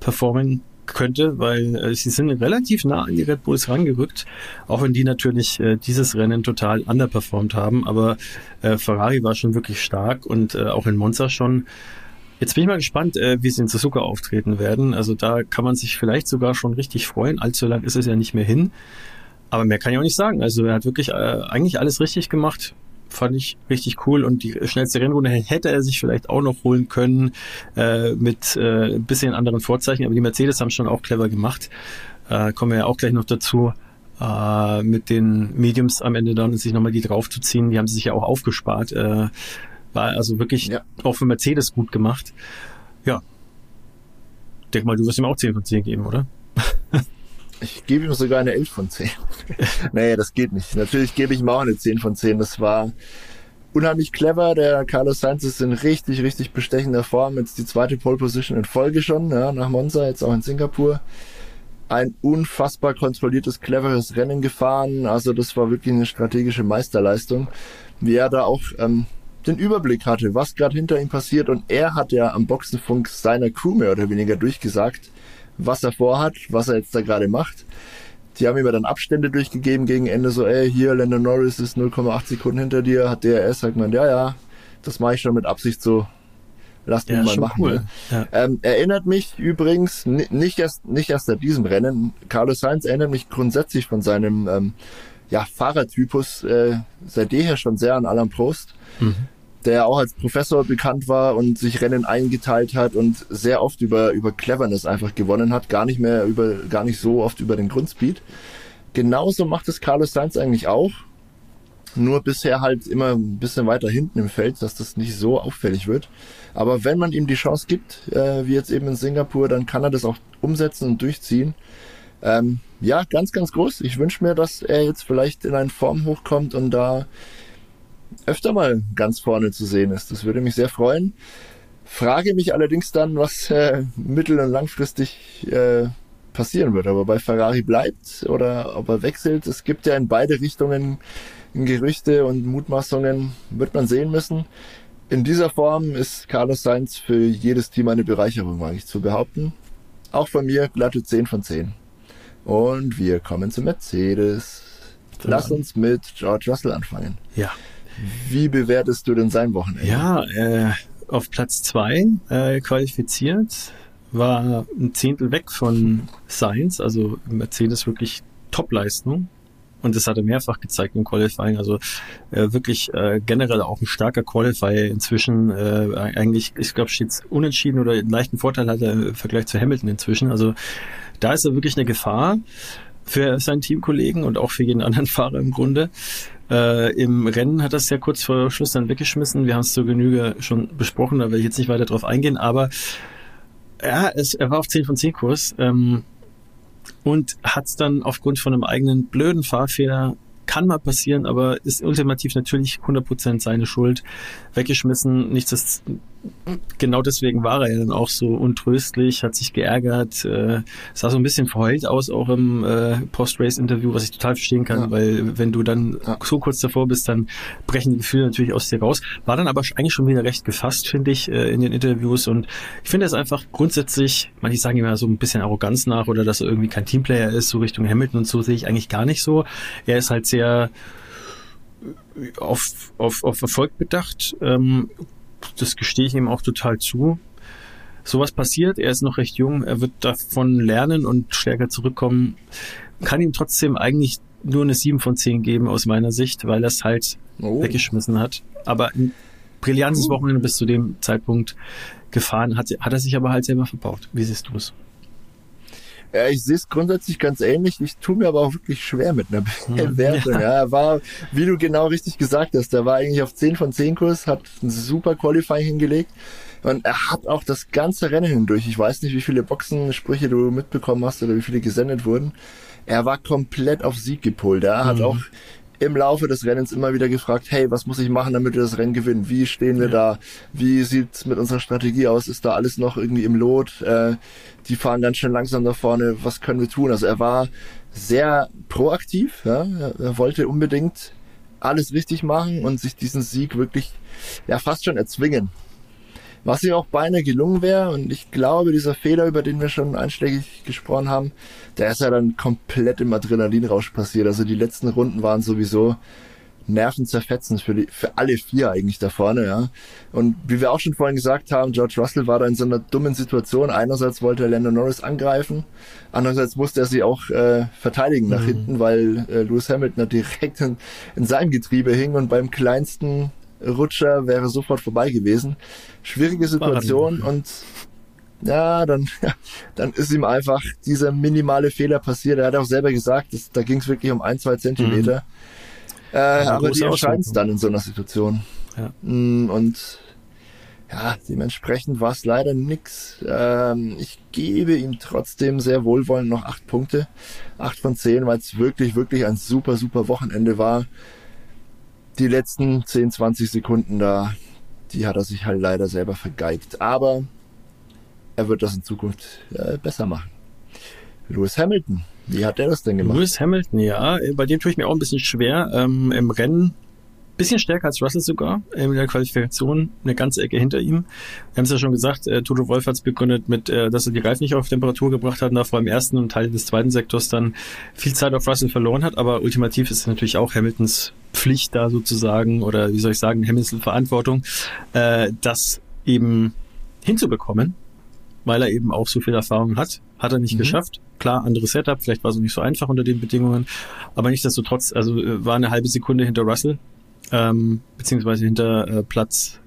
performen könnte, weil äh, sie sind relativ nah an die Red Bulls rangerückt, auch wenn die natürlich äh, dieses Rennen total underperformed haben, aber äh, Ferrari war schon wirklich stark und äh, auch in Monza schon. Jetzt bin ich mal gespannt, äh, wie sie in Suzuka auftreten werden. Also da kann man sich vielleicht sogar schon richtig freuen. Allzu lang ist es ja nicht mehr hin. Aber mehr kann ich auch nicht sagen. Also er hat wirklich äh, eigentlich alles richtig gemacht fand ich richtig cool und die schnellste Rennrunde hätte er sich vielleicht auch noch holen können äh, mit äh, ein bisschen anderen Vorzeichen, aber die Mercedes haben schon auch clever gemacht. äh, kommen wir ja auch gleich noch dazu, äh, mit den Mediums am Ende dann sich nochmal die draufzuziehen. Die haben sie sich ja auch aufgespart. Äh, war also wirklich ja. auch für Mercedes gut gemacht. Ja. Denk mal, du wirst ihm auch 10 von 10 geben, oder? Ich gebe ihm sogar eine 11 von 10. nee, das geht nicht. Natürlich gebe ich ihm auch eine 10 von 10. Das war unheimlich clever. Der Carlos Sainz ist in richtig, richtig bestechender Form. Jetzt die zweite Pole Position in Folge schon, ja, nach Monza, jetzt auch in Singapur. Ein unfassbar kontrolliertes, cleveres Rennen gefahren. Also das war wirklich eine strategische Meisterleistung. Wie er da auch ähm, den Überblick hatte, was gerade hinter ihm passiert. Und er hat ja am Boxenfunk seiner Crew mehr oder weniger durchgesagt, was er vorhat, was er jetzt da gerade macht. Die haben ihm dann Abstände durchgegeben gegen Ende, so, ey, hier, Landon Norris ist 0,8 Sekunden hinter dir, hat DRS, sagt man, ja, ja, das mache ich schon mit Absicht so, lasst ihn ja, mal machen. Cool. Ne? Ja. Ähm, erinnert mich übrigens, nicht erst, nicht erst seit diesem Rennen, Carlos Sainz erinnert mich grundsätzlich von seinem ähm, ja, Fahrertypus äh, seit jeher schon sehr an Alan Prost. Mhm der auch als Professor bekannt war und sich Rennen eingeteilt hat und sehr oft über, über Cleverness einfach gewonnen hat, gar nicht mehr über, gar nicht so oft über den Grundspeed. Genauso macht es Carlos Sainz eigentlich auch. Nur bisher halt immer ein bisschen weiter hinten im Feld, dass das nicht so auffällig wird. Aber wenn man ihm die Chance gibt, äh, wie jetzt eben in Singapur, dann kann er das auch umsetzen und durchziehen. Ähm, ja, ganz, ganz groß. Ich wünsche mir, dass er jetzt vielleicht in eine Form hochkommt und da öfter mal ganz vorne zu sehen ist. Das würde mich sehr freuen. Frage mich allerdings dann, was äh, mittel- und langfristig äh, passieren wird. Aber bei Ferrari bleibt oder ob er wechselt. Es gibt ja in beide Richtungen Gerüchte und Mutmaßungen, wird man sehen müssen. In dieser Form ist Carlos Sainz für jedes Team eine Bereicherung, mag ich zu behaupten. Auch von mir glatte 10 von 10. Und wir kommen zu Mercedes. Lass uns mit George Russell anfangen. Ja. Wie bewertest du denn sein Wochenende? Ja, äh, auf Platz zwei äh, qualifiziert, war ein Zehntel weg von Sainz, also Mercedes wirklich Top-Leistung. Und das hat er mehrfach gezeigt im Qualifying. Also äh, wirklich äh, generell auch ein starker Qualifier inzwischen. Äh, eigentlich, ich glaube, steht unentschieden oder einen leichten Vorteil hat er im Vergleich zu Hamilton inzwischen. Also da ist er wirklich eine Gefahr für seinen Teamkollegen und auch für jeden anderen Fahrer im Grunde. Äh, Im Rennen hat er es ja kurz vor Schluss dann weggeschmissen. Wir haben es zur Genüge schon besprochen, da will ich jetzt nicht weiter drauf eingehen, aber ja, es, er war auf 10 von 10 Kurs ähm, und hat es dann aufgrund von einem eigenen blöden Fahrfehler kann mal passieren, aber ist ultimativ natürlich 100% seine Schuld weggeschmissen. Nichts ist, genau deswegen war er ja dann auch so untröstlich, hat sich geärgert, äh, sah so ein bisschen verheult aus, auch im äh, Post-Race-Interview, was ich total verstehen kann, ja. weil wenn du dann ja. so kurz davor bist, dann brechen die Gefühle natürlich aus dir raus. War dann aber eigentlich schon wieder recht gefasst, finde ich, äh, in den Interviews und ich finde es einfach grundsätzlich, manche sagen immer so ein bisschen Arroganz nach oder dass er irgendwie kein Teamplayer ist, so Richtung Hamilton und so sehe ich eigentlich gar nicht so. Er ist halt sehr auf, auf, auf Erfolg bedacht. Ähm, das gestehe ich ihm auch total zu. Sowas passiert, er ist noch recht jung, er wird davon lernen und stärker zurückkommen. Kann ihm trotzdem eigentlich nur eine 7 von 10 geben aus meiner Sicht, weil er es halt oh. weggeschmissen hat. Aber ein brillantes uh. Wochenende bis zu dem Zeitpunkt gefahren, hat, hat er sich aber halt selber verbaut. Wie siehst du es? Ja, ich sehe es grundsätzlich ganz ähnlich. Ich tue mir aber auch wirklich schwer mit einer Bewertung. Ja. ja, er war, wie du genau richtig gesagt hast, der war eigentlich auf 10 von 10 Kurs, hat ein super Qualifying hingelegt. Und er hat auch das ganze Rennen hindurch. Ich weiß nicht, wie viele Boxensprüche du mitbekommen hast oder wie viele gesendet wurden. Er war komplett auf Sieg gepolt. Er hat mhm. auch im Laufe des Rennens immer wieder gefragt, hey, was muss ich machen, damit wir das Rennen gewinnen? Wie stehen wir da? Wie sieht's mit unserer Strategie aus? Ist da alles noch irgendwie im Lot? Äh, die fahren ganz schön langsam da vorne. Was können wir tun? Also er war sehr proaktiv. Ja? Er wollte unbedingt alles richtig machen und sich diesen Sieg wirklich ja fast schon erzwingen. Was ihm auch beinahe gelungen wäre. Und ich glaube, dieser Fehler, über den wir schon einschlägig gesprochen haben, der ist ja dann komplett im Adrenalinrausch passiert. Also die letzten Runden waren sowieso nervenzerfetzend für, die, für alle vier eigentlich da vorne, ja. Und wie wir auch schon vorhin gesagt haben, George Russell war da in so einer dummen Situation. Einerseits wollte er Lando Norris angreifen, andererseits musste er sie auch äh, verteidigen nach mhm. hinten, weil äh, Lewis Hamilton direkt in, in seinem Getriebe hing und beim kleinsten Rutscher wäre sofort vorbei gewesen. Schwierige Situation und ja, dann, ja, dann ist ihm einfach dieser minimale Fehler passiert. Er hat auch selber gesagt, dass, da ging es wirklich um ein, zwei Zentimeter. Mhm. Äh, aber die entscheiden es dann in so einer Situation. Ja. Mm, und ja, dementsprechend war es leider nix. Ähm, ich gebe ihm trotzdem sehr wohlwollend noch acht Punkte. Acht von zehn, weil es wirklich, wirklich ein super, super Wochenende war. Die letzten 10, 20 Sekunden da, die hat er sich halt leider selber vergeigt. Aber er wird das in Zukunft äh, besser machen. Lewis Hamilton, wie hat er das denn gemacht? Lewis Hamilton, ja, bei dem tue ich mir auch ein bisschen schwer. Ähm, Im Rennen bisschen stärker als Russell sogar in der Qualifikation, eine ganze Ecke hinter ihm. Wir haben es ja schon gesagt, äh, Toto Wolf hat es begründet mit, äh, dass er die Reifen nicht auf Temperatur gebracht hat und da vor allem ersten und Teil des zweiten Sektors dann viel Zeit auf Russell verloren hat, aber ultimativ ist es natürlich auch Hamiltons Pflicht da sozusagen oder wie soll ich sagen, Hamiltons Verantwortung, äh, das eben hinzubekommen, weil er eben auch so viel Erfahrung hat. Hat er nicht mhm. geschafft. Klar, anderes Setup, vielleicht war es nicht so einfach unter den Bedingungen, aber nichtsdestotrotz, also äh, war eine halbe Sekunde hinter Russell, ähm, beziehungsweise hinter äh, Platz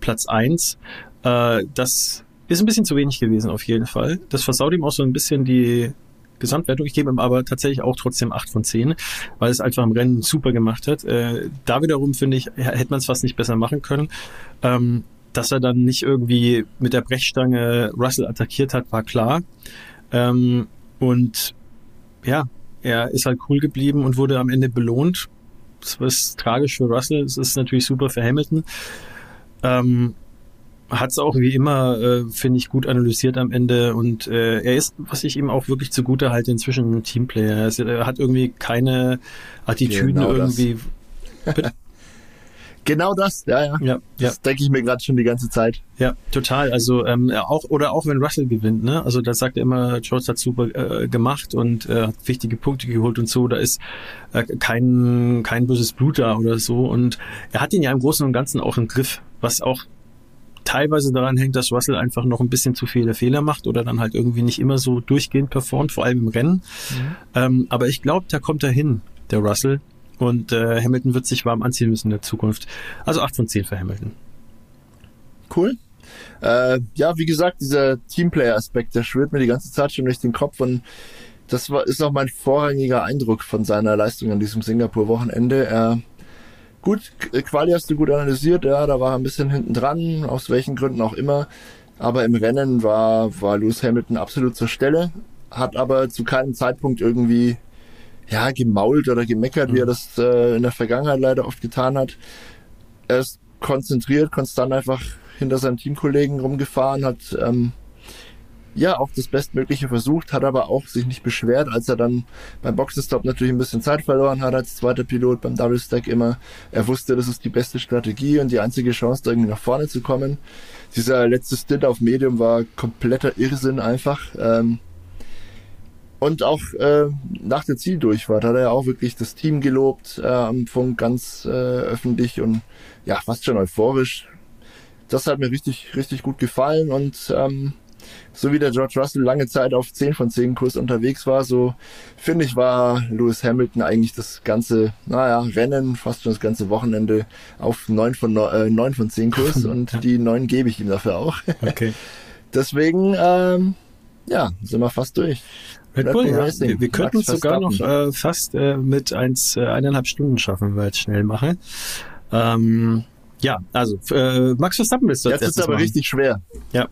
Platz eins. Äh, das ist ein bisschen zu wenig gewesen auf jeden Fall. Das versaut ihm auch so ein bisschen die Gesamtwertung. Ich gebe ihm aber tatsächlich auch trotzdem acht von zehn, weil es einfach im Rennen super gemacht hat. Äh, da wiederum finde ich, hätte man es fast nicht besser machen können. Ähm, dass er dann nicht irgendwie mit der Brechstange Russell attackiert hat, war klar. Ähm, und ja, er ist halt cool geblieben und wurde am Ende belohnt es ist tragisch für Russell, es ist natürlich super für Hamilton. Ähm, hat es auch wie immer, äh, finde ich, gut analysiert am Ende und äh, er ist, was ich ihm auch wirklich zugute halte, inzwischen ein Teamplayer. Er hat irgendwie keine Attitüden genau irgendwie. Genau das, ja, ja. ja, ja. Das denke ich mir gerade schon die ganze Zeit. Ja, total. Also ähm, auch oder auch wenn Russell gewinnt, ne? Also da sagt er immer, George hat super äh, gemacht und äh, hat wichtige Punkte geholt und so. Da ist äh, kein kein böses Blut da oder so. Und er hat ihn ja im Großen und Ganzen auch im Griff, was auch teilweise daran hängt, dass Russell einfach noch ein bisschen zu viele Fehler macht oder dann halt irgendwie nicht immer so durchgehend performt, vor allem im Rennen. Mhm. Ähm, aber ich glaube, da kommt er hin, der Russell. Und äh, Hamilton wird sich warm anziehen müssen in der Zukunft. Also 8 von 10 für Hamilton. Cool. Äh, ja, wie gesagt, dieser Teamplayer-Aspekt, der schwirrt mir die ganze Zeit schon durch den Kopf und das war, ist auch mein vorrangiger Eindruck von seiner Leistung an diesem Singapur-Wochenende. Er, gut, Quali hast du gut analysiert, ja, da war er ein bisschen hinten dran, aus welchen Gründen auch immer. Aber im Rennen war, war Lewis Hamilton absolut zur Stelle, hat aber zu keinem Zeitpunkt irgendwie ja, gemault oder gemeckert, mhm. wie er mhm. das äh, in der Vergangenheit leider oft getan hat. Er ist konzentriert, konstant einfach hinter seinem Teamkollegen rumgefahren, hat ähm, ja auch das Bestmögliche versucht, hat aber auch sich nicht beschwert, als er dann beim Boxenstopp natürlich ein bisschen Zeit verloren hat als zweiter Pilot beim Double Stack immer. Er wusste, das ist die beste Strategie und die einzige Chance, da irgendwie nach vorne zu kommen. Dieser letzte Stint auf Medium war kompletter Irrsinn einfach. Ähm, und auch äh, nach der Zieldurchfahrt hat er ja auch wirklich das Team gelobt äh, am Funk ganz äh, öffentlich und ja, fast schon euphorisch. Das hat mir richtig, richtig gut gefallen und ähm, so wie der George Russell lange Zeit auf 10 von 10 Kurs unterwegs war, so finde ich, war Lewis Hamilton eigentlich das ganze, naja, Rennen, fast schon das ganze Wochenende auf 9 von, 9, äh, 9 von 10 Kurs und die 9 gebe ich ihm dafür auch. Okay. Deswegen, ähm, ja, sind wir fast durch. Red Bull, ja. Wir, wir könnten es sogar noch äh, fast äh, mit eins, äh, eineinhalb Stunden schaffen, wenn wir jetzt schnell machen. Ähm, ja, also äh, Max Verstappen ist das Jetzt ist aber machen. richtig schwer. Ja.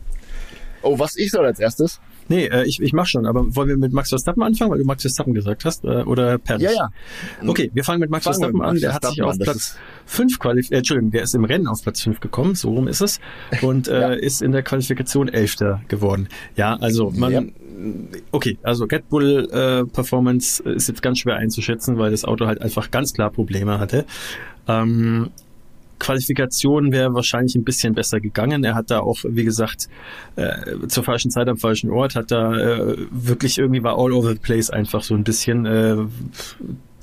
Oh, was ich soll als erstes? Nee, äh, ich, ich mach schon, aber wollen wir mit Max Verstappen anfangen, weil du Max Verstappen gesagt hast, äh, oder Perez? Ja, ja. Okay, wir fangen mit Max fangen Verstappen mit Max an. Der Verstappen hat sich auf Platz 5 qualifiziert, äh, Entschuldigung, der ist im Rennen auf Platz 5 gekommen, so rum ist es, und äh, ja. ist in der Qualifikation Elfter geworden. Ja, also man, ja. okay, also Red Bull äh, Performance ist jetzt ganz schwer einzuschätzen, weil das Auto halt einfach ganz klar Probleme hatte. Ähm, Qualifikation wäre wahrscheinlich ein bisschen besser gegangen. Er hat da auch, wie gesagt, äh, zur falschen Zeit am falschen Ort, hat da äh, wirklich irgendwie war all over the place einfach so ein bisschen. Äh,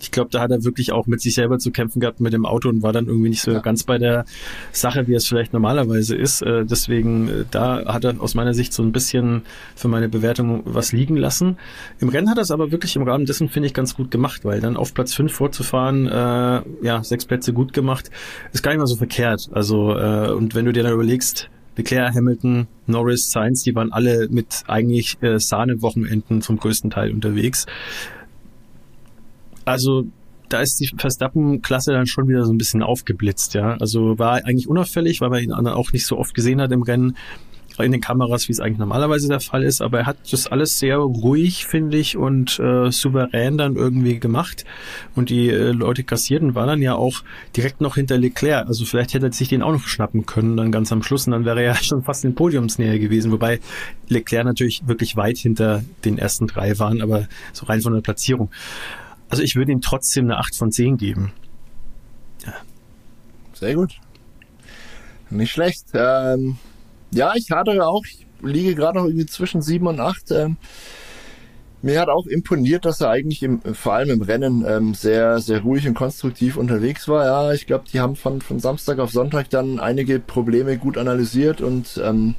ich glaube, da hat er wirklich auch mit sich selber zu kämpfen gehabt mit dem Auto und war dann irgendwie nicht so ja. ganz bei der Sache, wie es vielleicht normalerweise ist. Äh, deswegen, äh, da hat er aus meiner Sicht so ein bisschen für meine Bewertung was liegen lassen. Im Rennen hat er es aber wirklich im Rahmen dessen, finde ich, ganz gut gemacht, weil dann auf Platz 5 vorzufahren, äh, ja, sechs Plätze gut gemacht, ist gar nicht mal so verkehrt. Also, äh, und wenn du dir dann überlegst, Leclerc, Hamilton, Norris, Sainz, die waren alle mit eigentlich äh, Sahnewochenenden zum größten Teil unterwegs. Also da ist die Verstappen-Klasse dann schon wieder so ein bisschen aufgeblitzt, ja. Also war eigentlich unauffällig, weil man ihn auch nicht so oft gesehen hat im Rennen in den Kameras, wie es eigentlich normalerweise der Fall ist. Aber er hat das alles sehr ruhig, finde ich, und äh, souverän dann irgendwie gemacht. Und die äh, Leute kassierten war dann ja auch direkt noch hinter Leclerc. Also vielleicht hätte er sich den auch noch schnappen können dann ganz am Schluss. Und dann wäre er ja schon fast in Podiumsnähe gewesen. Wobei Leclerc natürlich wirklich weit hinter den ersten drei waren, aber so rein von der Platzierung. Also ich würde ihm trotzdem eine 8 von 10 geben. Ja. Sehr gut. Nicht schlecht. Ähm ja, ich hadere auch. Ich liege gerade noch irgendwie zwischen sieben und acht. Ähm, mir hat auch imponiert, dass er eigentlich im, vor allem im Rennen ähm, sehr, sehr ruhig und konstruktiv unterwegs war. Ja, ich glaube, die haben von, von Samstag auf Sonntag dann einige Probleme gut analysiert und ähm,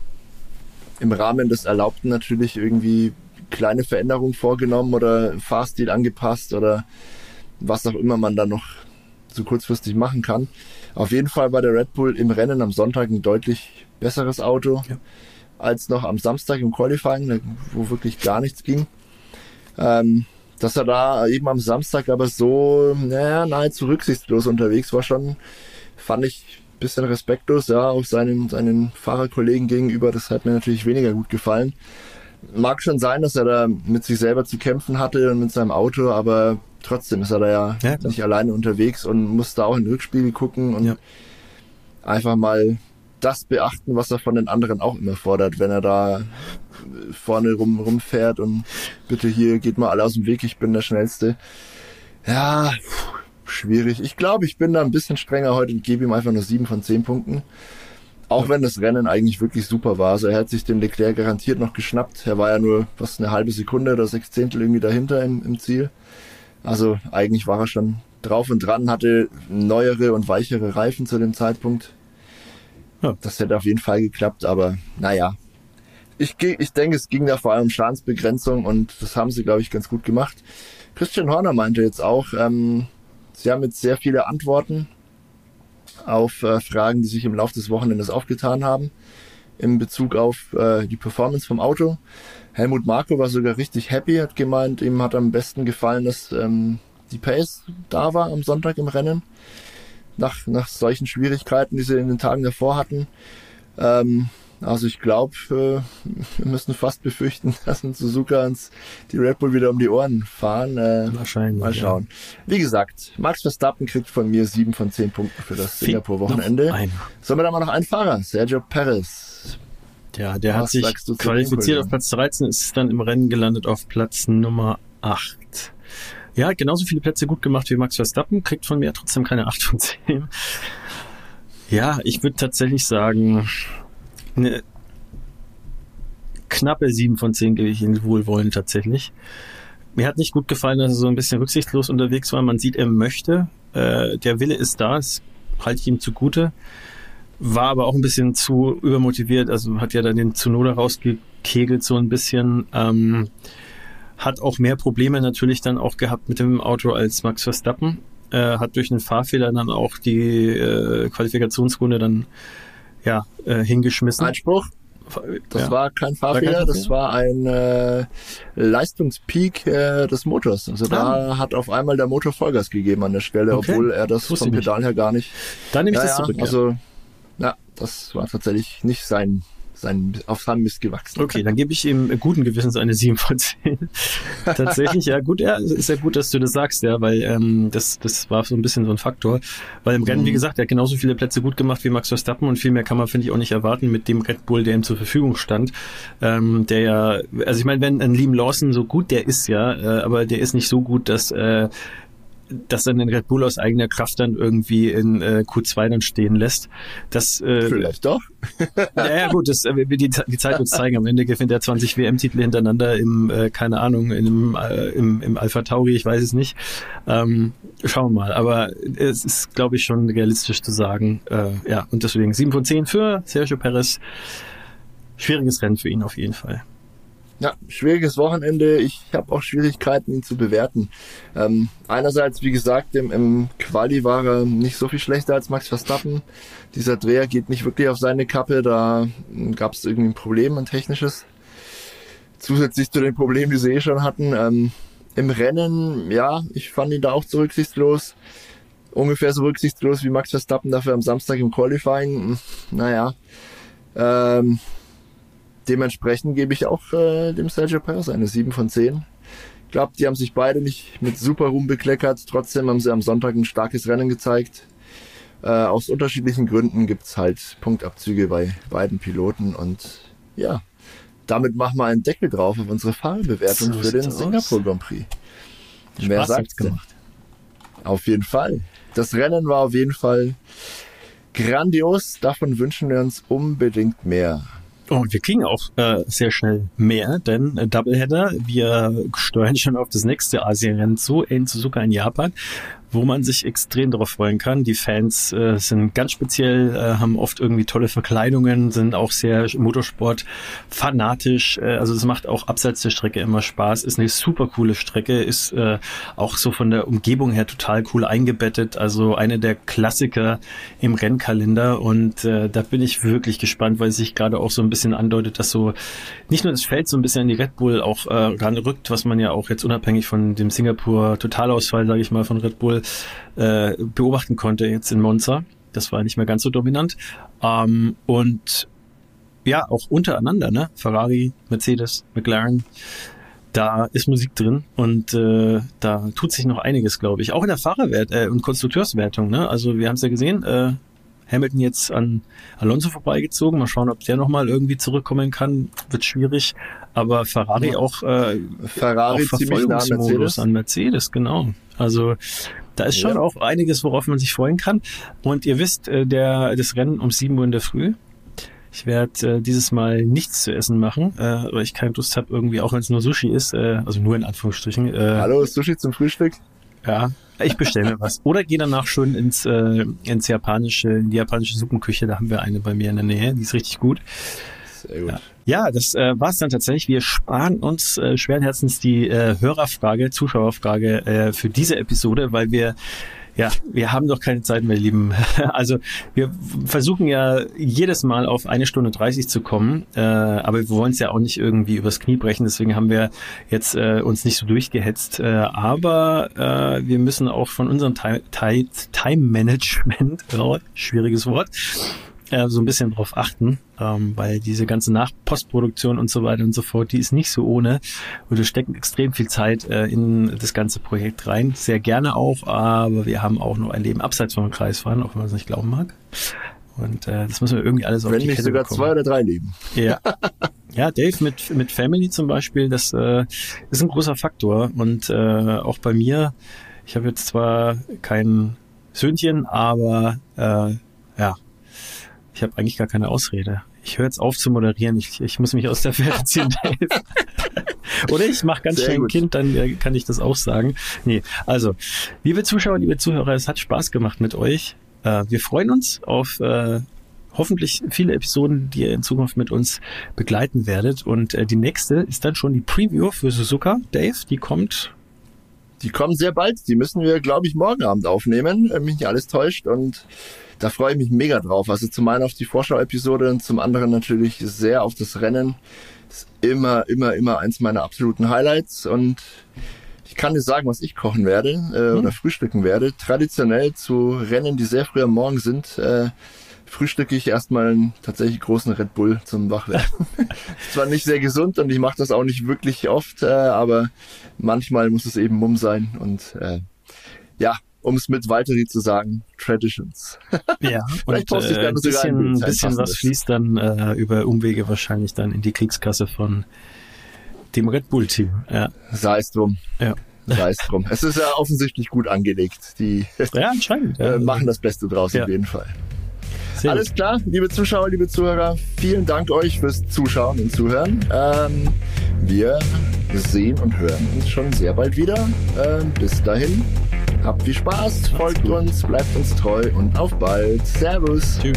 im Rahmen des Erlaubten natürlich irgendwie kleine Veränderungen vorgenommen oder Fahrstil angepasst oder was auch immer man da noch so kurzfristig machen kann. Auf jeden Fall war der Red Bull im Rennen am Sonntag ein deutlich besseres Auto ja. als noch am Samstag im Qualifying, wo wirklich gar nichts ging. Ähm, dass er da eben am Samstag aber so, naja, nahezu rücksichtslos unterwegs war schon, fand ich ein bisschen respektlos, ja, auch seinen, seinen Fahrerkollegen gegenüber. Das hat mir natürlich weniger gut gefallen. Mag schon sein, dass er da mit sich selber zu kämpfen hatte und mit seinem Auto, aber trotzdem ist er da ja, ja nicht alleine unterwegs und muss da auch in den Rückspiegel gucken und ja. einfach mal das beachten, was er von den anderen auch immer fordert, wenn er da vorne rum rumfährt und bitte hier geht mal alle aus dem Weg, ich bin der Schnellste. Ja, schwierig. Ich glaube, ich bin da ein bisschen strenger heute und gebe ihm einfach nur sieben von zehn Punkten. Auch wenn das Rennen eigentlich wirklich super war. Also er hat sich den Leclerc garantiert noch geschnappt. Er war ja nur fast eine halbe Sekunde oder sechs Zehntel irgendwie dahinter im, im Ziel. Also eigentlich war er schon drauf und dran, hatte neuere und weichere Reifen zu dem Zeitpunkt. Ja. Das hätte auf jeden Fall geklappt, aber naja. Ich, ich denke, es ging da vor allem um Schadensbegrenzung und das haben sie, glaube ich, ganz gut gemacht. Christian Horner meinte jetzt auch, ähm, sie haben jetzt sehr viele Antworten auf äh, Fragen, die sich im Laufe des Wochenendes aufgetan haben, in Bezug auf äh, die Performance vom Auto. Helmut Marko war sogar richtig happy, hat gemeint, ihm hat am besten gefallen, dass ähm, die Pace da war am Sonntag im Rennen nach, nach solchen Schwierigkeiten, die sie in den Tagen davor hatten. Ähm, also ich glaube, äh, wir müssen fast befürchten, dass uns Suzuka uns die Red Bull wieder um die Ohren fahren. Äh, Wahrscheinlich. Mal schauen. Ja. Wie gesagt, Max Verstappen kriegt von mir sieben von zehn Punkten für das Singapur-Wochenende. Sollen wir da mal noch einen Fahrer? Sergio Perez. Ja, der Was hat sich qualifiziert auf Platz 13, ist dann im Rennen gelandet auf Platz Nummer 8. Ja, genauso viele Plätze gut gemacht wie Max Verstappen, kriegt von mir trotzdem keine 8 von 10. Ja, ich würde tatsächlich sagen, eine knappe 7 von 10 gebe ich Ihnen wohlwollend tatsächlich. Mir hat nicht gut gefallen, dass er so ein bisschen rücksichtslos unterwegs war. Man sieht, er möchte. Äh, der Wille ist da, das halte ich ihm zugute. War aber auch ein bisschen zu übermotiviert, also hat ja dann den Zunoda rausgekegelt so ein bisschen. Ähm, hat auch mehr Probleme natürlich dann auch gehabt mit dem Auto als Max Verstappen. Äh, hat durch einen Fahrfehler dann auch die äh, Qualifikationsrunde dann ja äh, hingeschmissen. Einspruch. Das ja. war kein Fahrfehler, war das war ein äh, Leistungspeak äh, des Motors. Also ah. da hat auf einmal der Motor Vollgas gegeben an der Stelle, okay. obwohl er das, das vom Pedal her gar nicht. Dann nehme ich ja, das zurück. Also ja, das war tatsächlich nicht sein sein, auf seinem Mist gewachsen. Okay, dann gebe ich ihm guten Gewissens eine 7 von 10. Tatsächlich, ja gut, ja, ist ja gut, dass du das sagst, ja, weil ähm, das, das war so ein bisschen so ein Faktor. Weil im Rennen, mhm. wie gesagt, er hat genauso viele Plätze gut gemacht wie Max Verstappen und viel mehr kann man, finde ich, auch nicht erwarten mit dem Red Bull, der ihm zur Verfügung stand. Ähm, der ja, also ich meine, wenn ein Liam Lawson so gut der ist, ja, äh, aber der ist nicht so gut, dass äh, das dann den Red Bull aus eigener Kraft dann irgendwie in äh, Q2 dann stehen lässt. Das, äh, Vielleicht doch. ja, ja, gut, das, äh, die, die Zeit wird zeigen. Am Ende gewinnt er 20 WM-Titel hintereinander im, äh, keine Ahnung, in einem, äh, im, im Alpha Tauri, ich weiß es nicht. Ähm, schauen wir mal. Aber es ist, glaube ich, schon realistisch zu sagen. Äh, ja, und deswegen 7 von 10 für Sergio Perez. Schwieriges Rennen für ihn auf jeden Fall. Ja, schwieriges Wochenende. Ich habe auch Schwierigkeiten, ihn zu bewerten. Ähm, einerseits, wie gesagt, im, im Quali war er nicht so viel schlechter als Max Verstappen. Dieser Dreher geht nicht wirklich auf seine Kappe. Da gab es irgendwie ein Problem, ein technisches. Zusätzlich zu den Problemen, die sie eh schon hatten. Ähm, Im Rennen, ja, ich fand ihn da auch zu rücksichtslos. Ungefähr so rücksichtslos wie Max Verstappen dafür am Samstag im Qualifying. Naja. Ähm, dementsprechend gebe ich auch äh, dem Sergio Perez eine 7 von 10. Ich glaube, die haben sich beide nicht mit super Ruhm bekleckert. Trotzdem haben sie am Sonntag ein starkes Rennen gezeigt. Äh, aus unterschiedlichen Gründen gibt's halt Punktabzüge bei beiden Piloten. Und ja, damit machen wir einen Deckel drauf auf unsere Fahrbewertung so für den Singapur Grand Prix. Spaß Wer sagt gemacht? Auf jeden Fall. Das Rennen war auf jeden Fall grandios. Davon wünschen wir uns unbedingt mehr. Oh, und wir kriegen auch äh, sehr schnell mehr, denn äh, Doubleheader, wir steuern schon auf das nächste Asienrennen zu, in Suzuka in Japan wo man sich extrem darauf freuen kann. Die Fans äh, sind ganz speziell, äh, haben oft irgendwie tolle Verkleidungen, sind auch sehr Motorsport fanatisch. Äh, also es macht auch abseits der Strecke immer Spaß. Ist eine super coole Strecke, ist äh, auch so von der Umgebung her total cool eingebettet. Also eine der Klassiker im Rennkalender und äh, da bin ich wirklich gespannt, weil sich gerade auch so ein bisschen andeutet, dass so nicht nur das Feld so ein bisschen an die Red Bull auch äh, ranrückt, was man ja auch jetzt unabhängig von dem Singapur Totalausfall, sage ich mal, von Red Bull äh, beobachten konnte jetzt in Monza. Das war nicht mehr ganz so dominant. Ähm, und ja, auch untereinander, ne? Ferrari, Mercedes, McLaren, da ist Musik drin und äh, da tut sich noch einiges, glaube ich. Auch in der Fahrerwert äh, und Konstrukteurswertung. Ne? Also wir haben es ja gesehen, äh, Hamilton jetzt an Alonso vorbeigezogen. Mal schauen, ob der nochmal irgendwie zurückkommen kann. Wird schwierig. Aber Ferrari ja. auch äh, Ferrari auch nah an Mercedes. an Mercedes, genau. Also da ist schon ja. auch einiges, worauf man sich freuen kann. Und ihr wisst, äh, der, das Rennen um 7 Uhr in der Früh. Ich werde äh, dieses Mal nichts zu essen machen, äh, weil ich keine Lust habe, irgendwie, auch wenn es nur Sushi ist, äh, also nur in Anführungsstrichen. Äh, Hallo, Sushi zum Frühstück? Ja, ich bestelle mir was. Oder gehe danach schon ins, äh, ins japanische, in die japanische Suppenküche, da haben wir eine bei mir in der Nähe, die ist richtig gut. Sehr gut. Ja. Ja, das äh, war es dann tatsächlich. Wir sparen uns äh, schweren Herzens die äh, Hörerfrage, Zuschauerfrage äh, für diese Episode, weil wir ja, wir haben doch keine Zeit mehr, Lieben. Also wir versuchen ja jedes Mal auf eine Stunde 30 zu kommen, äh, aber wir wollen es ja auch nicht irgendwie übers Knie brechen. Deswegen haben wir jetzt äh, uns nicht so durchgehetzt. Äh, aber äh, wir müssen auch von unserem Time-Management, oh, schwieriges Wort, äh, so ein bisschen drauf achten, ähm, weil diese ganze Nachpostproduktion und so weiter und so fort, die ist nicht so ohne. Und wir stecken extrem viel Zeit äh, in das ganze Projekt rein. Sehr gerne auch, aber wir haben auch noch ein Leben abseits vom Kreisfahren, auch wenn man es nicht glauben mag. Und äh, das müssen wir irgendwie alles auf Wenn die nicht Kette sogar bekommen. zwei oder drei Leben. Ja. Ja, Dave mit, mit Family zum Beispiel, das äh, ist ein großer Faktor. Und äh, auch bei mir, ich habe jetzt zwar kein Söhnchen, aber äh, ja, ich habe eigentlich gar keine Ausrede. Ich höre jetzt auf zu moderieren. Ich, ich muss mich aus der Fähre ziehen, Dave. Oder ich mache ganz Sehr schnell ein Kind, dann äh, kann ich das auch sagen. Nee, also, liebe Zuschauer, liebe Zuhörer, es hat Spaß gemacht mit euch. Äh, wir freuen uns auf äh, hoffentlich viele Episoden, die ihr in Zukunft mit uns begleiten werdet. Und äh, die nächste ist dann schon die Preview für Suzuka. Dave, die kommt. Die kommt sehr bald. Die müssen wir, glaube ich, morgen Abend aufnehmen, wenn mich nicht alles täuscht. Und da freue ich mich mega drauf. Also zum einen auf die Vorschau-Episode und zum anderen natürlich sehr auf das Rennen. Das ist immer, immer, immer eins meiner absoluten Highlights und ich kann dir sagen, was ich kochen werde äh, mhm. oder frühstücken werde. Traditionell zu Rennen, die sehr früh am Morgen sind, äh, frühstücke ich erstmal einen tatsächlich großen Red Bull zum Wachwerden. Zwar nicht sehr gesund und ich mache das auch nicht wirklich oft, äh, aber manchmal muss es eben Mumm sein und äh, ja, um es mit Walteri zu sagen, Traditions. Ja, und äh, ein bisschen, ein bisschen was fließt dann äh, über Umwege wahrscheinlich dann in die Kriegskasse von dem Red Bull Team. Ja. Sei es drum. Ja. Sei es drum. Es ist ja offensichtlich gut angelegt. Die ja, anscheinend, ja. machen das Beste draus ja. auf jeden Fall. Sehr Alles gut. klar, liebe Zuschauer, liebe Zuhörer, vielen Dank euch fürs Zuschauen und Zuhören. Ähm, wir sehen und hören uns schon sehr bald wieder. Ähm, bis dahin, Habt viel Spaß, folgt uns, bleibt uns treu und auf bald. Servus. Tschüss.